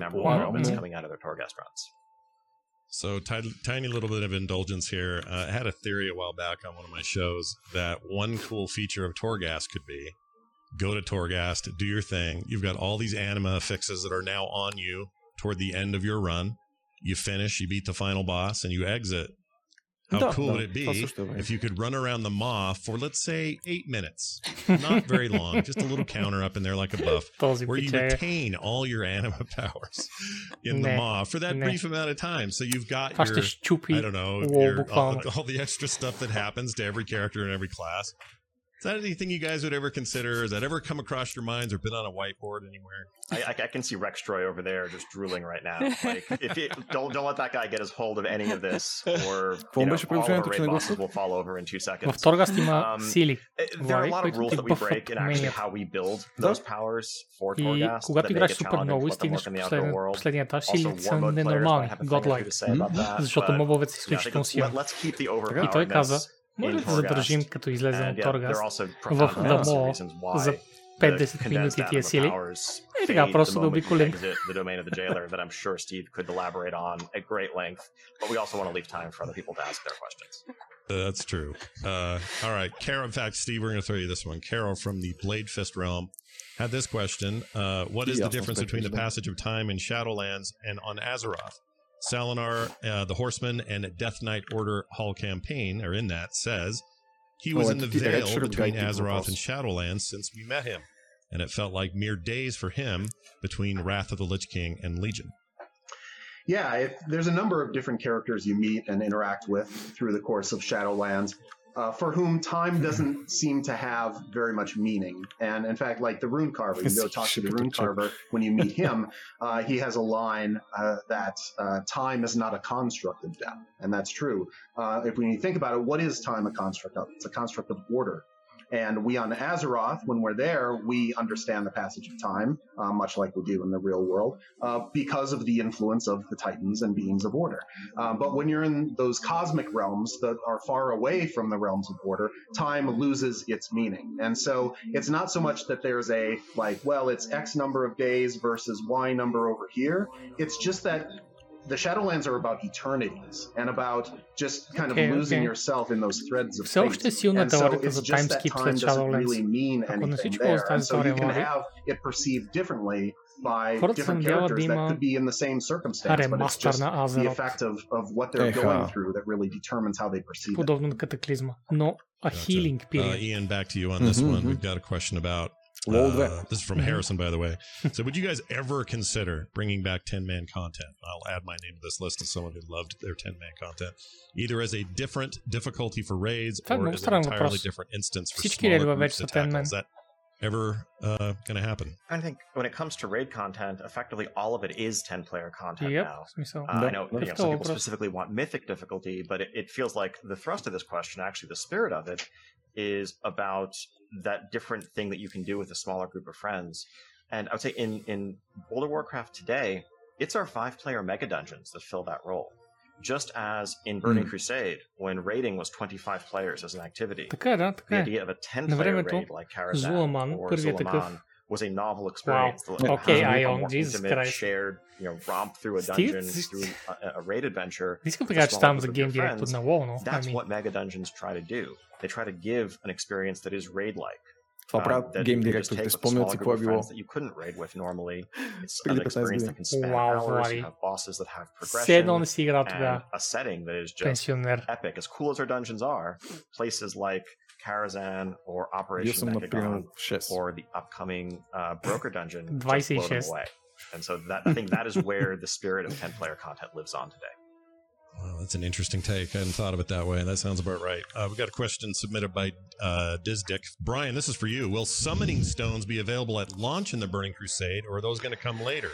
So, tiny, tiny little bit of indulgence here. Uh, I had a theory a while back on one of my shows that one cool feature of Torghast could be go to Torghast, do your thing. You've got all these anima fixes that are now on you toward the end of your run. You finish, you beat the final boss, and you exit. How no, cool no, would it be if you could run around the maw for, let's say, eight minutes? Not very long, just a little counter up in there like a buff, where you retain all your anima powers in the maw for that brief amount of time. So you've got your, I don't know, your, all, all, the extra stuff that happens to every character in every class that anything you guys would ever consider? Has that ever come across your minds or been on a whiteboard anywhere? I, I can see Rextroy over there just drooling right now. Like, if you, don't don't let that guy get his hold of any of this, or you know, all of our raid bosses will fall over in two seconds. Um, eh, there are a lot of rules that we break in actually how we build those powers for Torghast that make it challenging to let them work in the outer world. Also, warmode players might have a thing to say about that. But, yeah, I let's keep the overpoweringness Може ли да задържим, като излезем от Торгас в Дамо за 50 минути тия сили? И така, просто да обиколим. That's true. Uh, all right, Carol. In fact, Steve, we're going to throw you this one. Carol from the Bladefist realm had this question: uh, What is the difference between the passage of time in Shadowlands and on Azeroth? Salinar, uh, the Horseman, and Death Knight Order Hall campaign are in that. Says he was Oh, in the veil between Azeroth and. Shadowlands since we met him, and it felt like mere days for him between Wrath of the Lich King and Legion. Yeah, it, there's a number of different characters you meet and interact with through the course of Shadowlands, uh, for whom time doesn't seem to have very much meaning. And in fact, like the Rune Carver, you go talk to the Rune Carver when you meet him. Uh, he has a line uh, that uh, time is not a construct of death, and that's true. Uh, if when you think about it, what is time a construct of? It's a construct of order. And we on Azeroth, when we're there, we understand the passage of time, uh, much like we do in the real world, uh, because of the influence of the Titans and beings of order. Uh, but when you're in those cosmic realms that are far away from the realms of order, time loses its meaning. And so it's not so much that there's a, like, well, it's X number of days versus Y number over here. It's just that the Shadowlands are about eternities and about just kind okay, of losing okay. yourself in those threads of Все fate. And so it's just that time doesn't really mean anything there. And so you can have it perceived differently by different characters that could be in the same circumstance, but it's just the effect of, of what they're going through that really determines how they perceive it. A healing uh, period. Uh, Ion, back to you on this mm-hmm, one. Mm-hmm. We've got a question about uh, this is from Harrison, by the way. So, would you guys ever consider bringing back 10 man content? I'll add my name to this list as someone who loved their 10 man content, either as a different difficulty for raids or as an entirely different instance for smaller groups to tackle. Is that ever uh, going to happen. I think when it comes to raid content, effectively all of it is 10 player content yep, now. So. Uh, no, I know, you know some people specifically want mythic difficulty, but it, it, feels like the thrust of this question, actually the spirit of it, is about that different thing that you can do with a smaller group of friends. And I would say in, in World of Warcraft today, it's our five player mega dungeons that fill that role just as in Burning mm. Crusade, when raiding was 25 players as an activity, така, да, така the idea of a 10-player raid like Karazhan or Zul'Aman was a novel experience wow. that okay, a more Jesus intimate, Christ. shared, you know, romp through a dungeon, through a, a raid adventure. These да кажа, че там за That's I mean... what Mega Dungeons try to do. They try to give an experience that is raid-like. Това um, правят Game Director. Те спомнят си какво е било. Преди Все едно не си игра тогава. Пенсионер. Epic. As cool as our dungeons are, places like Karazhan or Operation Mechagon or the upcoming uh, Broker Dungeon just blow them away. And so that, I think that is where the spirit of 10-player content lives on today. That's an interesting take. I hadn't thought of it that way. That sounds about right. Uh, we got a question submitted by uh, Dizdick. Brian, this is for you. Will summoning stones be available at launch in the Burning Crusade, or are those going to come later?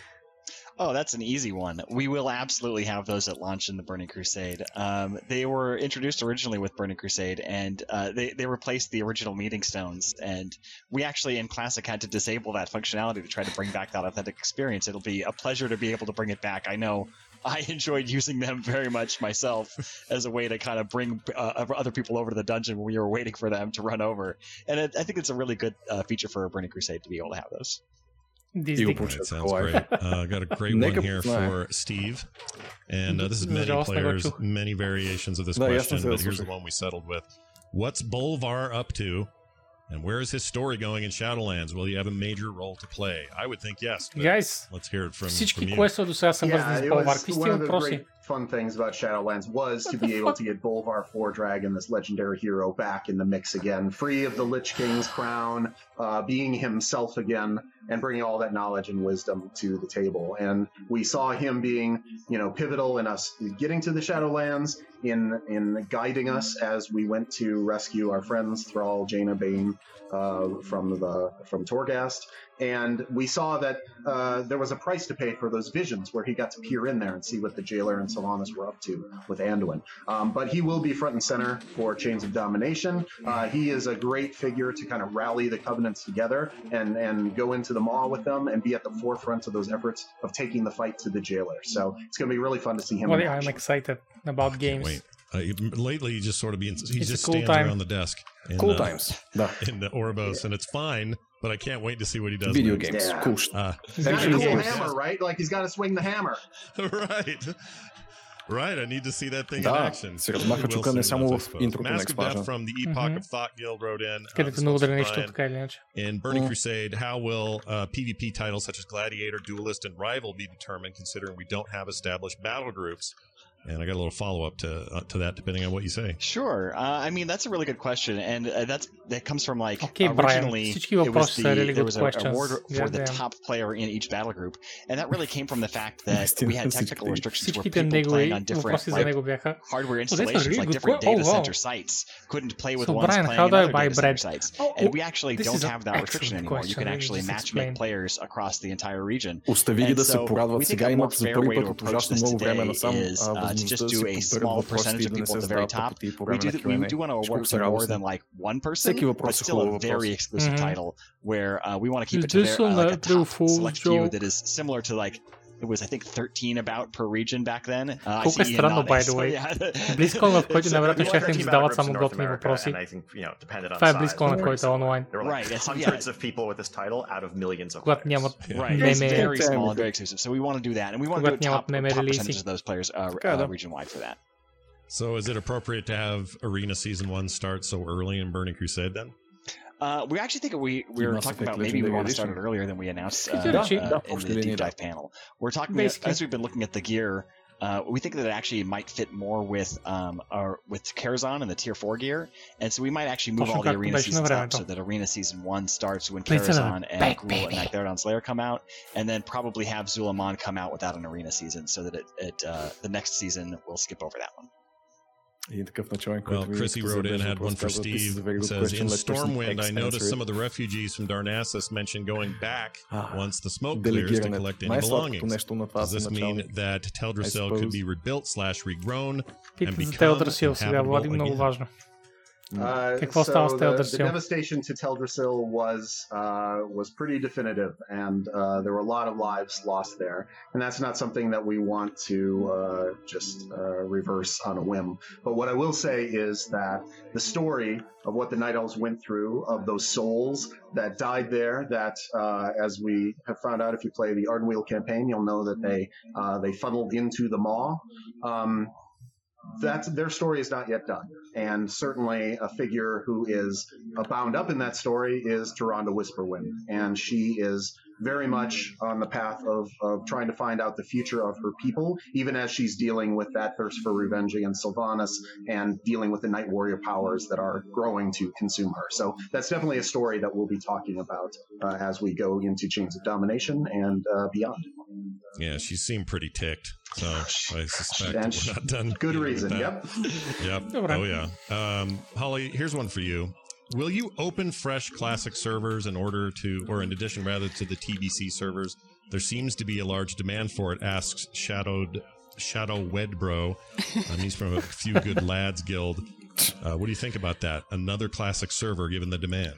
Oh, that's an easy one. We will absolutely have those at launch in the Burning Crusade. Um, they were introduced originally with Burning Crusade, and uh, they they replaced the original meeting stones. And we actually in Classic had to disable that functionality to try to bring back that authentic experience. It'll be a pleasure to be able to bring it back. I know I enjoyed using them very much myself as a way to kind of bring uh, other people over to the dungeon when we were waiting for them to run over. And it, I think it's a really good uh, feature for Burning Crusade to be able to have those. These Evil Portrait sounds great. Uh, got a great one here fly. for Steve, and uh, this is many players, many variations of this no, question, yes, but here's the one we settled with. What's Bolvar up to? And where is his story going in Shadowlands? Will he have a major role to play? I would think yes. but Guys, let's hear it from, from всички you. квестове до сега са вързани с it Болвар. was Какви one сте of the въпроси? great fun things about Shadowlands was to be able to get Bolvar Fordragon, this legendary hero, back in the mix again, free of the Lich King's crown, uh, being himself again, and bringing all that knowledge and wisdom to the table. And we saw him being, you know, pivotal in us getting to the Shadowlands, in in guiding us as we went to rescue our friends Thrall, Jaina, Bane uh, from the from Torghast, and we saw that uh, there was a price to pay for those visions where he got to peer in there and see what the jailer and Sylvanas were up to with Anduin. Um, but he will be front and center for Chains of Domination. Uh, he is a great figure to kind of rally the covenants together and and go into the maw with them and be at the forefront of those efforts of taking the fight to the jailer. So it's going to be really fun to see him. Well, in I'm excited about games. wait. Uh, he- lately, he's just sort of being he It's a just cool stands time. around the desk. In, Cool uh, times. Да. in the Orbos, and it's fine. But I can't wait to see what he does. Video next. games. Yeah. Cool. shit. Uh, He's got a Action cool games. hammer, right? Like he's got to swing the hammer. right. Right, I need to see that thing in Да, action. се размахва Will чука не soon само enough, I в suppose. интрото на Mask of Death Expansion. from the Epoch Мгм. of Thought Guild wrote in. uh, Където this много one's for нещо, Brian. така или иначе. In Burning Mm. Crusade, how will uh, PvP titles such as Gladiator, Duelist, and Rival be determined, considering we don't have established battle groups? And I got a little follow up to uh, to that, depending on what you say. Sure. Uh, I mean, that's a really good question, and uh, that's that comes from like Okay, Brian, originally всички it was въпроси са the really there good was a questions. award for the Goddamn. top player in each battle group, and that really came from the fact that Наистина, we had всички. technical restrictions where Всичките people playing негови on different въпроси за like, него бяха hardware Oh, that's a installations, really like good different que- oh, data wow. center sites, couldn't play with So, one Brian, playing how do I another buy data center bread? sites, Oh, and oh, we actually this don't is an have that restriction excellent anymore. You can question. actually Just matchmake explain. players across the entire region. Остави ги And да се so порадват we think сега, a more имат за fair първи way път to от approach ужасно this много време today насам is а, to just do a small percentage of people at the very top. We do, we do want to award to more than like one person, but still a very exclusive title where uh, we want to keep it to their, uh, like a top select few that is similar to like it was I think 13 about per region back then. Uh, I Колко е see Ian странно, by nodding, the so way. yeah. Близкон, в който So, най-вероятно there ще were им 13 задават battle само groups in North готини America, въпроси. and I think, you know, depended on Това е size, близко на but който е онлайн. There were like Right, it's- hundreds yeah. of people with this title out of millions of Когато players. нямат Right, it's меме, very small and very exclusive. So we want to do that, and we want to do когато a нямат top, меме top релизи. percentage of those players uh, Така е, uh, да. region wide for that. So, is it appropriate to have Arena Season One start so early in Burning Crusade? Then Uh, we actually think we, we were talking about maybe we want to start it earlier than we announced uh, uh, in the deep dive panel. We're talking about, as we've been looking at the gear. Uh, we think that it actually might fit more with um, our with Karazhan and the tier four gear, and so we might actually move all the arena seasons up so that arena season one starts when Karazhan and Gruul and Magtheridon's Lair come out, and then probably have Zul'Aman come out without an arena season so that it, it uh, the next season will skip over that one Един такъв начален, Well, който ви Chrissy като wrote in, зададеш had one въпрос, for казва, This is Steve. a very It good says, question. in Let person Stormwind, I X noticed answer some it." of the refugees from Darnassus mentioned going back Ah, once the smoke clears to Делегирането. collect any Най-сладкото belongings. нещо на това Does си this mean началник. that Teldrassil could suppose. be rebuilt slash regrown and Питат за become Телдрасил сега, Влади, inhabitable много again? Mm. Uh, so the, the, devastation to Teldrassil was uh, was pretty definitive, and uh, there were a lot of lives lost there, and that's not something that we want to uh, just uh, reverse on a whim. But what I will say is that the story of what the Night Elves went through, of those souls that died there, that uh, as we have found out, if you play the Ardenweald campaign, you'll know that they they funneled into the Maw. Um, that's their story is not yet done. And certainly a figure who is bound up in that story is Tyrande Whisperwind. And she is very much on the path of, of trying to find out the future of her people, even as she's dealing with that thirst for revenge against Sylvanas and dealing with the Night Warrior powers that are growing to consume her. So that's definitely a story that we'll be talking about uh, as we go into Chains of Domination and uh, beyond. Yeah, she seemed pretty ticked. So I suspect And we're not done. Good reason. Yep. Yep. Oh yeah. Um, Holly, here's one for you. Will you open fresh classic servers in order to, or in addition rather to the TBC servers? There seems to be a large demand for it. Asks Shadowed Shadow Wedbro. Um, he's from a few good lads guild. Uh, what do you think about that? Another classic server, given the demand.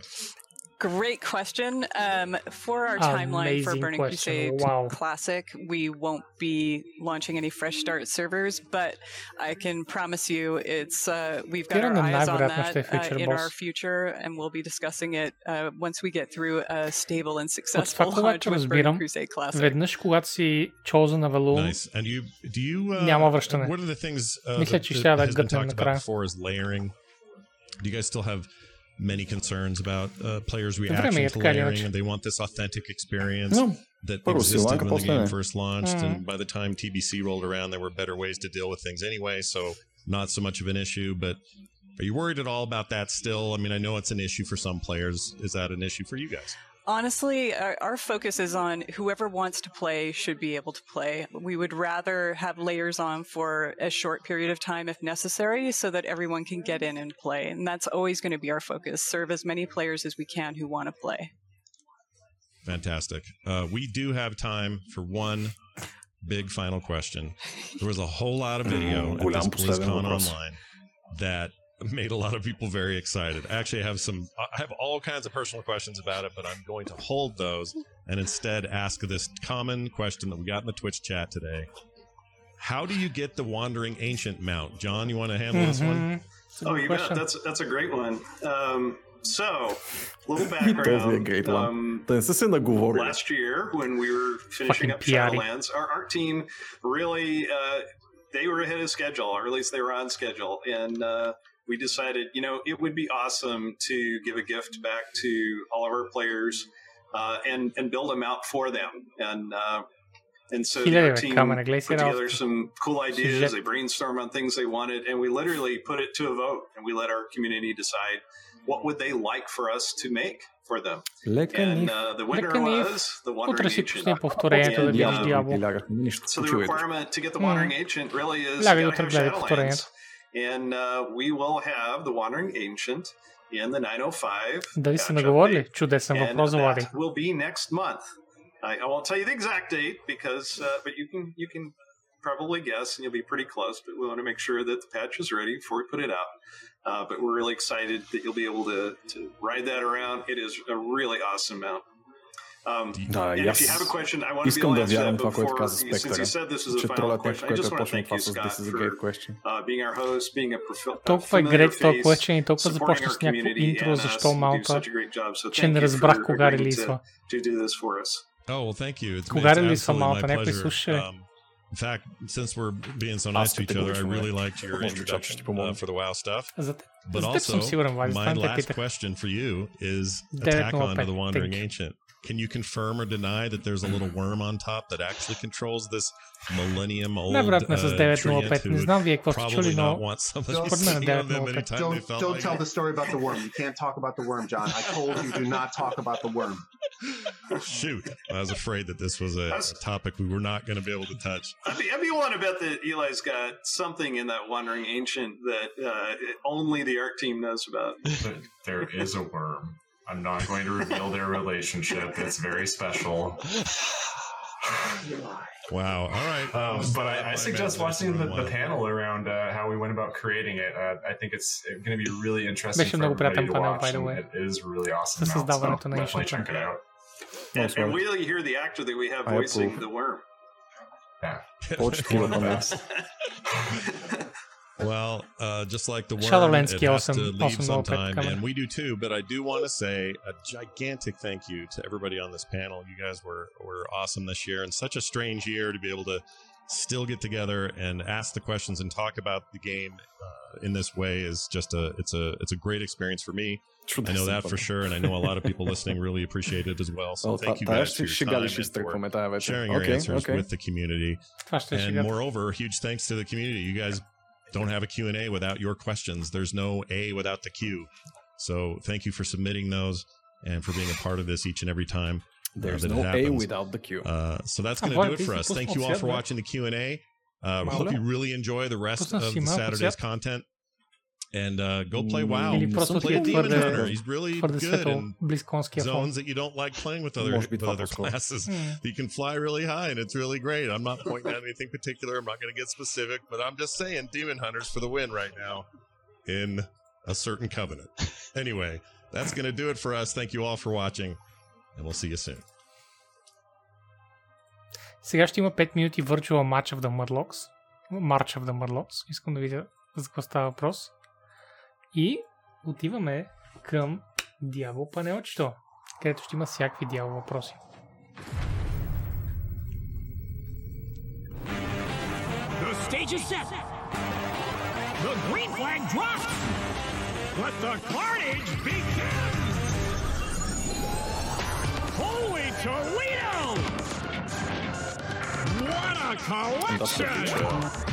Great question. Um, for our timeline for Amazing Burning question. Crusade Wow. Classic, we won't be launching any fresh start servers, but I can promise you, it's uh, we've got our Тирана eyes on най-вероятно ще е that uh, feature in our boss. future, and we'll be discussing it uh, once we get through a stable and От successful това, launch което with Burning разбирам, Crusade Classic. веднъж когато си chosen Avalon, Nice. And you do you uh, Няма връщане. What are the things uh, Мисля, that, че that ще да has been гътнем talked about накрая. before is layering? Do you guys still have many concerns about uh, players' reaction to layering, and they want this authentic experience no. that existed when the game first launched. Mm. And by the time TBC rolled around, there were better ways to deal with things anyway, so not so much of an issue. But are you worried at all about that still? I mean, I know it's an issue for some players. Is that an issue for you guys? Honestly, our, our, focus is on whoever wants to play should be able to play. We would rather have layers on for a short period of time if necessary so that everyone can get in and play. And that's always going to be our focus. Serve as many players as we can who want to play. Fantastic. Uh, we do have time for one big final question. There was a whole lot of video at this BlizzCon online that made a lot of people very excited. Actually, I have some, I have all kinds of personal questions about it, but I'm going to hold those and instead ask this common question that we got in the Twitch chat today. How do you get the Wandering Ancient mount? John, you want to handle mm-hmm. this one? Oh, you question. bet. That's, that's a great one. Um, so, little background. great one. Um, last year, when we were finishing Fucking up Piatti. Shadowlands, our art team really uh, they were ahead of schedule, or at least they were on schedule, and uh, we decided, you know, it would be awesome to give a gift back to all of our players uh, and and build them out for them. And uh, and so the our team put together some cool ideas. They brainstormed on things they wanted, and we literally put it to a vote, and we let our community decide what would they like for us to make for them. and uh, the winner was the Wandering Ancient. And, um, so the requirement to get the Wandering Ancient really is you gotta have Shadowlands. And uh, we will have The Wandering Ancient in the 905. Dali ste nagovorili čudesen v Prozovali. will be next month. I, I, won't tell you the exact date because, uh, but you can you can probably guess and you'll be pretty close. But we want to make sure that the patch is ready before we put it out. Uh, but we're really excited that you'll be able to, to ride that around. It is a really awesome mount. Um, да, и аз искам да вярвам това, което каза Спектъра, че тролят нещо, което е почнал това с This is a Question. Толкова е great това question и толкова започна с някакво интро, защо малта, че не разбрах кога релизва. Кога релизва малта, някой слушай. In fact, since we're being so nice to each other, I really liked your introduction uh, for the WoW stuff. But also, my last question for you is attack on to the Wandering Ancient. Can you confirm or deny that there's a little mm. worm on top that actually controls this millennium old Навратна с 9.05. Не знам вие какво сте чули, но според мен 9.05. Don't, don't tell the story about the worm. You can't talk about the worm, John. I told you do not talk about the worm. Shoot. I was afraid that this was a, a topic we were not going to be able to touch. I'd be, willing to bet that Ely's got something in that Wandering Ancient that uh, only the art team knows about. there is a worm. I'm not going to reveal their relationship. It's very special. wow. All right. Um, but I, I suggest watching the, the, panel around uh, how we went about creating it. Uh, I think it's going to be really interesting for everybody to watch. By the way. It is really awesome. This now, is so to definitely check it out. Yes, and, we really hear the actor that we have voicing the worm. Yeah. Well, uh, just like the worm, it has awesome, to leave awesome sometime, and we do too. But I do want to say a gigantic thank you to everybody on this panel. You guys were were awesome this year, and such a strange year to be able to still get together and ask the questions and talk about the game uh, in this way is just a it's a it's a great experience for me. I know that for sure, and I know a lot of people listening really appreciate it as well. So well, thank you guys for your time and for sharing your okay, answers okay. with the community. And moreover, huge thanks to the community. You guys don't have a Q&A without your questions. There's no A without the Q. So thank you for submitting those and for being a part of this each and every time. Uh, There's uh, no A without the Q. Uh, so that's going to do it for us. Thank you all for watching the Q&A. Uh, hope you really enjoy the rest of the Saturday's content and uh, go play WoW. Play Demon the, Hunter. He's really good in zones that you don't like playing with other, with other classes. Mm. You can fly really high, and it's really great. I'm not pointing at anything particular. I'm not going to get specific, but I'm just saying Demon Hunters for the win right now in a certain covenant. Anyway, that's going to do it for us. Thank you all for watching, and we'll see you soon. Сега ще има 5 минути Virtual Match of the Murlocs. March of the Murlocs. Искам да видя за какво става въпрос. И отиваме към дявол панелчето, където ще има всякакви дявол въпроси. The stage is set. The green flag drops. Let the carnage begin. Holy Toledo! What a collection!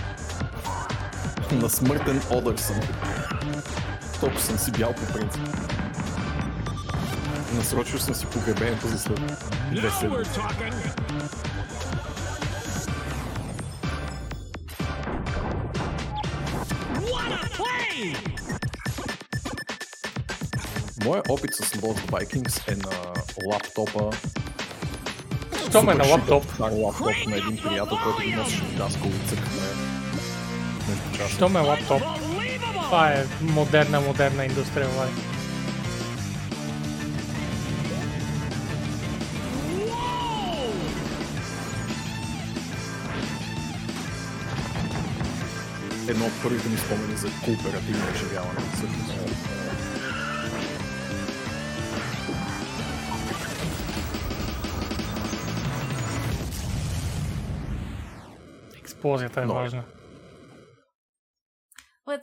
На смъртен одър съм. Толкова съм си бял по принцип. Насрочил съм си погребението за след Now 10 we're talking. What a play! Моят опит с Lost Vikings е на лаптопа. Що ме е на лаптоп? стар лаптоп на един приятел, който ги носеше в Даскал и цъкаме. Нещо часа. Що ме е лаптоп? Това е модерна, модерна индустрия, Влади. едно от първите ми спомени за кооперативно оживяване. Експлозията е важна.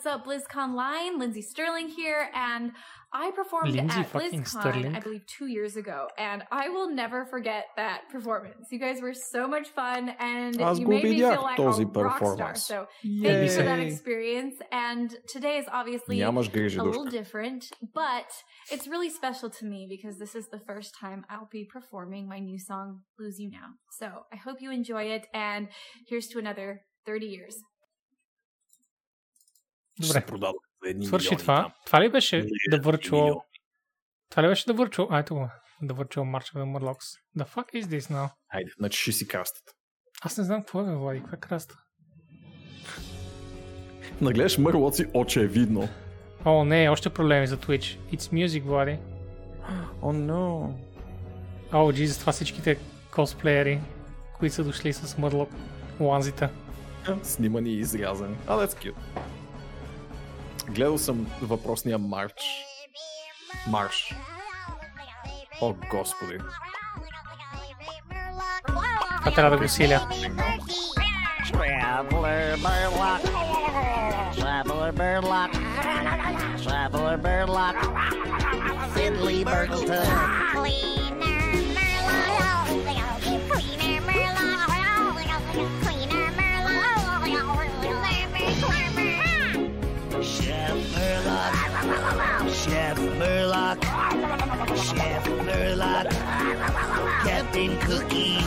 up? BlizzCon Line, Lindsey Stirling here, and I performed Lindsey at BlizzCon, Stirling. I believe, two years ago, and I will never forget that performance. You guys were so much fun, and Аз you made me feel like a rock star. So Yay. thank you for that experience. And today is obviously a little different, but it's really special to me because this is the first time I'll be performing my new song "Lose You Now." So I hope you enjoy it, and here's to another 30 years. Добре. за едни Свърши милиони това. там. Това ли беше Virtual... милиони. Това ли беше The Virtual... А, ето го. The Virtual March of the Murlocs. The fuck is this now? Хайде, значи ще си кастата. Аз не знам какво е, бе, Влади. Каква е краста? Нагледаш мърлоци, очевидно. О, не, още проблеми за Twitch. It's music, Влади. О, но. О, Jesus, това всичките косплеери, които са дошли с Мърлок ланзите. Снимани и изрязани. А, that's cute. Гледал съм въпросния марш. Марш. О, господи. Това трябва да го силя. Traveler Burlock. Traveler Burlock. Traveler Burlock. Fiddly Burgleton. Chef Chef Murlock, Chef Murlock, Captain Cookie,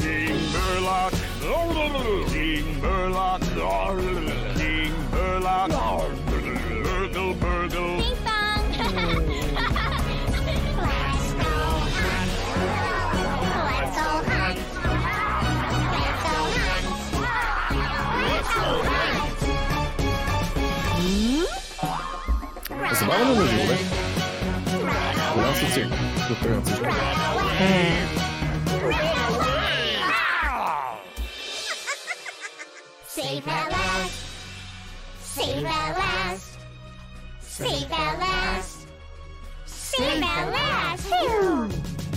King Murlock, King Murlock, King Murlock, Burgle Burgle, Bing Bong. você vai no jogo, né? Nossa. Save at last. Save at last. Save at last. Save at last.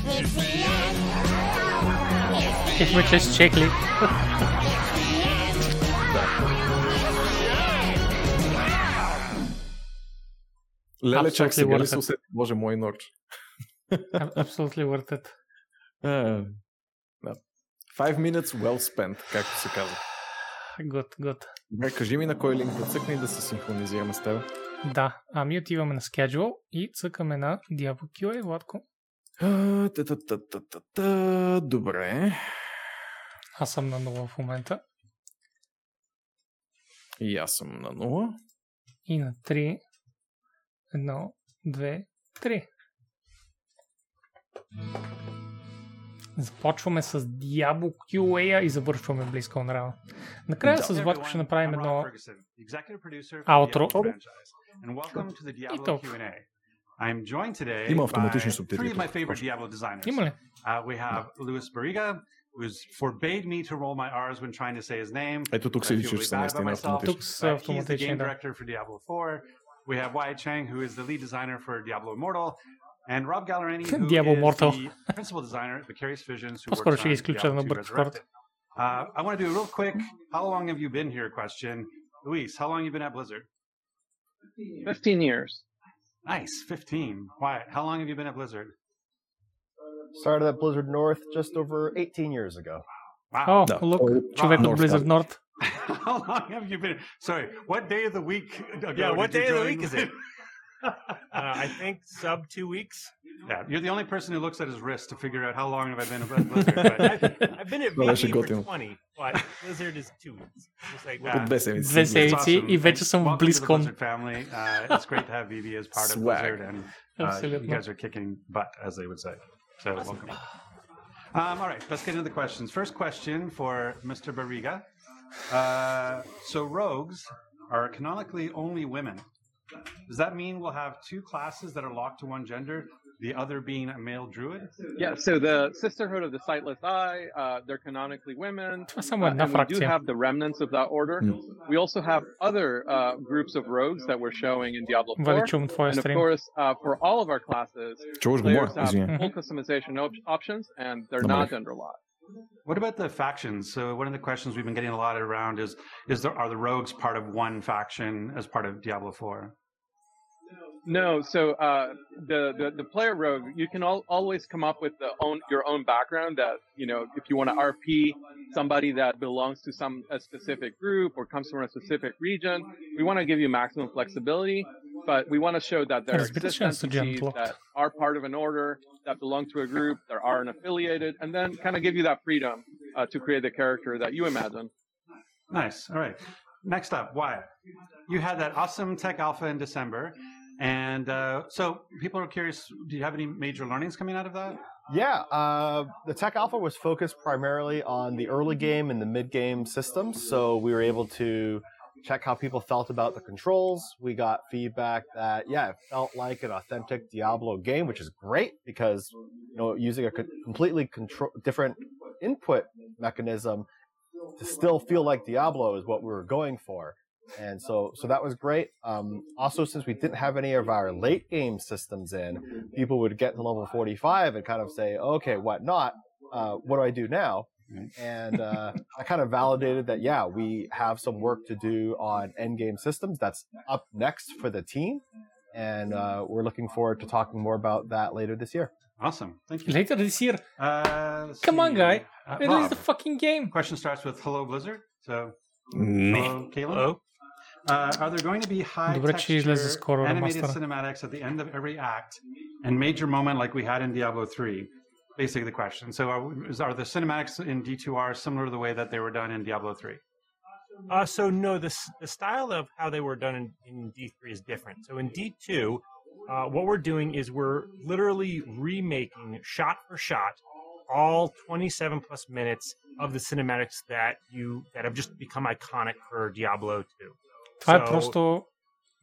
It's the end. It's Леле, чак сега ли се усети? Боже мой норч. Absolutely worth it. Е. Five minutes well spent, както се казва. Good, good. Добре, кажи ми на кой линк да цъкне и да се синхронизираме с теб. Да, ами отиваме на Schedule и цъкаме на Diablo QA, Владко. А, та-та-та-та-та-та. Добре. Аз съм на нова в момента. И аз съм на 0. И на 3. Едно, две, три. Започваме с Diablo QA и завършваме близко на. Накрая с Владко ще направим едно аутро. And welcome to the Diablo толкова. I'm joined today Има автоматични субтитри three of my тук, favorite Diablo designers. Има ли? Uh, we have Luis Barriga, who's forbade me to roll my R's when trying to say his name. Ето тук се вижда, че са наистина автоматични. Тук са Uh, he's the game director for Diablo 4. We have Wyatt Chang, who is the lead designer for Diablo Immortal, and Rob Gallerani, who Diablo is Mortal. the principal designer at Vicarious Visions, who works on Diablo 2 Resurrected. Uh, I want to do a real quick, how long have you been here question. Luis, how long have you been at Blizzard? 15 years. Nice, 15. Wyatt, how long have you been at Blizzard? Started at Blizzard North just over 18 years ago. Wow. Oh, no. look, oh, człowiek od Blizzard North. How long have you been? Sorry, what day of the week? yeah, what day of the week is it? uh, I think sub two weeks. Yeah, you're the only person who looks at his wrist to figure out how long have I been a Blizzard. I've, I've, been at well, for 20, but Blizzard is two weeks. Just like that. Best i već są Blizzard family. Uh, it's great to have VB as part of Blizzard, and uh, you guys are kicking butt, as they would say. So awesome. welcome. Um, all right, let's get into the questions. First question for Mr. Barriga. Uh, so rogues are canonically only women. Does that mean we'll have two classes that are locked to one gender, the other being a male druid? Yeah, so the Sisterhood of the Sightless Eye—they're uh, canonically women. Uh, and we do have the remnants of that order. Mm. We also have other uh, groups of rogues that we're showing in Diablo 4. And of course, uh, for all of our classes, George players more, have full customization op- options, and they're not gender locked. What about the factions? So one of the questions we've been getting a lot around is: is there are the rogues part of one faction as part of Diablo Four? No, so uh, the, the, the player rogue, you can al- always come up with the own your own background. That you know, if you want to RP somebody that belongs to some a specific group or comes from a specific region, we want to give you maximum flexibility, but we want to show that there are entities that are part of an order that belong to a group that are an affiliated, and then kind of give you that freedom uh, to create the character that you imagine. Nice. All right. Next up, why You had that awesome tech alpha in December and uh, so people are curious. Do you have any major learnings coming out of that? Yeah, uh, the Tech Alpha was focused primarily on the early game and the mid game systems. So we were able to check how people felt about the controls. We got feedback that, yeah, it felt like an authentic Diablo game, which is great because, you know, using a co- completely different input mechanism to still feel like Diablo is what we were going for. And so, so that was great. Um, also, since we didn't have any of our late game systems in, people would get to level 45 and kind of say, okay, what not? Uh, what do I do now? And uh, I kind of validated that, yeah, we have some work to do on end game systems. That's up next for the team. And uh, we're looking forward to talking more about that later this year. Awesome. Thank you. Later this year. Uh, Come on, guy. Uh, Release Rob. the fucking game. Question starts with hello, Blizzard. So, Me. hello, Caleb. Uh, are there going to be high Добре, че излезе texture скоро animated ремастъра. cinematics at the end of every act and major moment like we had in Diablo 3? Basically, the question. So, are, is- are the cinematics in D2R similar to the way that they were done in Diablo 3? Uh, so no, the s- the style of how they were done in, in D three is different. So in D two, uh, what we're doing is we're literally remaking shot for shot all twenty seven plus minutes of the cinematics that you that have just become iconic for Diablo two. Това е просто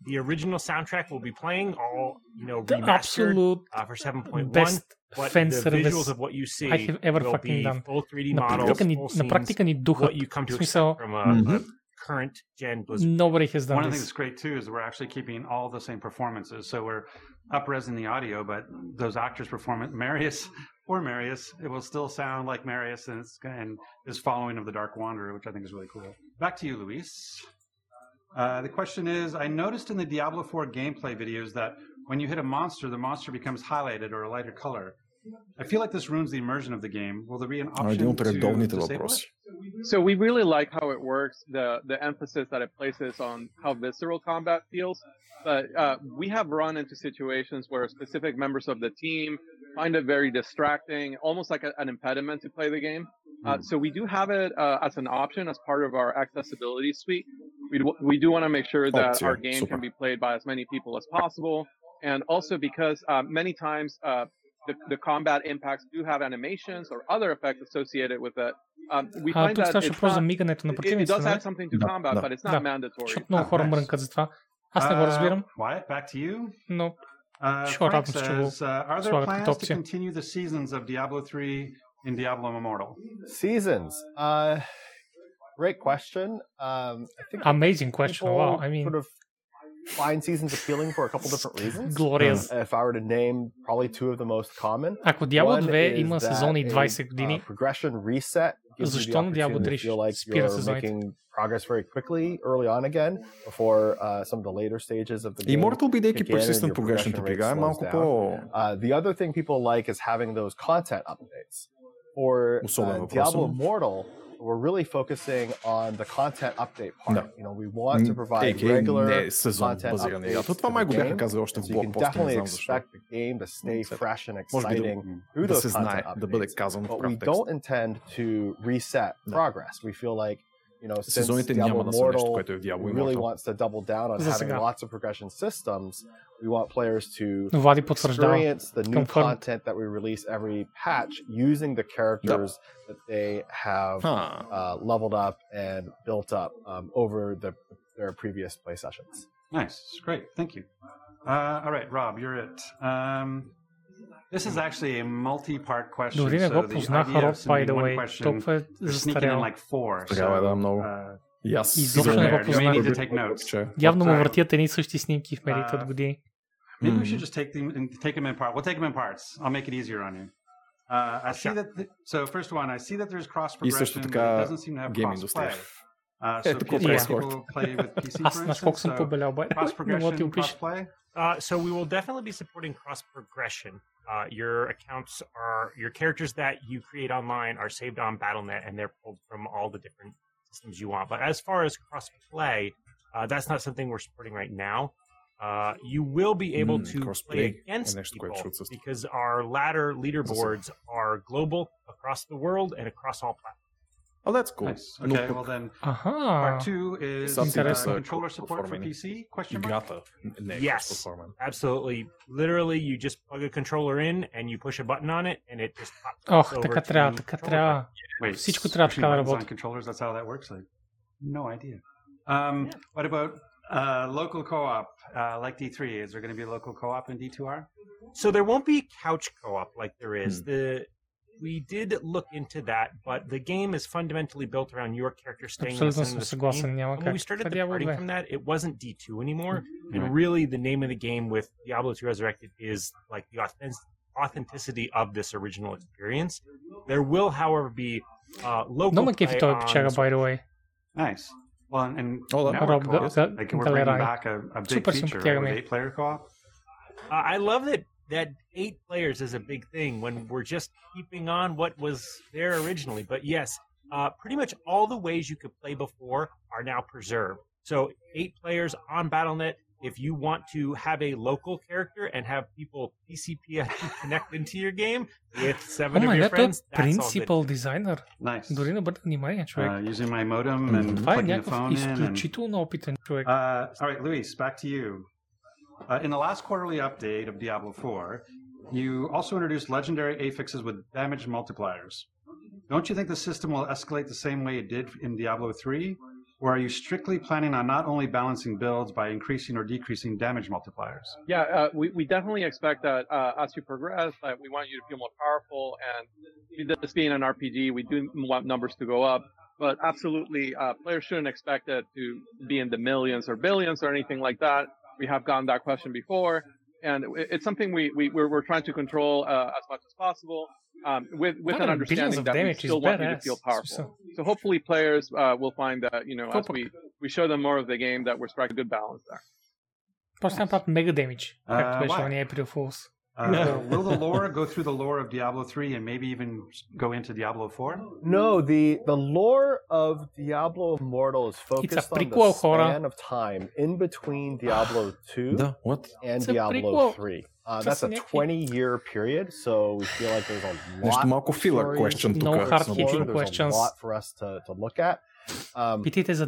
The original soundtrack will be playing all you know The remastered absolute uh, for seven point one. best But fan the service visuals of what you see I have ever will fucking be done. full 3D На models, практика ни, full на scenes, практика ни духа. what you come to В смисъл, expect from a, a current gen Blizzard. Nobody has done One of the this. things that's great too is we're actually keeping all the same performances. So we're up-resing the audio, but those actors perform it. Marius or Marius, it will still sound like Marius and, it's, and his following of the Dark Wanderer, which I think is really cool. Back to you, Luis. Uh, the question is, I noticed in the Diablo 4 gameplay videos that when you hit a monster, the monster becomes highlighted or a lighter color. I feel like this ruins the immersion of the game. Will there be an option to disable it? So we really like how it works, the the emphasis that it places on how visceral combat feels. But uh, we have run into situations where specific members of the team find it very distracting, almost like a, an impediment to play the game. Uh, so we do have it uh, as an option as part of our accessibility suite. We do, we do want to make sure that Opcja, our game super. can be played by as many people as possible, and also because uh, many times uh, the, the combat impacts do have animations or other effects associated with it. Um, we А, find тук that ставаше it's въпрос за not, мигането на it, it противниците, does нали? add something to Да, combat, да. but it's not Да. mandatory. Защото много хора nice. мрънкат за това. Аз не го Uh, разбирам, Wyatt, back to you. но Uh, ще Frank радвам се, че го says, uh, are there слагат като plans to опция. continue the seasons of Diablo 3 in Diablo Immortal? Seasons. Uh, great question. Um, I think Amazing question. people Wow, I mean- sort of find seasons appealing for a couple different reasons. Glorious. Uh, If I were to name probably two of the most common. Ако Diablo One 2 is има that сезони a, 20 години, uh, progression reset gives you the защо на Diablo opportunity 3 to feel like спира you're сезоните? making progress very quickly early on again before uh, some of the later stages of the game. Immortal, бидейки kick in and persistent your progression progression игра, е rate малко slows по... down. Uh, the other thing people like is having those content updates. For Особен uh, въпрос. Diablo Immortal, we're really focusing on the content update part. Да. You know, we want to provide AKA regular не е сезон content базиран игра. updates То това to май the го бяха game, казали още and в so you can блокпоста, не definitely знам защо. expect the game to stay fresh and Може би да- exciting through да those се знае, content да бъде updates. казано в But прав we текст. don't intend to reset progress. We feel like you know, this since Diablo Immortal really wants to double down on having lots of progression systems, we want players to experience the new content that we release every patch using the characters that they have uh, leveled up and built up um, over the, their previous play sessions. Nice. Great. Thank you. Uh, all right, Rob, you're it. Um, This is actually a multi-part question. Дори не so го the познаха idea of Роб, by submitting the one way. question, Толкова е you're sneaking in застарял. like four. Тогава so, да, много. uh, И аз Изобщо не го you may need to познах. take notes. Явно му But, uh, въртят едни и същи снимки в медиите от години. Maybe we should just take them and take them in part. We'll take them in parts. I'll make it easier on you. Uh, I see that. The, so first one, I see that there's cross И също progression, but така it doesn't seem to have гейм cross индустрия. play. Uh, so Ето колко PC е people скоро. play with PC, Аз for наскоко instance. съм So побелял, бе. cross Не мога да ти progression, опиша. cross play. Uh, so we will definitely be supporting cross progression. Uh, your accounts are your characters that you create online are saved on Battle.net, and they're pulled from all the different systems you want. But as far as crossplay, uh, that's not something we're supporting right now. Uh, you will be able mm, to play against people because our ladder leaderboards are global across the world and across all platforms. Oh, that's cool. Nice. Но Okay, пък well then, Аха. part two is Сега ти uh, да са controller support for оформени. PC? Question mark. Играта не е Yes, кросплатформен. absolutely. Literally, you just plug a controller in and you push a button on it, and it just pops Ох, over така to трябва, the така controller трябва. Wait, Всичко трябва pushing така да buttons on работи. controllers. That's how that works. Like, no idea. Um, What about uh, local co-op uh, like D3? Is there going to be local co-op in D2R? So there won't be couch co-op like there is. Hmm. The we did look into that, but the game is fundamentally built around your character staying in the Абсолютно center съм of the съгласен. screen. Няма But when we как. started Това Diablo departing 2. from that, it wasn't D2 anymore. Right. And really, the name of the game with Diablo 2 Resurrected is like the authentic- authenticity of this original experience. There will, however, be uh, local Много ме кефи play този on печага, by the way. Nice. Well, and, and Oh, that- network Роб co-op, Га- Га- like we're bringing Галерай. back a, a big Супер feature right, симпатяга with ми. eight-player co-op. Uh, I love that that eight players is a big thing when we're just keeping on what was there originally. But yes, uh, pretty much all the ways you could play before are now preserved. So eight players on Battle.net. If you want to have a local character and have people PCP connect into your game with seven oh of your friends, principal designer. Nice. Dorino brate, внимание, човек. Uh, using my modem and mm-hmm. plugging the phone in. Това е някакъв изключително опитен човек. all right, Luis, back to you. Uh, in the last quarterly update of Diablo 4, you also introduced legendary affixes with damage multipliers. Don't you think the system will escalate the same way it did in Diablo 3? Or are you strictly planning on not only balancing builds by increasing or decreasing damage multipliers? Yeah, uh, we, we definitely expect that uh, as you progress, that we want you to feel more powerful. And this being an RPG, we do want numbers to go up. But absolutely, uh, players shouldn't expect it to be in the millions or billions or anything like that. We have gotten that question before, and it's something we, we we're, we're trying to control uh, as much as possible. Um, with with an understanding that we still want you to feel powerful. So, so hopefully, players uh, will find that you know as we, we show them more of the game that we're striking a good balance there. Nice. Porção mega damage, uh, on the April Fools. Uh, no. will the lore go through the lore of Diablo 3 and maybe even go into Diablo 4? No, the, the lore of Diablo Immortal is focused on the span of time in between Diablo 2 the, what? and Diablo 3. Uh, that's a 20 year period, so we feel like there's a lot. Of to no hard questions. a lot for us to, to look at. Um,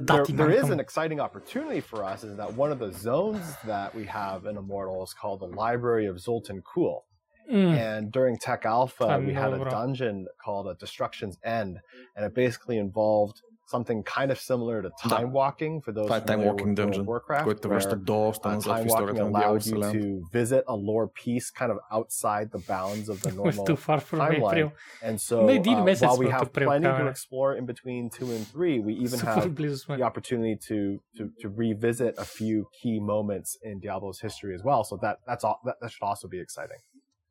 there, there is an exciting opportunity for us is that one of the zones that we have in Immortal is called the Library of Zoltun Kulle. Mm. And during Tech Alpha, we had a dungeon called a Destruction's End, and it basically involved something kind of similar to time walking for those Това е Time familiar Walking with World of Dungeon, Warcraft, който те връща where, доста uh, назад в time walking историята на Дявол allowed you Вселена. to visit a lore piece kind of outside the bounds of the With normal too far from timeline. April. And so, На един uh, месец while we сме have от April plenty to караме. explore in between two and three, we even Супер have близо сме. the opportunity to, to to revisit a few key moments in Diablo's history as well. So that that's all that, that should also be exciting.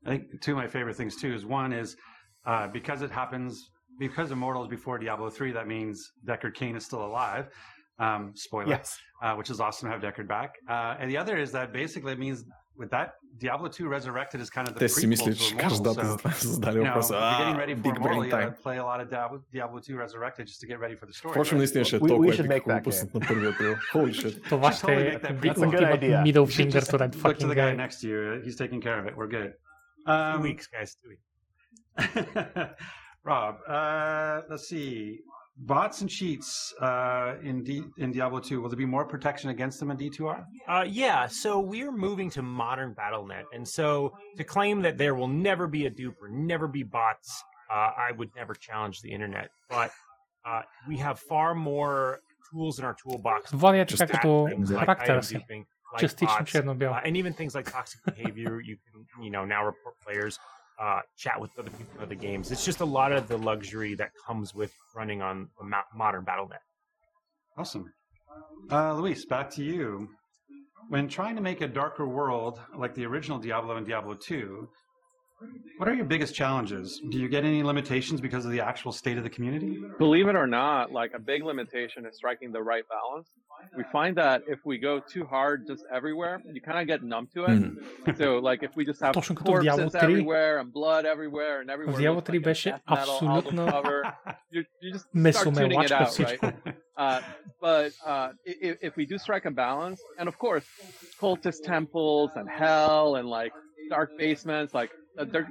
I think two of my favorite things too is one is uh, because it happens because Immortals before Diablo 3, that means Deckard Cain is still alive. Um, spoiler. Yes. Uh, which is awesome to have Deckard back. Uh, and the other is that basically it means with that, Diablo 2 Resurrected is kind of the Też si myslíš, každá so, zdanie proste, Big Time. Play a lot of Diablo, Diablo 2 Resurrected just to get ready for the story. Prečo myslíš, že toľko We should. na 1. apríl? Holy shit. To máš tie ultimate middle finger to that fucking. Look to the guy next to you. He's taking care of it. We're good. Um, two weeks, guys. Two weeks. Rob, uh, let's see. Bots and cheats uh, in D- in Diablo 2, will there be more protection against them in D2R? Uh, yeah, so we're moving to modern Battle.net. And so to claim that there will never be a dupe or never be bots, uh, I would never challenge the internet. But uh, we have far more tools in our toolbox. Ваня чека като характера си. Частично. And even things like toxic behavior, you can, you know, now report players uh, chat with other people in other games. It's just a lot of the luxury that comes with running on a mo- modern Battle.net. Awesome. Uh, Luis, back to you. When trying to make a darker world like the original Diablo and Diablo 2, what are your biggest challenges? Do you get any limitations because of the actual state of the community? Believe it or not, like a big limitation is striking the right balance. We find that if we go too hard just everywhere, you kind of get numb to it. So, like, if we just have Точно като в Diablo corpses 3. everywhere and blood everywhere and everywhere, В Diablo looks 3 like a беше death metal album абсолютно cover, you, you just start месомелач tuning it като out, всичко. right? Uh, but uh, if, if we do strike a balance, and of course, cultist temples and hell and like dark basements, like uh, they're-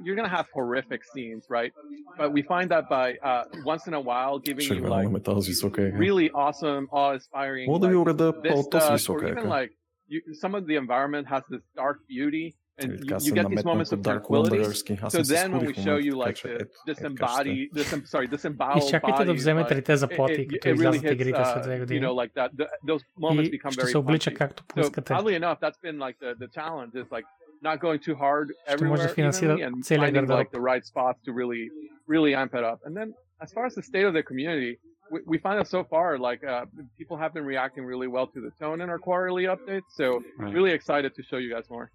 you're gonna have horrific scenes, right? But we find that by uh, once in a while giving you like Червено тази висока игра. really awesome, awe-inspiring. Мога да ви like, уреда по-то с vistas, or висока even игра. like you, some of the environment has this dark beauty, and Нали, you, така you съм get these наметнат moments of от Dark tranquility. Wandererски. Аз So съм се then when we скурих в show момента, you така like че the ето, ето как ще disembodied, disem, sorry, disemboweled Изчакайте да bodies, вземете like, ли те заплати, it, it, като it really излязат hits, игрите след две uh, you години. know, like that, the, those moments И become ще very се облича punchy. както So поискате. oddly enough, that's been like the, the challenge is like not going too hard everywhere and finding like the right spots to really, really amp it up. And then as far as the state of the community, we, we find that so far, like uh, people have been reacting really well to the tone in our quarterly updates. So right. really excited to show you guys more.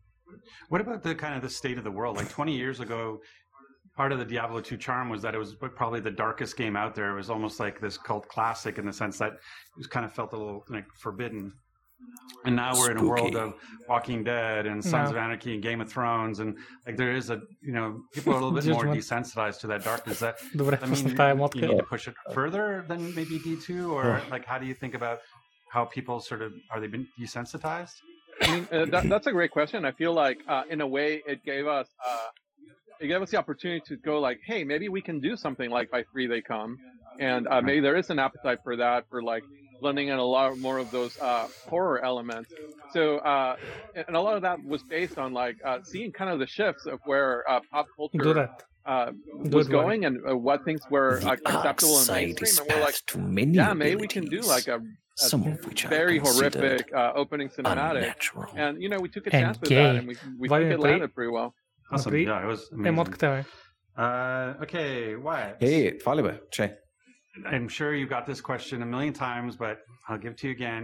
What about the kind of the state of the world? Like 20 years ago, part of the Diablo 2 charm was that it was probably the darkest game out there. It was almost like this cult classic in the sense that it was kind of felt a little like forbidden and now we're Spooky. in a world of Walking Dead and Sons no. of Anarchy and Game of Thrones, and like there is a you know people are a little bit more desensitized to that darkness. That I mean, you need to push it further than maybe D two, or like how do you think about how people sort of are they been desensitized? I mean, uh, that, that's a great question. I feel like uh, in a way it gave us. Uh, it gave us the opportunity to go like, hey, maybe we can do something like by three they come, and uh, maybe there is an appetite for that for like blending in a lot more of those uh, horror elements. So, uh, and a lot of that was based on like uh, seeing kind of the shifts of where uh, pop culture uh, was going and uh, what things were acceptable and mainstream. And we're like, many yeah, maybe we can do like a, a very horrific opening cinematic. Unnatural. And you know, we took a chance with that, and we we think it landed pretty well. Awesome. Yeah, it was amazing. okay, why? Hey, fale, check. I'm sure you got this question a million times, but I'll give it to you again.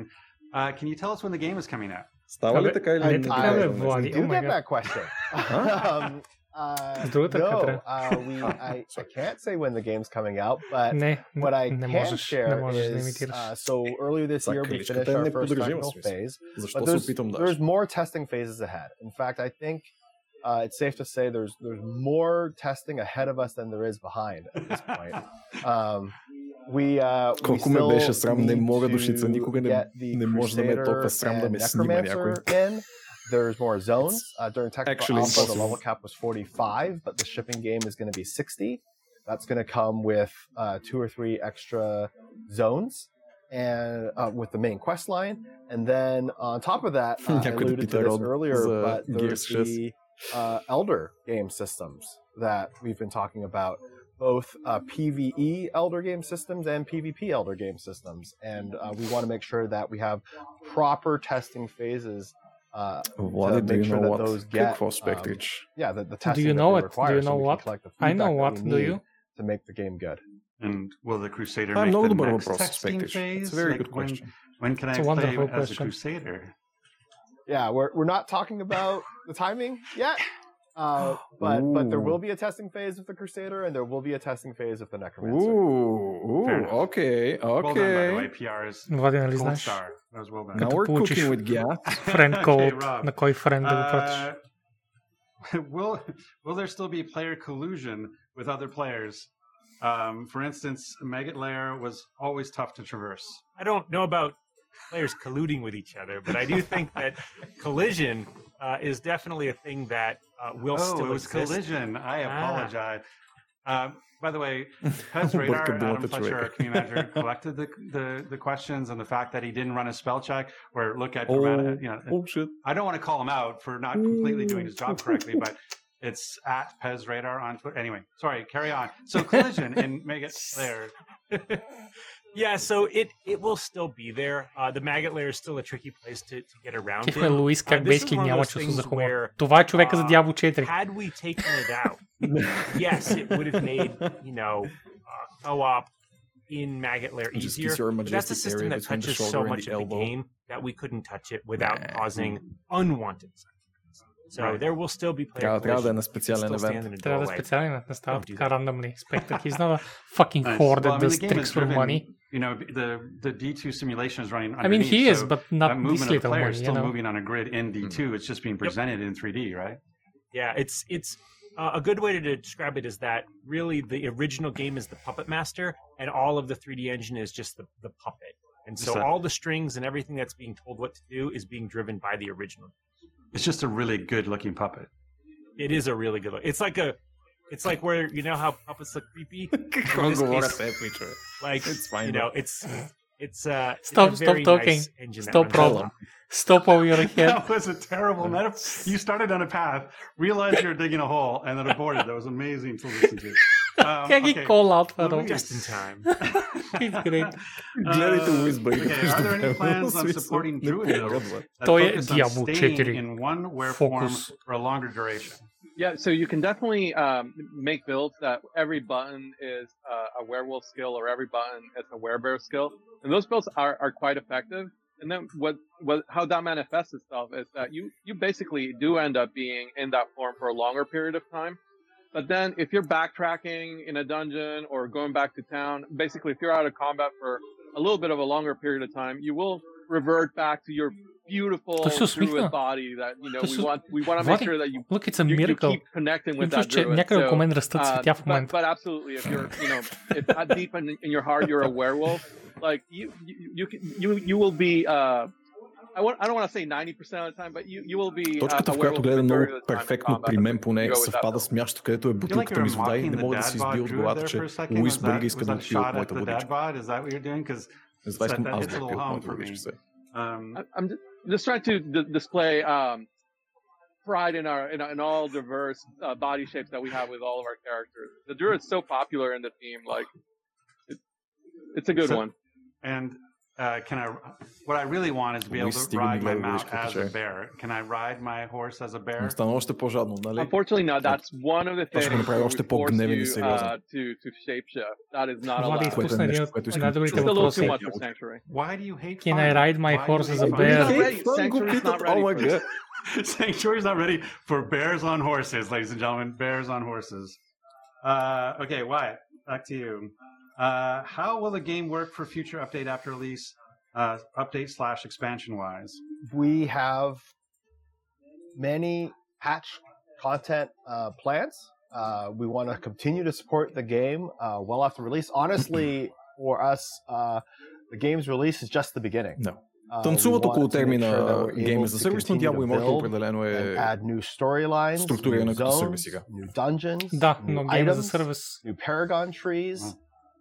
Uh, can you tell us when the game is coming out? Става ли Абе, така или не не? така, Добре, бе, добре. Влади. We do Oh my get God. that question. um, uh, С другата no, катера. uh, we, I, I can't say when the game's coming out, but Не, what I не can можеш, не share можеш да is имитираш. uh, so earlier this year we Закриличката finished е our first неподражима, technical смисъл. phase. Защо But се there's, опитам there's даже? more testing phases ahead. In fact, I think uh, it's safe to say there's there's more testing ahead of us than there is behind at this point. Um, we uh, we Колко ме still беше срам, не need мога to душица, никога не- get the не може да ме е Crusader толкова срам да and ме снима някой. Necromancer in. There's more zones. Uh, during technical actually alpha, the impossible. level cap was 45, but the shipping game is going to be 60. That's going to come with uh, two or three extra zones and uh, with the main quest line. And then on top of that, uh, I Някой да alluded to пита this Род earlier, за but there's Gears 6. the uh, Elder game systems that we've been talking about. both uh, PVE Elder Game systems and PvP Elder Game systems, and uh, we want to make sure that we have proper testing phases. Uh, Wally, to make sure that those get um, yeah, the, the testing. Do you know what? Require, do you know so what? I know what. Do you? To make the game good. And will the Crusader I'm make the next testing phase? It's a very like good when, question. When can it's I play question. as a Crusader? Yeah, we're we're not talking about the timing yet. Uh, but but there Ooh. will be a testing phase with the Crusader, and there will be a testing phase with the Necromancer. Ooh, ooh, Fair enough. okay, Well done, by the way. okay. PR is Влади, нали gold знаеш? star. That was well done. Now Като we're получиш cooking with gas. френд Okay, код, Rob. на кой френд да го пратиш. Uh, will will there still be player collusion with other players? Um, for instance, Maggot Lair was always tough to traverse. I don't know about players colluding with each other, but I do think that collision uh, is definitely a thing that uh, will oh, still it was exist. collision. I ah. apologize. Ah. Um, by the way, PezRadar, Adam Fletcher, our community manager, collected the, the, the, questions and the fact that he didn't run a spell check or look at, oh, you know, oh, shit. I don't want to call him out for not completely doing his job correctly, but it's at PezRadar on Twitter. Anyway, sorry, carry on. So collision and make it Slayer. Yeah, so it it will still be there. Uh, the Maggot Lair is still a tricky place to, to get around. Тихо, Луис, как бейски няма чувство за хумор. Това е човека за uh, Дявол 4. Had we taken it out, yes, it would have made, you know, uh, co-op in Maggot Lair easier. That's a system that touches so much of the game that we couldn't touch it without nah. causing unwanted So right. there will still be players. трябва, да е на специален евент. Трябва да е специален, не става така рандомни спектакли. Изнава fucking hoarded the tricks for money. You know, the the D2 simulation is running. I mean, he underneath, is, but not that this of the little player money, is still know? moving on a grid in D2. It's just being presented in 3D, right? Yeah, it's it's uh, a good way to describe it is that really the original game is the puppet master, and all of the 3D engine is just the, the puppet. And so Just a- all the strings and everything that's being told what to do is being driven by the original. It's just a really good looking puppet. It is a really good look. It's like a, it's like where you know how puppets look creepy. In Какво this case, говорите, пичове? Like It's fine, you know, bro. it's it's uh it's Stop, a stop very talking. nice engine that Stop, runs Rob. on top. Stop over your head. That was a terrible metaphor. You started on a path, realized you were digging a hole, and then aborted. That was amazing to listen to. Um, Как ги okay. call out, Федор? Louis. Just in time. He's great. Гледайте Uh, Луис Бейли okay, are there any plans on supporting Druid though, that Той е focus on Diablo staying 4. in one wear form Focus. for a longer duration? Yeah, so you can definitely um, make builds that every button is uh, a werewolf skill or every button is a werebear skill, and those builds are, are quite effective. And then what, what how that manifests itself is that you you basically do end up being in that form for a longer period of time. But then if you're backtracking in a dungeon or going back to town, basically if you're out of combat for a little bit of a longer period of time, you will revert back to your beautiful То се усмихна. druid body that you know То we се- want we want to make Влади, sure that you Look, it's a you, you miracle. keep connecting with Имам that чувство, че druid. някъде So, около мен растат uh, цветя в but, момента. but absolutely, if you're, you know, if uh, deep in, in your heart you're a werewolf, like you, you, you, can- you, you will be. Uh, I, want, I don't want to say 90% of the time, but you, you will be. Uh, Точката, a в която werewolf гледа много majority of the time in перфектно combat. при мен поне Go with that съвпада с мястото, където е I feel like бутилката ми you're с вода и mocking не the мога да dad си bod избия от druid главата, there че for a second. Луис Was Бърга that, иска was да that отпие от shot at моята the dad водичка. bod? Is that what you're doing? Because Затова that, искам that аз hits да a отпия little от home моята for me. водичка. сега. Um, I- I'm just, just trying to d- display um, pride in our in, in all diverse uh, body shapes that we have with all of our characters. The druid's so popular in the team, like it, it's a good So- one. And uh, can I? What I really want is to be able Луис to стига ми ride my гледа mount водичката, as a че. bear. Can I ride my horse as a bear? Но стана още по-жадно, нали? Unfortunately, no. That's one of the Това ще го things направи that още would force по-гневен и you сериозен. uh, to to shapeshift. That is not Влади, allowed. изпусна един от което искам да най-добрите It's a little въпроси. too much for Sanctuary. Why do you hate Can fun? I ride my Why do horse you as hate a fun? bear? Not ready. Sanctuary's not ready Oh my for god. Sanctuary's not ready for bears on horses, ladies and gentlemen. Bears on horses. Uh, okay, Wyatt, back to you. Uh, how will the game work for future update after release? Uh, update slash expansion wise. we have many patch content uh, plans. Uh, we want to continue to support the game uh, well after release. Honestly, for us, uh, the game's release is just the beginning. Да. Uh, Танцуват we want около to make термина sure that we're Game able as a to Service, но continue Diablo to Immortal build определено and е add new storylines, структурирана new като zones, сервис сега. new dungeons, Да, new но Game as a items, Service. new Paragon trees.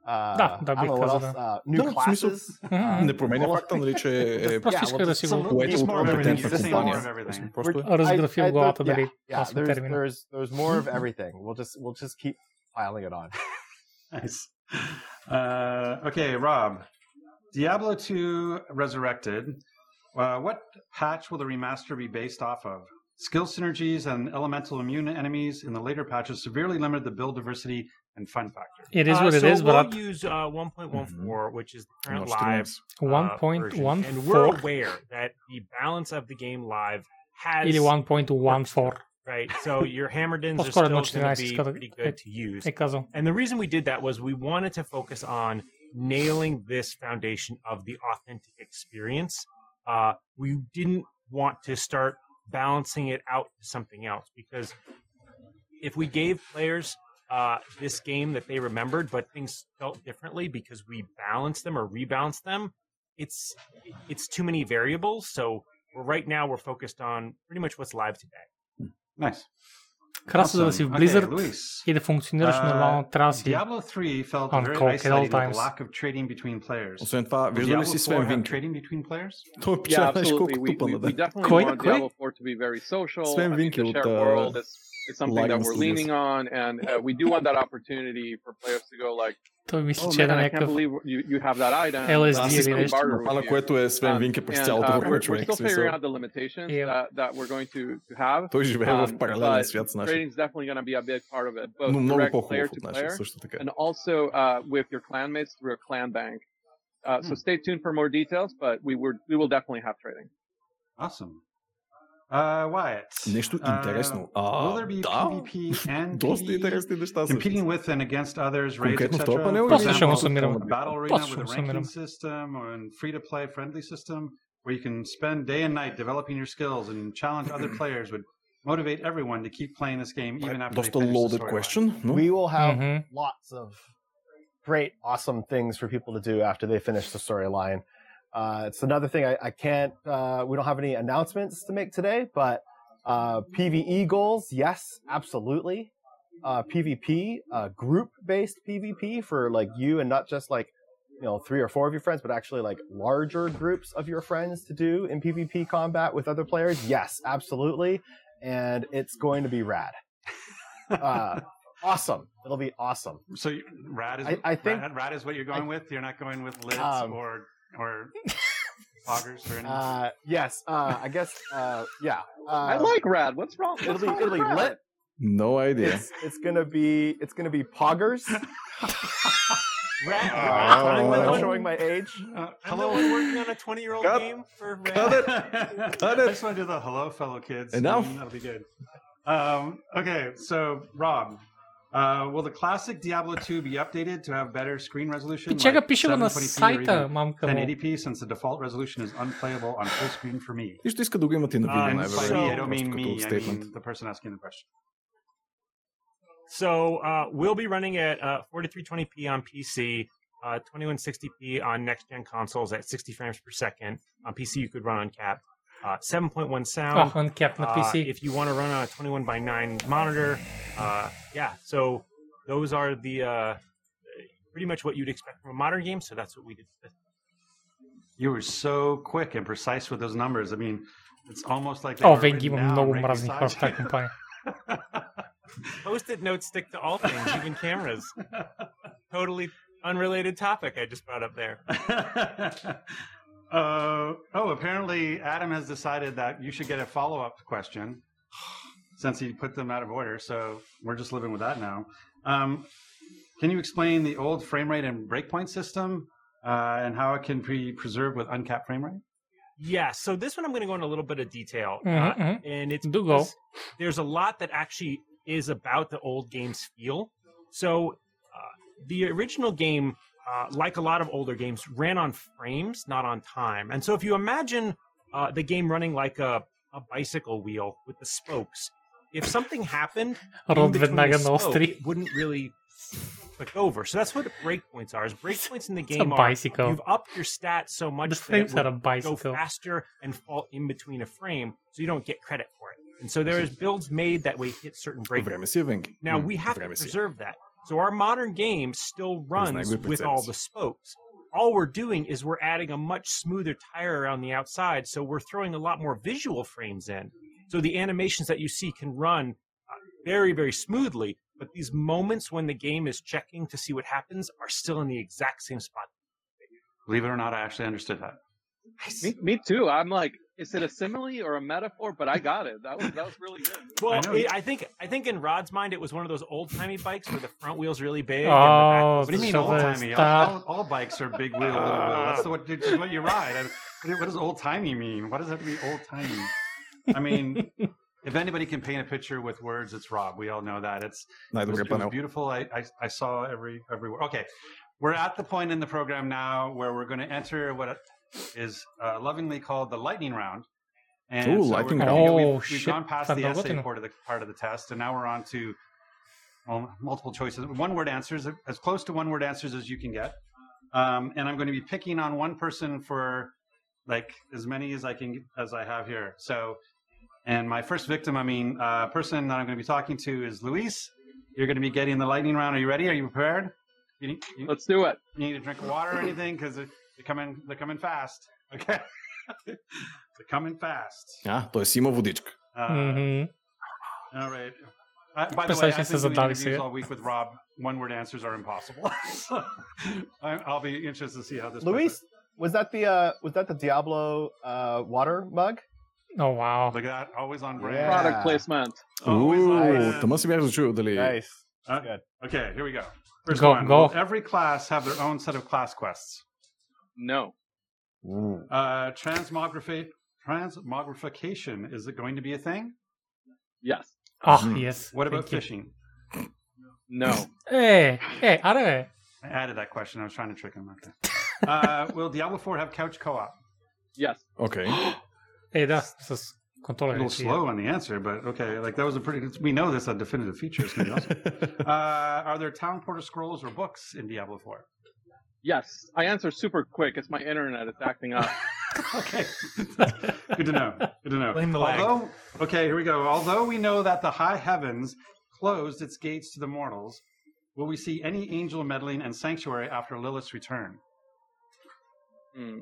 Uh, Да, да, I don't бих know what казал, else, да. uh, new Да, в смисъл, classes. Мгм. не променя факта, нали, че е Просто Yeah, исках well, да си some- го... което It's от more of everything. компетентна It's more компания. of everything. Просто е. Разграфи в I- I- главата yeah, дали yeah, това са there's, термина. there's there's more of everything. We'll just we'll just keep piling it on. Nice. Uh, okay, Rob. Diablo 2 Resurrected. Uh, what patch will the remaster be based off of? Skill synergies and elemental immune enemies in the later patches severely limited the build diversity and fun factor. It is uh, what uh, it so is. We'll but use uh, 1.14, mm-hmm. which is the current live uh, 1.14, and we're aware that the balance of the game live has 81.14. Right, so your hammerdins are still going to be pretty good to use. And the reason we did that was we wanted to focus on nailing this foundation of the authentic experience. Uh, we didn't want to start balancing it out to something else because if we gave players uh, this game that they remembered, but things felt differently because we balanced them or rebalanced them, it's it's too many variables. So we're, right now we're focused on pretty much what's live today. Nice. Красо за да си в Awesome. Blizzard Okay, Luis. и да функционираш Uh, нормално, трябва да си Diablo 3 felt on very clock at all isolated with the times. lack of trading between players. Освен това, Will вижда ли Diablo си 4 Свен have Винки? trading between players? Той Yeah, пича, знаеш absolutely. колко We, we, тупа we на definitely Кой? want Кой? Diablo 4 to be very social. Sven I think the Winkel shared от, а, world is It's something that we're leaning on, and uh, we do want that opportunity for players to go like, Той мисли, oh че е man, на I can't някакъв believe you, you have that item. LSD Let's или go нещо. barter with Това, на you. което е Свен Um, Винке през and, цялото uh, време, we're, we're човек. still смисъл. figuring out the limitations that, that we're going to, to have. Той живее в Um, паралелен but свят с нашия. Trading is definitely going to be a big part of it, both Но много direct по-хубав player от to нашия, player, също така. and also uh, with your clanmates through a clan bank. Uh, so stay tuned for more details, but we were we will definitely have trading. Awesome. Uh, Wyatt. Нещо uh, интересно. А, will there be да. PvP and Доста PvE? интересни неща са. Competing with and against others, raids, Конкретно в този etc. панел For или- После ще го example, сумирам. a battle arena После ще with го a сумирам. ranking system or a free-to-play friendly system where you can spend day and night developing your skills and challenge other players would motivate everyone to keep playing this game even after they Доста finish the loaded storyline. question, no? We will have Mhm. lots of great, awesome things for people to do after they finish the storyline. Uh, it's another thing I, I can't. Uh, we don't have any announcements to make today, but uh, PVE goals, yes, absolutely. Uh, PvP, uh, group-based PvP for like you and not just like you know three or four of your friends, but actually like larger groups of your friends to do in PvP combat with other players. Yes, absolutely, and it's going to be rad. Uh, awesome. It'll be awesome. So rad is I- I think- rad, rad is what you're going with. You're not going with lids Um, or or poggers or anything. Uh, yes. Uh, I guess. Uh, yeah. Uh, I like rad. What's wrong? It'll what's be wrong it'll with be rad? lit. No idea. It's it's gonna be it's gonna be poggers. Rat, Oh. I'm I'm showing my age. Hello, I'm working on a 20 year old Cut. game for Rat. Cut it. Cut I it. just want to do the hello, fellow kids. Enough. and That'll be good. Um, okay, so Rob, uh, will the classic Diablo 2 be updated to have better screen resolution? И чака like пише го на 720p or сайта, even мамка му. 1080p, since the default resolution is unplayable on full screen for me. Нищо иска да го имате на видео, Uh, and by най-вероятно. me, I don't просто mean като me. I statement. mean the person asking the question. So uh, we'll be running at uh, 4320p on PC, uh, 2160p on next gen consoles at 60 frames per second. On PC, you could run uncapped. Uh, 7.1 sound oh, on uh, PC. If you want to run on a 21 by 9 monitor, uh, yeah. So those are the uh, pretty much what you'd expect from a modern game. So that's what we did. You were so quick and precise with those numbers. I mean, it's almost like oh, Węgi mam mnogo mraznych w takim planie. Post-it notes stick to all things, even cameras. Totally unrelated topic I just brought up there. Uh, oh, apparently Adam has decided that you should get a follow up question since he put them out of order. So we're just living with that now. Um, can you explain the old frame rate and breakpoint system uh, and how it can be preserved with uncapped frame rate? Yeah, so this one I'm going to go into a little bit of detail, uh, Mhm, mhm. and it's Do go. because there's a lot that actually is about the old game's feel. So uh, the original game, uh, like a lot of older games, ran on frames, not on time. And so if you imagine uh, the game running like a, a bicycle wheel with the spokes, if something happened, spoke, it wouldn't really click over. So that's what breakpoints are. Is breakpoints in the game A bicycle. you've upped your stats so much the that it would bicycle. go faster and fall in between a frame, so you don't get credit for it. And so there is builds made that way hit certain breakpoints. Now we have to preserve that. So our modern game still runs with all the spokes. All we're doing is we're adding a much smoother tire around the outside, so we're throwing a lot more visual frames in. So the animations that you see can run uh, very, very smoothly, but these moments when the game is checking to see what happens are still in the exact same spot. Believe it or not, I actually understood that. Me, me too. I'm like, is it a simile or a metaphor? But I got it. That was that was really good. Well, I, I think I think in Rod's mind it was one of those old timey bikes where the front wheel's really big. Oh, what do you mean old timey? All, all, all, bikes are big wheel. Uh, that's what, what you ride. I, what does old timey mean? What does that mean? Old timey. I mean, if anybody can paint a picture with words, it's Rob. We all know that. It's it was, it was beautiful. I, I, I saw every every. Okay, we're at the point in the program now where we're going to enter what is uh, lovingly called the lightning round. And Ooh, so lightning round. We've, we've gone past the essay part of the, part of the test, and now we're on to well, multiple choices. One word answers, as close to one word answers as you can get. Um, and I'm going to be picking on one person for like as many as I can as I have here. So, and my first victim, I mean, uh, person that I'm going to be talking to is Luis. You're going to be getting the lightning round. Are you ready? Are you prepared? You need, you, Let's do it. You need a drink of water or anything because they're coming. They're coming fast. Okay, they're coming fast. А, т.е. има водичка. Uh, Мгм. All right. Uh, by the way, I Представяш ли think се doing задали interviews сега? all week with Rob, one-word answers are impossible. so, I, I'll be interested to see how this. Luis, was that the uh, was that the Diablo uh, water mug? Oh, wow. Look at that, always on brand. Yeah. Product placement. Always on Уу, brand. тама си бях зачул дали... Nice. Uh, Good. Okay, here we go. First Go, one. go. Will every class have their own set of class quests? No. Mm. Uh, transmogrif- transmogrification is it going to be a thing? Yes. Oh, mm. yes. What about Thank fishing? No. hey, eh, hey, eh, I. I added that question. I was trying to trick him. Okay. uh, will Diablo Four have couch co-op? Yes. Okay. hey, that's, that's a little slow on the answer, but okay. Like that was a pretty. We know this a definitive feature. uh, are there town porter scrolls or books in Diablo Four? Yes, I answer super quick. It's my internet. It's acting up. okay. Good to know. Good to know. Blame the. Although, okay, here we go. Although we know that the high heavens closed its gates to the mortals, will we see any angel meddling and sanctuary after Lilith's return? Hmm.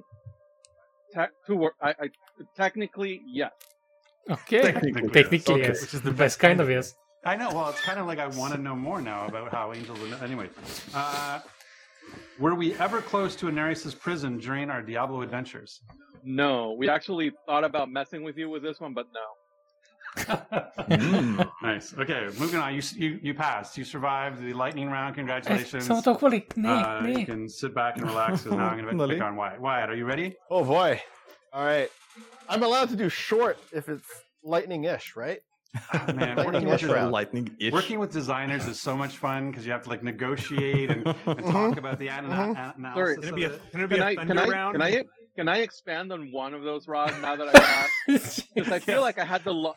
Te- two wor- I, I, technically, yes. Okay. Technically, technically yes. yes. Okay. Which is the best kind of yes. I know. Well, it's kind of like I want to know more now about how angels. Anyway, uh, were we ever close to Inarius's prison during our Diablo adventures? No, we actually thought about messing with you with this one, but no. mm. Nice. Okay, moving on. You, you you passed. You survived the lightning round. Congratulations. Ne, uh, You can sit back and relax. Because now I'm going to pick on Wyatt. Wyatt, are you ready? Oh boy. All right. I'm allowed to do short if it's lightning-ish, right? Man, working with. Lightning-ish. working with designers is so much fun because you have to like negotiate and, and talk about the ana- Mhm. ana- analysis. Sorry, Can it be a, can it be Can a I, thunder can I, can I, can I expand on one of those, Rob? Now that I have, because I feel like I had the lo-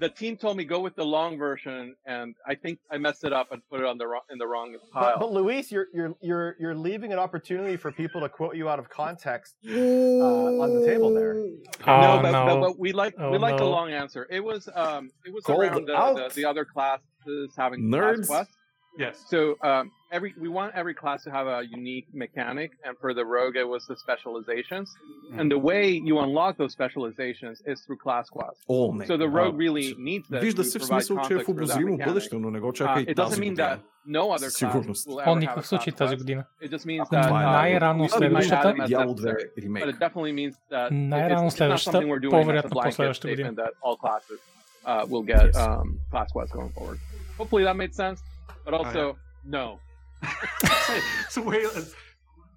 the team told me go with the long version, and I think I messed it up and put it on the wrong in the wrong But, pile. but Luis, you're you're you're you're leaving an opportunity for people to quote you out of context uh, on the table there. Oh, no, but, no. but, but we like Oh, we like the no. long answer. It was um it was Called around the, out. the, the other classes having Nerds. class quests. Yes. So um, every we want every class to have a unique mechanic, and for the rogue, it was the specializations. And the way you unlock those specializations is through class quests. О, не. So the rogue А, really needs this Вижда to се в provide смисъл, че е в context for that обозримо mechanic. бъдеще, но не го Uh, чакай it тази doesn't mean година. that no other Със class сигурност. will О, ever have a никакъв случай class тази quest. година. It just means Ако that uh, най-рано we- we might следващата- add them as Дявол 2 necessary. ремейк. But it definitely means that it- Най-рано it's not следващата, something we're doing as a по-вероятно blanket по-следващата година. statement that all classes uh, will get um, class quests going forward. Hopefully that made sense. But also, no. so wait, a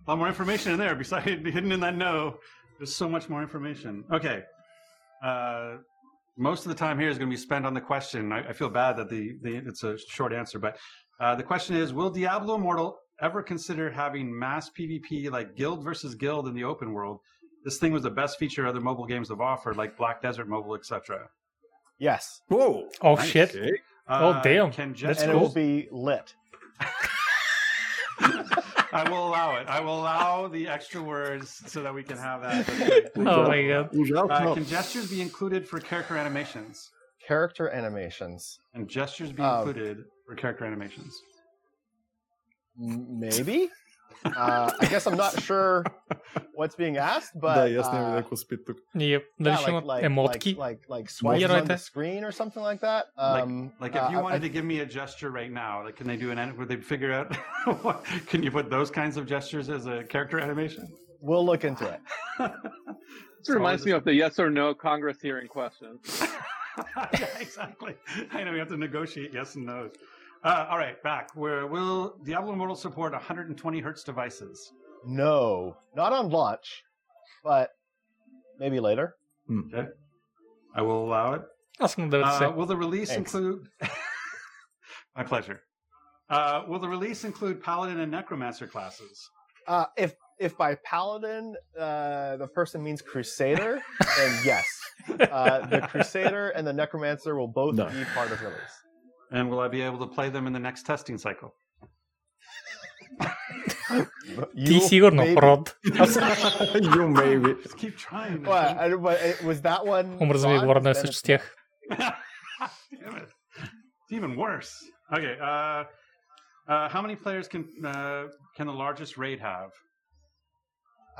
lot more information in there. Besides hidden in that no, there's so much more information. Okay. Uh, most of the time here is going to be spent on the question. I, I feel bad that the, the it's a short answer, but uh, the question is: Will Diablo Immortal ever consider having mass PvP like guild versus guild in the open world? This thing was the best feature other mobile games have offered, like Black Desert Mobile, etc. Yes. Whoa. Oh, Nice. shit. Oh, Uh, damn. Can That's just and it will be lit. I will allow it. I will allow the extra words so that we can have that. That's great. Oh my god. Uh, can gestures be included for character animations? Character animations. And gestures be Uh, included for character animations? Maybe. Uh, I guess I'm not sure what's being asked, but Да, и аз няма uh, да какво спит тук. Yep. Дали yeah, ще like, имат like, емотки? like, like, like swipes on Героите? the screen or something like that. Um, like, like if you uh, wanted I- to give me a gesture right now, like, can they do an? an- Would they figure out? what, can you put those kinds of gestures as a character animation? We'll look into it. This reminds me of the yes or no Congress hearing question. yeah, exactly. I know we have to negotiate yes and no's. Uh, all right, back. Where will Diablo Immortal support 120 hertz devices? No, not on launch, but maybe later. Hmm. Okay, I will allow it. Asking uh, will the release Thanks. include? My pleasure. Uh, will the release include Paladin and Necromancer classes? Uh, if if by Paladin uh, the person means Crusader, then yes, uh, the Crusader and the Necromancer will both no. be part of release. And will I be able to play them in the next testing cycle? Ти сигурно, Род. you maybe. Just keep trying. What? I, but it, was that one? Омръзва ми gone? говоря Then срещу it's- тях. Damn it. It's even worse. Okay. Uh, uh, how many players can uh, can the largest raid have?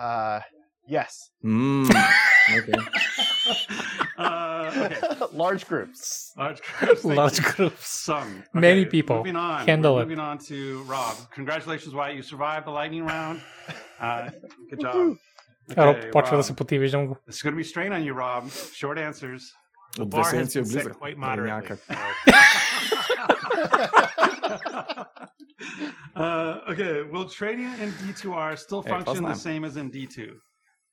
Uh, yes. Mm, Okay. Uh, Large groups. Large groups. Large groups. Some. Okay, Many people. Moving on. Handle it. Moving on to Rob. Congratulations, Wyatt. You survived the lightning round. Uh, good job. Okay, počeo da se potivižem. It's going to be strain on you, Rob. Short answers. The bar has been set quite moderately. uh, okay, will trading in D2R still function hey, the same as in D2?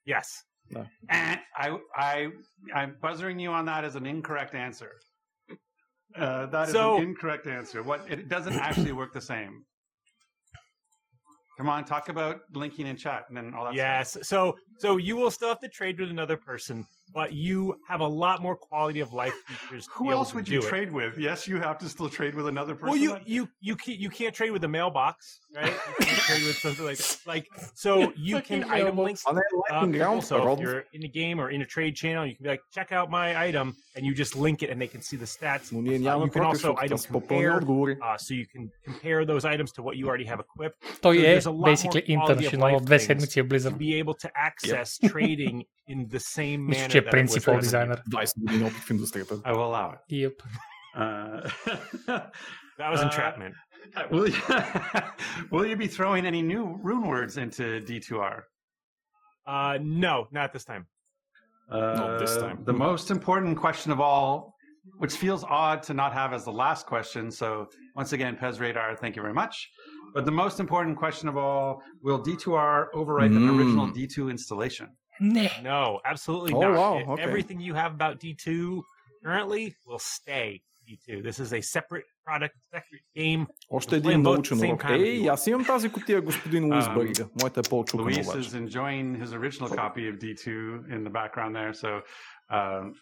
Yes. No. And I, I, I'm buzzing you on that as an incorrect answer. Uh, that is So- an incorrect answer. What it doesn't actually work the same. Come on, talk about linking in chat and then all that. Yes. So so you will still have to trade with another person, but you have a lot more quality of life features. Who else would you trade with? Yes, you have to still trade with another person. Well, you you you can't, you can't trade with the mailbox, right? You can't trade with something like that. like so you can item link um, also if you're in a game or in a trade channel, you can be like check out my item, and you just link it, and they can see the stats. Uh, you can also item compare, uh, so you can compare those items to what you already have equipped. There's a lot basically international of life. To be able to access yep. trading in the same manner principal designer. I will allow it. Yep. Uh, that was uh, entrapment. Uh, will, you, will you be throwing any new rune words into D2R? Uh, no, not this time. Uh, not this time. The most important question of all, which feels odd to not have as the last question. So, once again, PezRadar, thank you very much. But the most important question of all will D2R overwrite mm. an original D2 installation? Не. No, absolutely Oh, not. wow, E- okay. Everything you have about D2 currently will stay D2. This is a separate product, separate game. Още We'll play един them both научен at the same урок. time if Ей, you want. аз имам тази котия, господин Луис Um, Бърига. Моята е по-чукана Luis обаче. is enjoying his original copy of D2 in the background there, so um,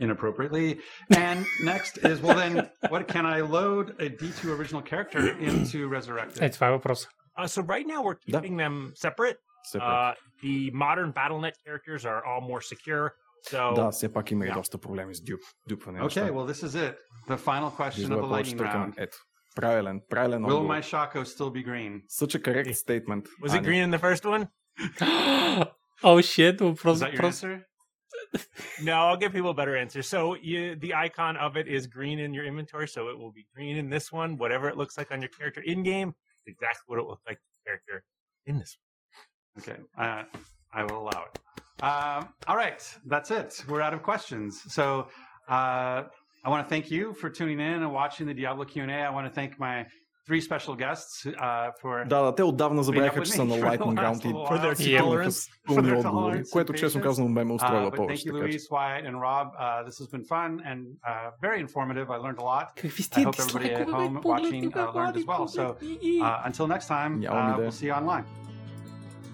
inappropriately. And next is well, then what can I load a D2 original character into Resurrected? Е, това е въпрос. Uh, so right now we're keeping them separate. Uh, the modern Battle.net characters are all more secure. So, да, все пак yeah. и доста. Okay, well this is it. The final question of the lightning round. Will my Shako still be green? Such a correct statement. Was it green in the first one? oh shit. Въпрос, is that your answer? no, I'll give people a better answer. So you, the icon of it is green in your inventory, so it will be green in this one. Whatever it looks like on your character in game, exactly what it looks like character in this one. Okay, uh, I will allow it. Um, all right, that's it. We're out of questions. So uh, I want to thank you for tuning in and watching the Diablo Q and A. I want to thank my three special guests uh, for Да, да, те отдавна забравяха, with че me са на for the Lightning last Round и little For their while. имаха tolerance. For пълни their отговори, tolerance което and честно patience. казано ме ме Uh, устроила but thank повече. you, Така че. Luis, Wyatt, and Rob. Uh, this has been fun and uh, very informative. I learned a lot. Какви I сте hope everybody at home watching uh, learned as well. So uh, until next time, Нямам uh, идея. we'll see you online.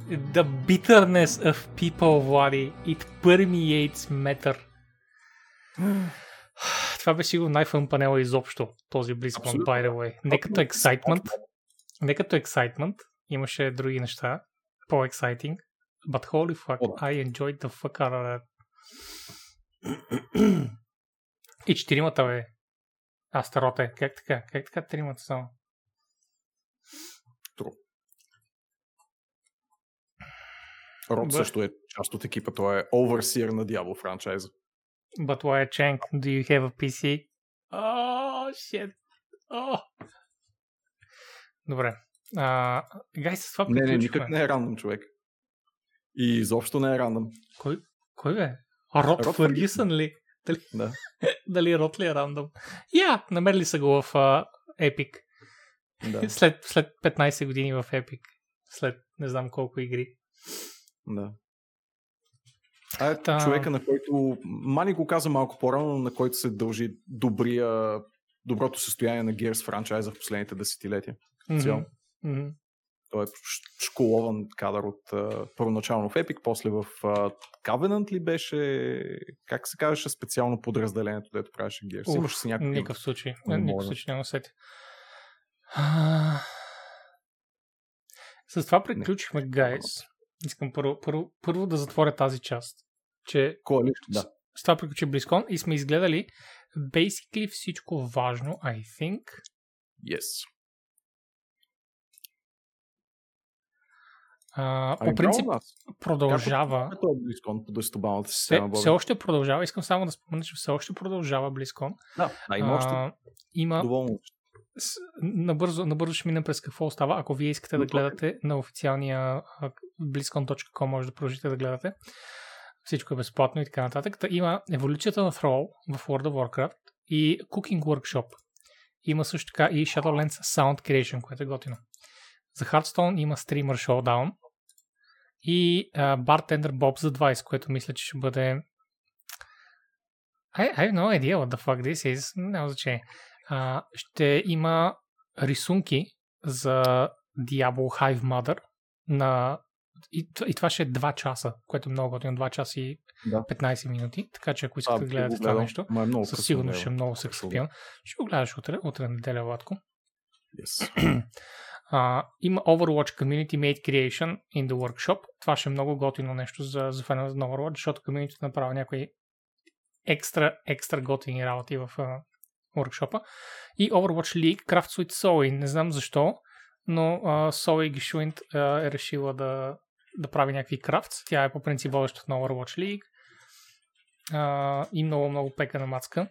The bitterness of people, Влади, it permeates matter. Това беше сигурно най-фън панела изобщо, този BlizzCon, by the way. Не като excitement, не като excitement, имаше други неща, по-exciting, but holy fuck. I enjoyed the fuck out of that. И четиримата, бе. Астароте, как така? Как така тримата само? Роб Бе. също е част от екипа. Той е оверсир на Diablo франчайза. But why Chang, do you have a PC? Oh, shit. Oh. Добре. А, гай, с това Не, не, никак не е рандом човек. И изобщо не е рандом. Кой, кой бе? А, Род Род Фъргюсън ли? Дали, Да. дали Род ли е рандом? Я, намерили са го в uh, Epic. Да. След, след 15 години в Epic. След не знам колко игри. Да. А е Та- човека, на който, Мани го каза малко по-рано, но на който се дължи добрия, доброто състояние на Gears франчайза в последните десетилетия. Цяло. Мгм. Той е школован кадър от uh, първоначално в Epic, после в uh, Covenant ли беше, как се казваше специално подразделението, дето правеше Gears. Уф, Имаше си някакъв. Никакъв случай. Не Никакъв случай няма сети. А, С това приключихме, гайс. Искам първо, първо, първо да затворя тази част. Че Кой е? Да. с това приключи Близкон и сме изгледали basically всичко важно, I think. Yes. А, Ами, по принцип, продължава. Как е BlizzCon по 10-балната Все, система, Боби? все още продължава. Искам само да спомена, че все още продължава BlizzCon. Да, да, има още. Има Доволно. Набързо, набързо ще минем през какво остава. Ако вие искате да гледате на официалния blizzcon.com, може да продължите да гледате. Всичко е безплатно и така нататък. Та има еволюцията на Thrall в World of Warcraft и Cooking Workshop. Има също така и Shadowlands Sound Creation, което е готино. За Hearthstone има Streamer Showdown и а, Bartender Bob за 20, което мисля, че ще бъде I, I have no idea what the fuck this is. Няма значение. А, ще има рисунки за Diablo Hive Mother на и, и това ще е 2 часа, което е много готино. 2 часа и Да. 15 минути. Така че ако искате да гледате това нещо, е много със сигурност ще е много сексапилно. Ще го гледаш утре, утре неделя, Владко. Yes. А, има Overwatch Community Made Creation in the Workshop. Това ще е много готино нещо за, за феновете на Overwatch, защото комьюнитито направи някои екстра, екстра готини работи в workshop И Overwatch League Craft with Zoe. Не знам защо, но uh, Zoe Гишуинт uh, е решила да, да прави някакви крафтс. Тя е по принцип водещата на Overwatch League. Uh, и много, много пека на мацка.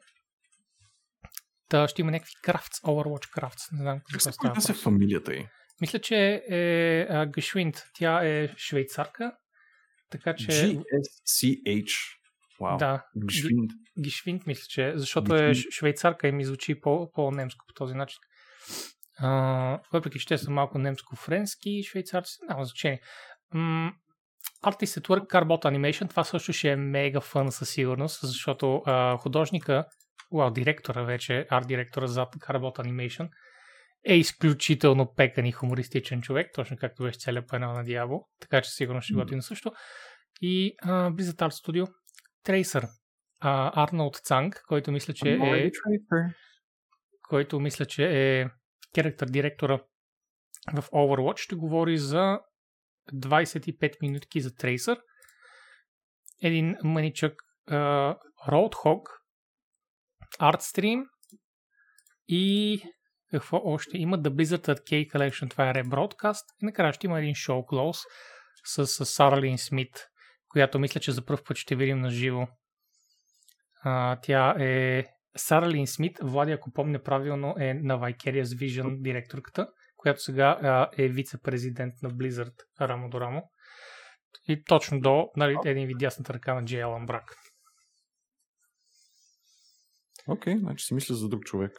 Та ще има някакви крафтс, Overwatch крафтс. Не знам Как какво се става. произнася въпрос. фамилията й? Мисля, че е а, Гешвинт. Тя е швейцарка. Така че... G-S-C-H. Вау. Да. Гшвинд. Гишвинт, мисля, че е, защото е Гишвинт. ш- швейцарка и ми звучи по- по-немско по този начин. А, въпреки, че те са малко немско-френски и швейцарци, няма значение. М- Artist at Work Carbot Animation, това също ще е мега фън със сигурност, защото а, художника, уау, директора вече, арт директора зад Carbot Animation, е изключително пекан и хумористичен човек, точно както беше целият панел на Диабо, така че сигурно ще готино също. И а, Blizzard Art Studio, Tracer, а, Арнолд Цанг, който мисля, че е който мисля, че е character директора в Overwatch, ще говори за 25 минутки за Tracer, един маничък uh, Roadhog, Artstream и какво още? Има The Blizzard K Collection, това е rebroadcast. И накрая ще има един show close с, с Сара Лин Смит, която мисля, че за първ път ще видим на живо. Тя е Сара Лин Смит, Влади, ако помня правилно, е на Vicarious Vision директорката, която сега а, е вице-президент на Blizzard рамо до рамо. И точно до нали, един вид дясната ръка на Джей Алан Брак. Окей, значи си мисля за друг човек.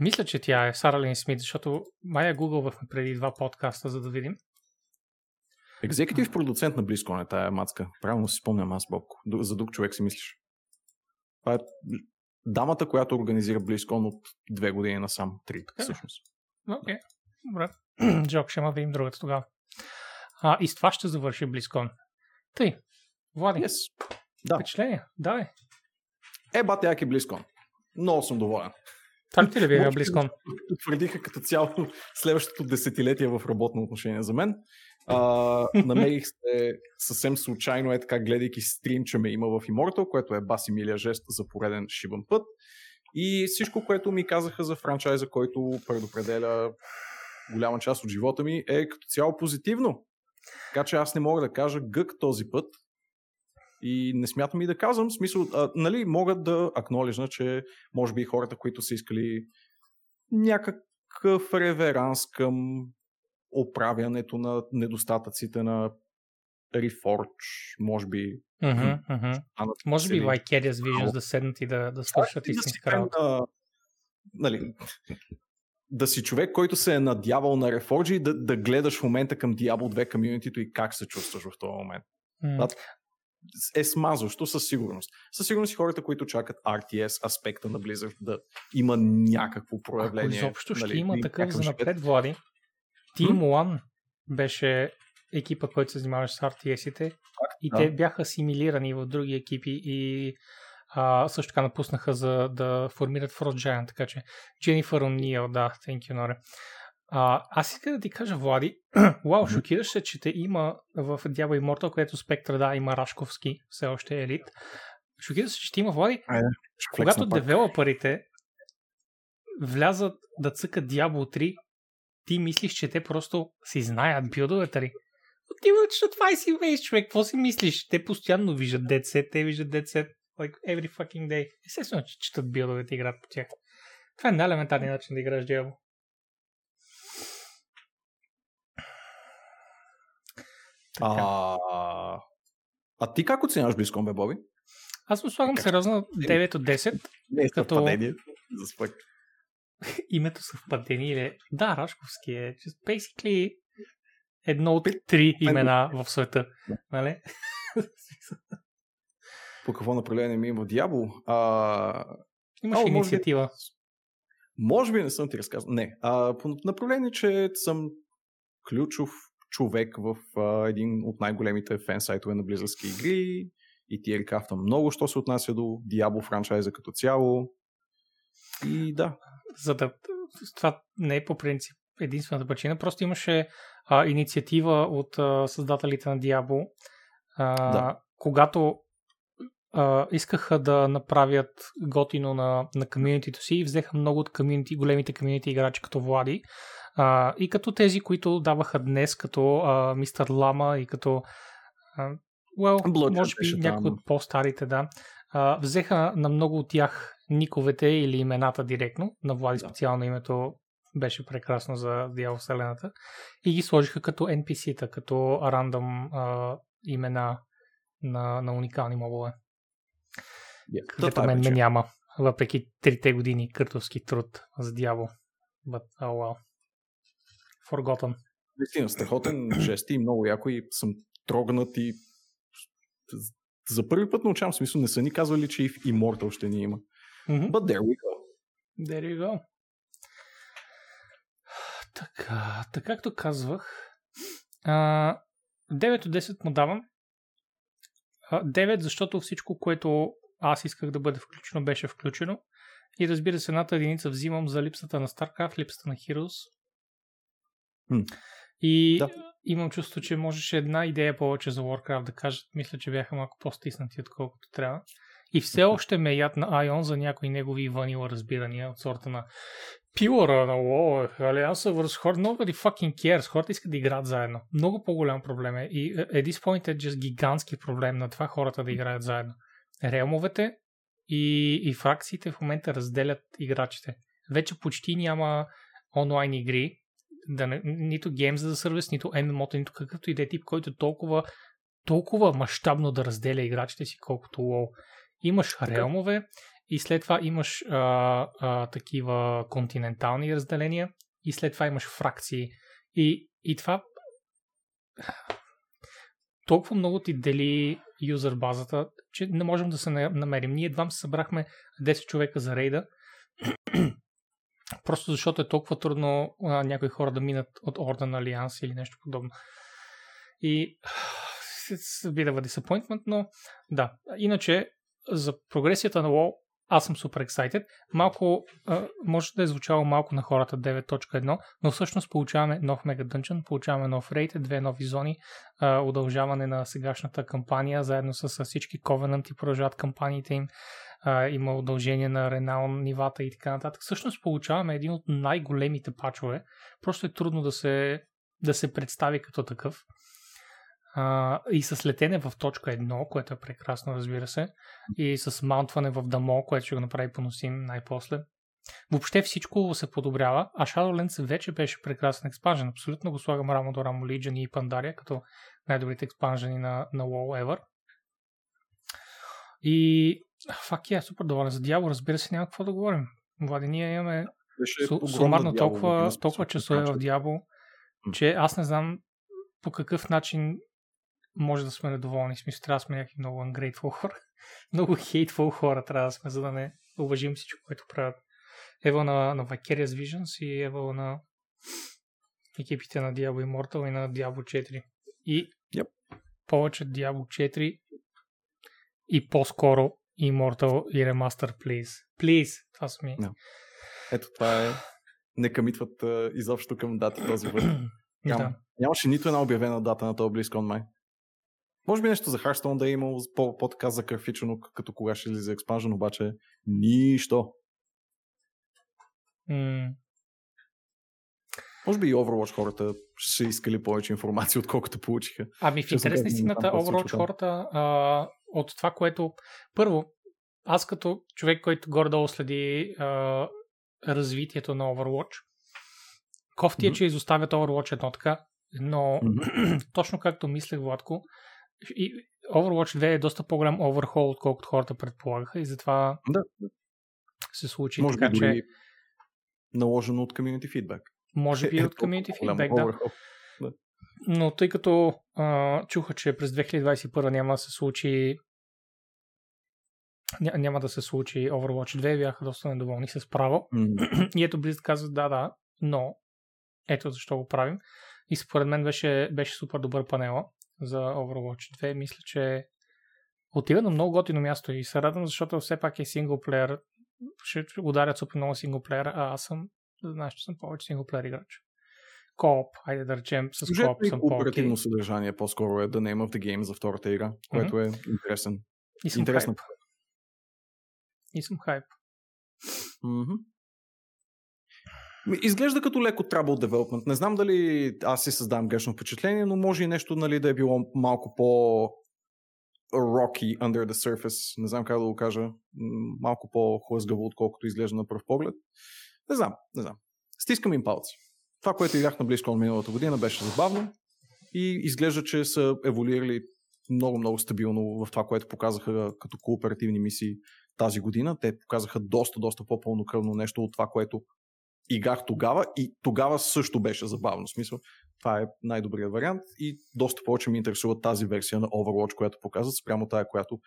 Мисля, че тя е Сара Лин Смит, защото май я гугълвахме преди два подкаста, за да видим. Екзекутив продуцент на BlizzCon е тая мацка. Правилно си спомням аз, Бобко. За друг човек си мислиш. Това е дамата, която организира BlizzCon от две години насам. Три, всъщност. Окей, добре. Джок, ще има да видим другата тогава. А, и с това ще завърши BlizzCon. Тъй, Влади, yes. да. впечатление, давай. Е, бате, як е BlizzCon. Много съм доволен. Това ли ти ли Може би BlizzCon? Потвърдиха като цяло следващото десетилетие в работно отношение за мен. А, намерих се съвсем случайно е така, гледайки стрим, че ме има в Immortal, което е баси милия жест за пореден шибан път. И всичко, което ми казаха за франчайза, който предопределя голяма част от живота ми, е като цяло позитивно. Така че аз не мога да кажа гък този път. И не смятам и да казвам, смисъл, а, нали, могат да акнолижна, че може би хората, които са искали някакъв реверанс към оправянето на недостатъците на Reforge, може би. Мгм. станат Може би. Vicarious Visions да седнат и да, да свършат истинска работа. да, нали, да си човек, който се е надявал на Reforge и да, да гледаш в момента към Diablo 2 комьюнитито и как се чувстваш в този момент. Това е смазващо със сигурност. Със сигурност и хората, които чакат RTS аспекта на Blizzard да има някакво Ако проявление. изобщо ще нали, има такъв за напред, Влади. Team One беше екипа, който се занимаваше с RTS-ите и да. те бяха асимилирани в други екипи и а, също така напуснаха за да формират Frost Giant, така че Jennifer O'Neill, да, thank you, Норе. А, аз искам да ти кажа, Влади, вау, шокираш се, че те има в Diablo Immortal, където Спектра, да, има Рашковски, все още е елит. Шокираш се, че ти има, Влади, Айде, когато девелоперите влязат да цъкат Diablo 3, ти мислиш, че те просто си знаят билдовете ли? Ти защото това си вейс, човек. Какво си мислиш? Те постоянно виждат Dead те виждат Dead like every fucking day. Естествено, че четат билдовете и играят по тях. Това е най-елементарният начин да играеш Diablo. А, а ти как оценяваш BlizzCon, бе, Боби? Аз му слагам сериозно 9 от 10. Не е като за спък. името съвпадение или... Да, Рашковски е. Just basically едно от три имена в света. Нали? По какво направление ми има Диабло? А... Имаш О, може би- инициатива. Може би не съм ти разказал. Не. А, по направление, че съм ключов човек в а, един от най-големите фен сайтове на близърски игри и ти рекафтам много, що се отнася до Diablo франчайза като цяло. И да. За да... Това не е по принцип единствената причина. Просто имаше а, инициатива от а, създателите на Diablo, а, Да. когато а, искаха да направят готино на, на комьюнитито си и взеха много от комьюнити, големите комьюнити играчи като Влади а, и като тези, които даваха днес, като а, Мистер Лама и като а, well, може би някои от по-старите, да. А, взеха на много от тях никовете или имената директно. На Влади специално името беше прекрасно за Дявол Вселената. И ги сложиха като NPC-та, като рандъм а, имена на, на уникални мобове. Yeah. Където мен ме няма, въпреки трите години къртовски труд за Дявол. But, oh well. Forgotten. Наистина, страхотен жест и много яко и съм трогнат и за първи път научавам смисъл, не са ни казвали, че и в Immortal ще ни има. Mm-hmm. But there we go. There you go. Така, така както казвах, а, 9 от 10 му давам. А, 9, защото всичко, което аз исках да бъде включено, беше включено. И разбира се, едната единица взимам за липсата на StarCraft, липсата на Heroes. Хм. И да. Имам чувство, че можеше една идея повече за Warcraft да кажат. Мисля, че бяха малко по-стиснати, отколкото трябва. И все още ме яд на Ion за някои негови ванила разбирания от сорта на Пилора на WoW, Алианса върху хора. Nobody fucking cares. Хората искат да играят заедно. Много по-голям проблем е. И at this point е just гигантски проблем на това хората да играят заедно. Реалмовете и, и фракциите в момента разделят играчите. Вече почти няма онлайн игри, да не, нито Games за сервис, нито MMO, нито какъвто и да е тип, който толкова, толкова мащабно да разделя играчите си, колкото WoW. Имаш реалмове и след това имаш а, а, такива континентални разделения и след това имаш фракции. И, и това толкова много ти дели юзър базата, че не можем да се на- намерим. Ние едва се събрахме 10 човека за рейда, просто защото е толкова трудно а, някои хора да минат от Орден Алианс или нещо подобно. И it's a disappointment, но да. Иначе, за прогресията на WoW аз съм супер excited. Малко, а, може да е звучало малко на хората 9.1, но всъщност получаваме нов Мега Dungeon, получаваме нов рейд, две нови зони, а, удължаване на сегашната кампания, заедно с, с всички Covenant и продължават кампаниите им. А, има удължение на Ренаун нивата и така нататък. Всъщност получаваме един от най-големите пачове. Просто е трудно да се, да се представи като такъв. А, и с летене в точка 1, което е прекрасно, разбира се, и с маунтване в Дамо, което ще го направи поносим най-после. Въобще всичко се подобрява, а Shadowlands вече беше прекрасен експанжен. Абсолютно го слагам рамо до рамо Legion и Pandaria, като най-добрите експанжени на, на WoW ever. И фак е, супер доволен за дявол, разбира се, няма какво да говорим. Влади, ние имаме су- сумарно толкова, толкова часове в дявол, че аз не знам по какъв начин може да сме недоволни. В смисъл, трябва да сме някакви много ungrateful хора. много hateful хора трябва да сме, за да не уважим всичко, което правят. Ево на, на Vicarious Visions и ево на екипите на Diablo Immortal и на Diablo 4. И yep. повече Diablo 4 и по-скоро Immortal и Remaster, please. Please! Това са ми. No. Ето това е. Не къмитват а, изобщо към дати този път. Ням, Да. Нямаше нито една обявена дата на този BlizzCon май. Може би нещо за Hearthstone да е имало по- по-така закърфичено, като кога ще излиза експанжен, обаче нищо. М. Може би и Overwatch хората ще искали повече информация, отколкото получиха. Ами в интерес на истината, Overwatch хората а, от това, което... Първо, аз като човек, който горе-долу следи а, развитието на Overwatch, кофти е, че изоставят Overwatch едно така, но точно както мислех, Владко, и Overwatch 2 е доста по-голям overhaul, отколкото хората предполагаха и затова да. се случи Може би така, дори че наложено от community feedback. може би Е, от community feedback, да. Да. Но тъй като а, чуха, че през 2021 няма да се случи ня, няма да се случи Overwatch 2, бяха доста недоволни с право. и ето Blizzard казва, да, да, но ето защо го правим. И според мен беше, беше супер добър панела за Overwatch 2. Мисля, че отива на много готино място и се радвам, защото все пак е синглплеер. Ще ударят супер много синглплеера, а аз съм, знаеш, че съм повече синглплеер играч. Кооп, айде да речем, с Сюжетно кооп съм по-окей. оперативно съдържание по-скоро е The Name of the Game за втората игра, което е интересен. И съм Интересна. хайп. И съм хайп. Ми, Изглежда като леко Trouble Development. Не знам дали аз си създавам грешно впечатление, но може и нещо нали, да е било малко по rocky under the surface. Не знам как да го кажа. Малко по-хлъзгаво, отколкото изглежда на пръв поглед. Не знам, не знам. Стискам им палци. Това, което играх на BlizzCon миналата година, беше забавно и изглежда, че са еволюирали много-много стабилно в това, което показаха като кооперативни мисии тази година. Те показаха доста, доста по-пълнокръвно нещо от това, което играх тогава и тогава също беше забавно. В смисъл, това е най-добрият вариант и доста повече ми интересува тази версия на Overwatch, която показват, спрямо тая, която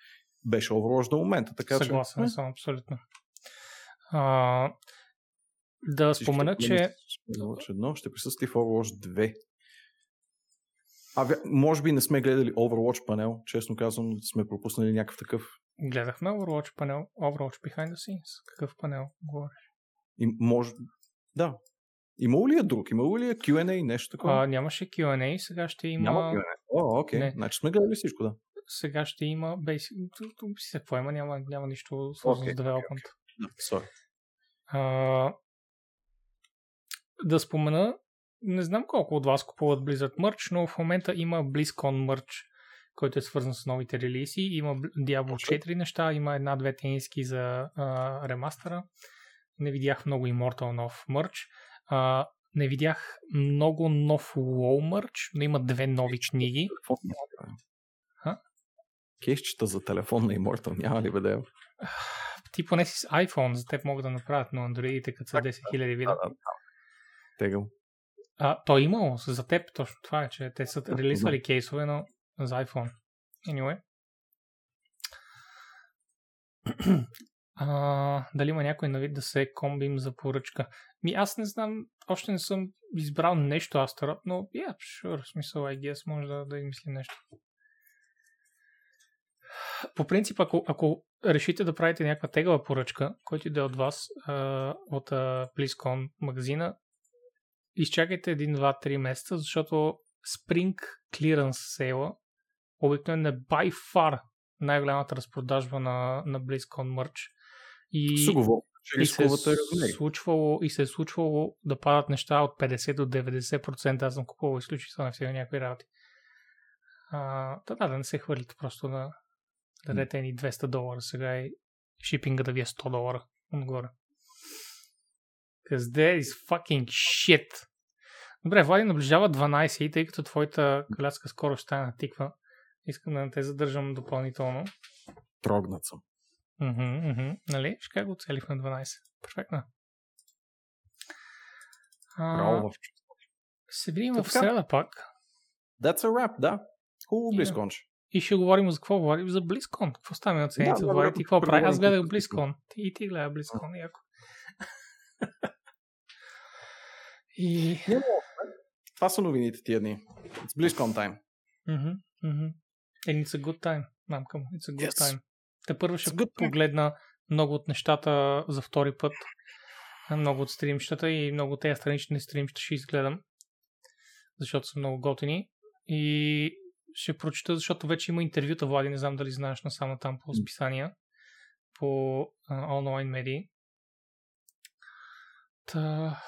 беше Overwatch до момента. Така, Съгласен че, съм, абсолютно. А, да Всички спомена, че Overwatch 1, ще присъства и в Overwatch 2. А, може би не сме гледали Overwatch панел, честно казвам, сме пропуснали някакъв такъв. гледахме Overwatch панел, Overwatch Behind the Scenes. Какъв панел говориш? И може... Да. Имало ли е друг? Имало ли е Q&A, нещо такова? А, нямаше Q&A, сега ще има... Няма Q&A. О, окей. Не. Значи сме гледали всичко, да. Сега ще има Basic... Какво има? Няма, няма нищо свързано Окей, с development. Да, sorry. А, да спомена, не знам колко от вас купуват Blizzard Merch, но в момента има BlizzCon Merch, който е свързан с новите релиси. Има Bl- Diablo 4 неща, има една-две тениски за а, ремастера. Не видях много Immortal нов мърч. А, не видях много нов WoW мърч, но има две нови книги. Кейсчета за телефон на Immortal няма ли бе Ти поне си с iPhone, за теб могат да направят, но андроидите като са 10 000 вида. Тегъл. А, то е имало за теб, точно това е, че те са релизвали кейсове, но за iPhone. Anyway. А, дали има някой на вид да се комбим за поръчка? Ми аз не знам, още не съм избрал нещо Астерот, но yeah, sure, в смисъл, I guess, може да, да измислим нещо. По принцип, ако, ако решите да правите някаква тегава поръчка, който иде от вас, а, от а, BlizzCon магазина, изчакайте 1-2-3 месеца, защото Spring Clearance Sale обикновено е by far най-голямата разпродажба на, на BlizzCon Merch. И, че и се, е случвало, и се е случвало да падат неща от 50 до 90%. Аз съм купувал изключително всеки някои работи. А, да, да, да не се хвърлите просто да дадете ни 200 долара сега и шипинга да ви е 100 долара отгоре. Because that is fucking shit. Добре, Влади наближава 12 и тъй като твоята коляска скоро ще на тиква, искам да не те задържам допълнително. Трогнат съм. Мгм, мгм. Нали? Ще го целих на 12. Перфектно. Браво в се видим в среда пак. That's a wrap, да. Хубаво близконче. И ще говорим за какво говорим? За BlizzCon. Какво стане от седмица? Да, да, да, ти какво прави? Аз гледах. Ти и ти гледа BlizzCon. Яко. И... Това са новините тия дни. It's BlizzCon time. Мгм, мгм. And it's a good time, мамка му. It's a good Yes. time. Те първо ще погледна много от нещата за втори път. Много от стримщата и много от тези странични стримща ще изгледам. Защото са много готини. И ще прочета, защото вече има интервюта, Влади, не знам дали знаеш, но само там по списания, по а, онлайн медии. Та...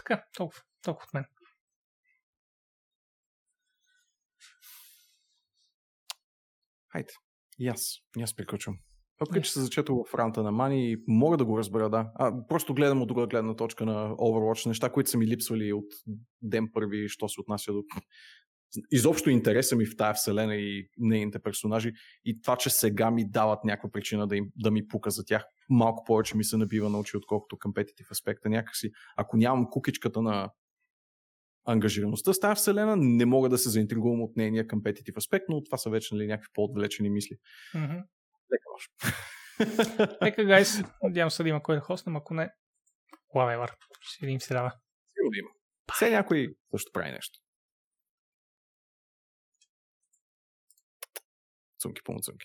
Така, толкова. Толкова от мен. Хайде. И аз. И аз приключвам. Въпреки, че се зачето в ранта на Мани, мога да го разбера, да. А, просто гледам от друга гледна точка на Overwatch, неща, които са ми липсвали от ден първи, що се отнася до изобщо интереса ми в тая вселена и нейните персонажи и това, че сега ми дават някаква причина да, им, да ми пука за тях, малко повече ми се набива на очи, отколкото компетитив аспекта. Някакси, ако нямам кукичката на ангажираността с тази вселена, не мога да се заинтригувам от нейния компетитив аспект, но това са вече нали, някакви по-отвлечени мисли. Mm-hmm. Лека лош. Нека, гайс, надявам се да има кой да хостнем, ако не, whatever, ще видим се дава. Сигурно има. Все някой също прави нещо. Zunk, Punkt, Zunk.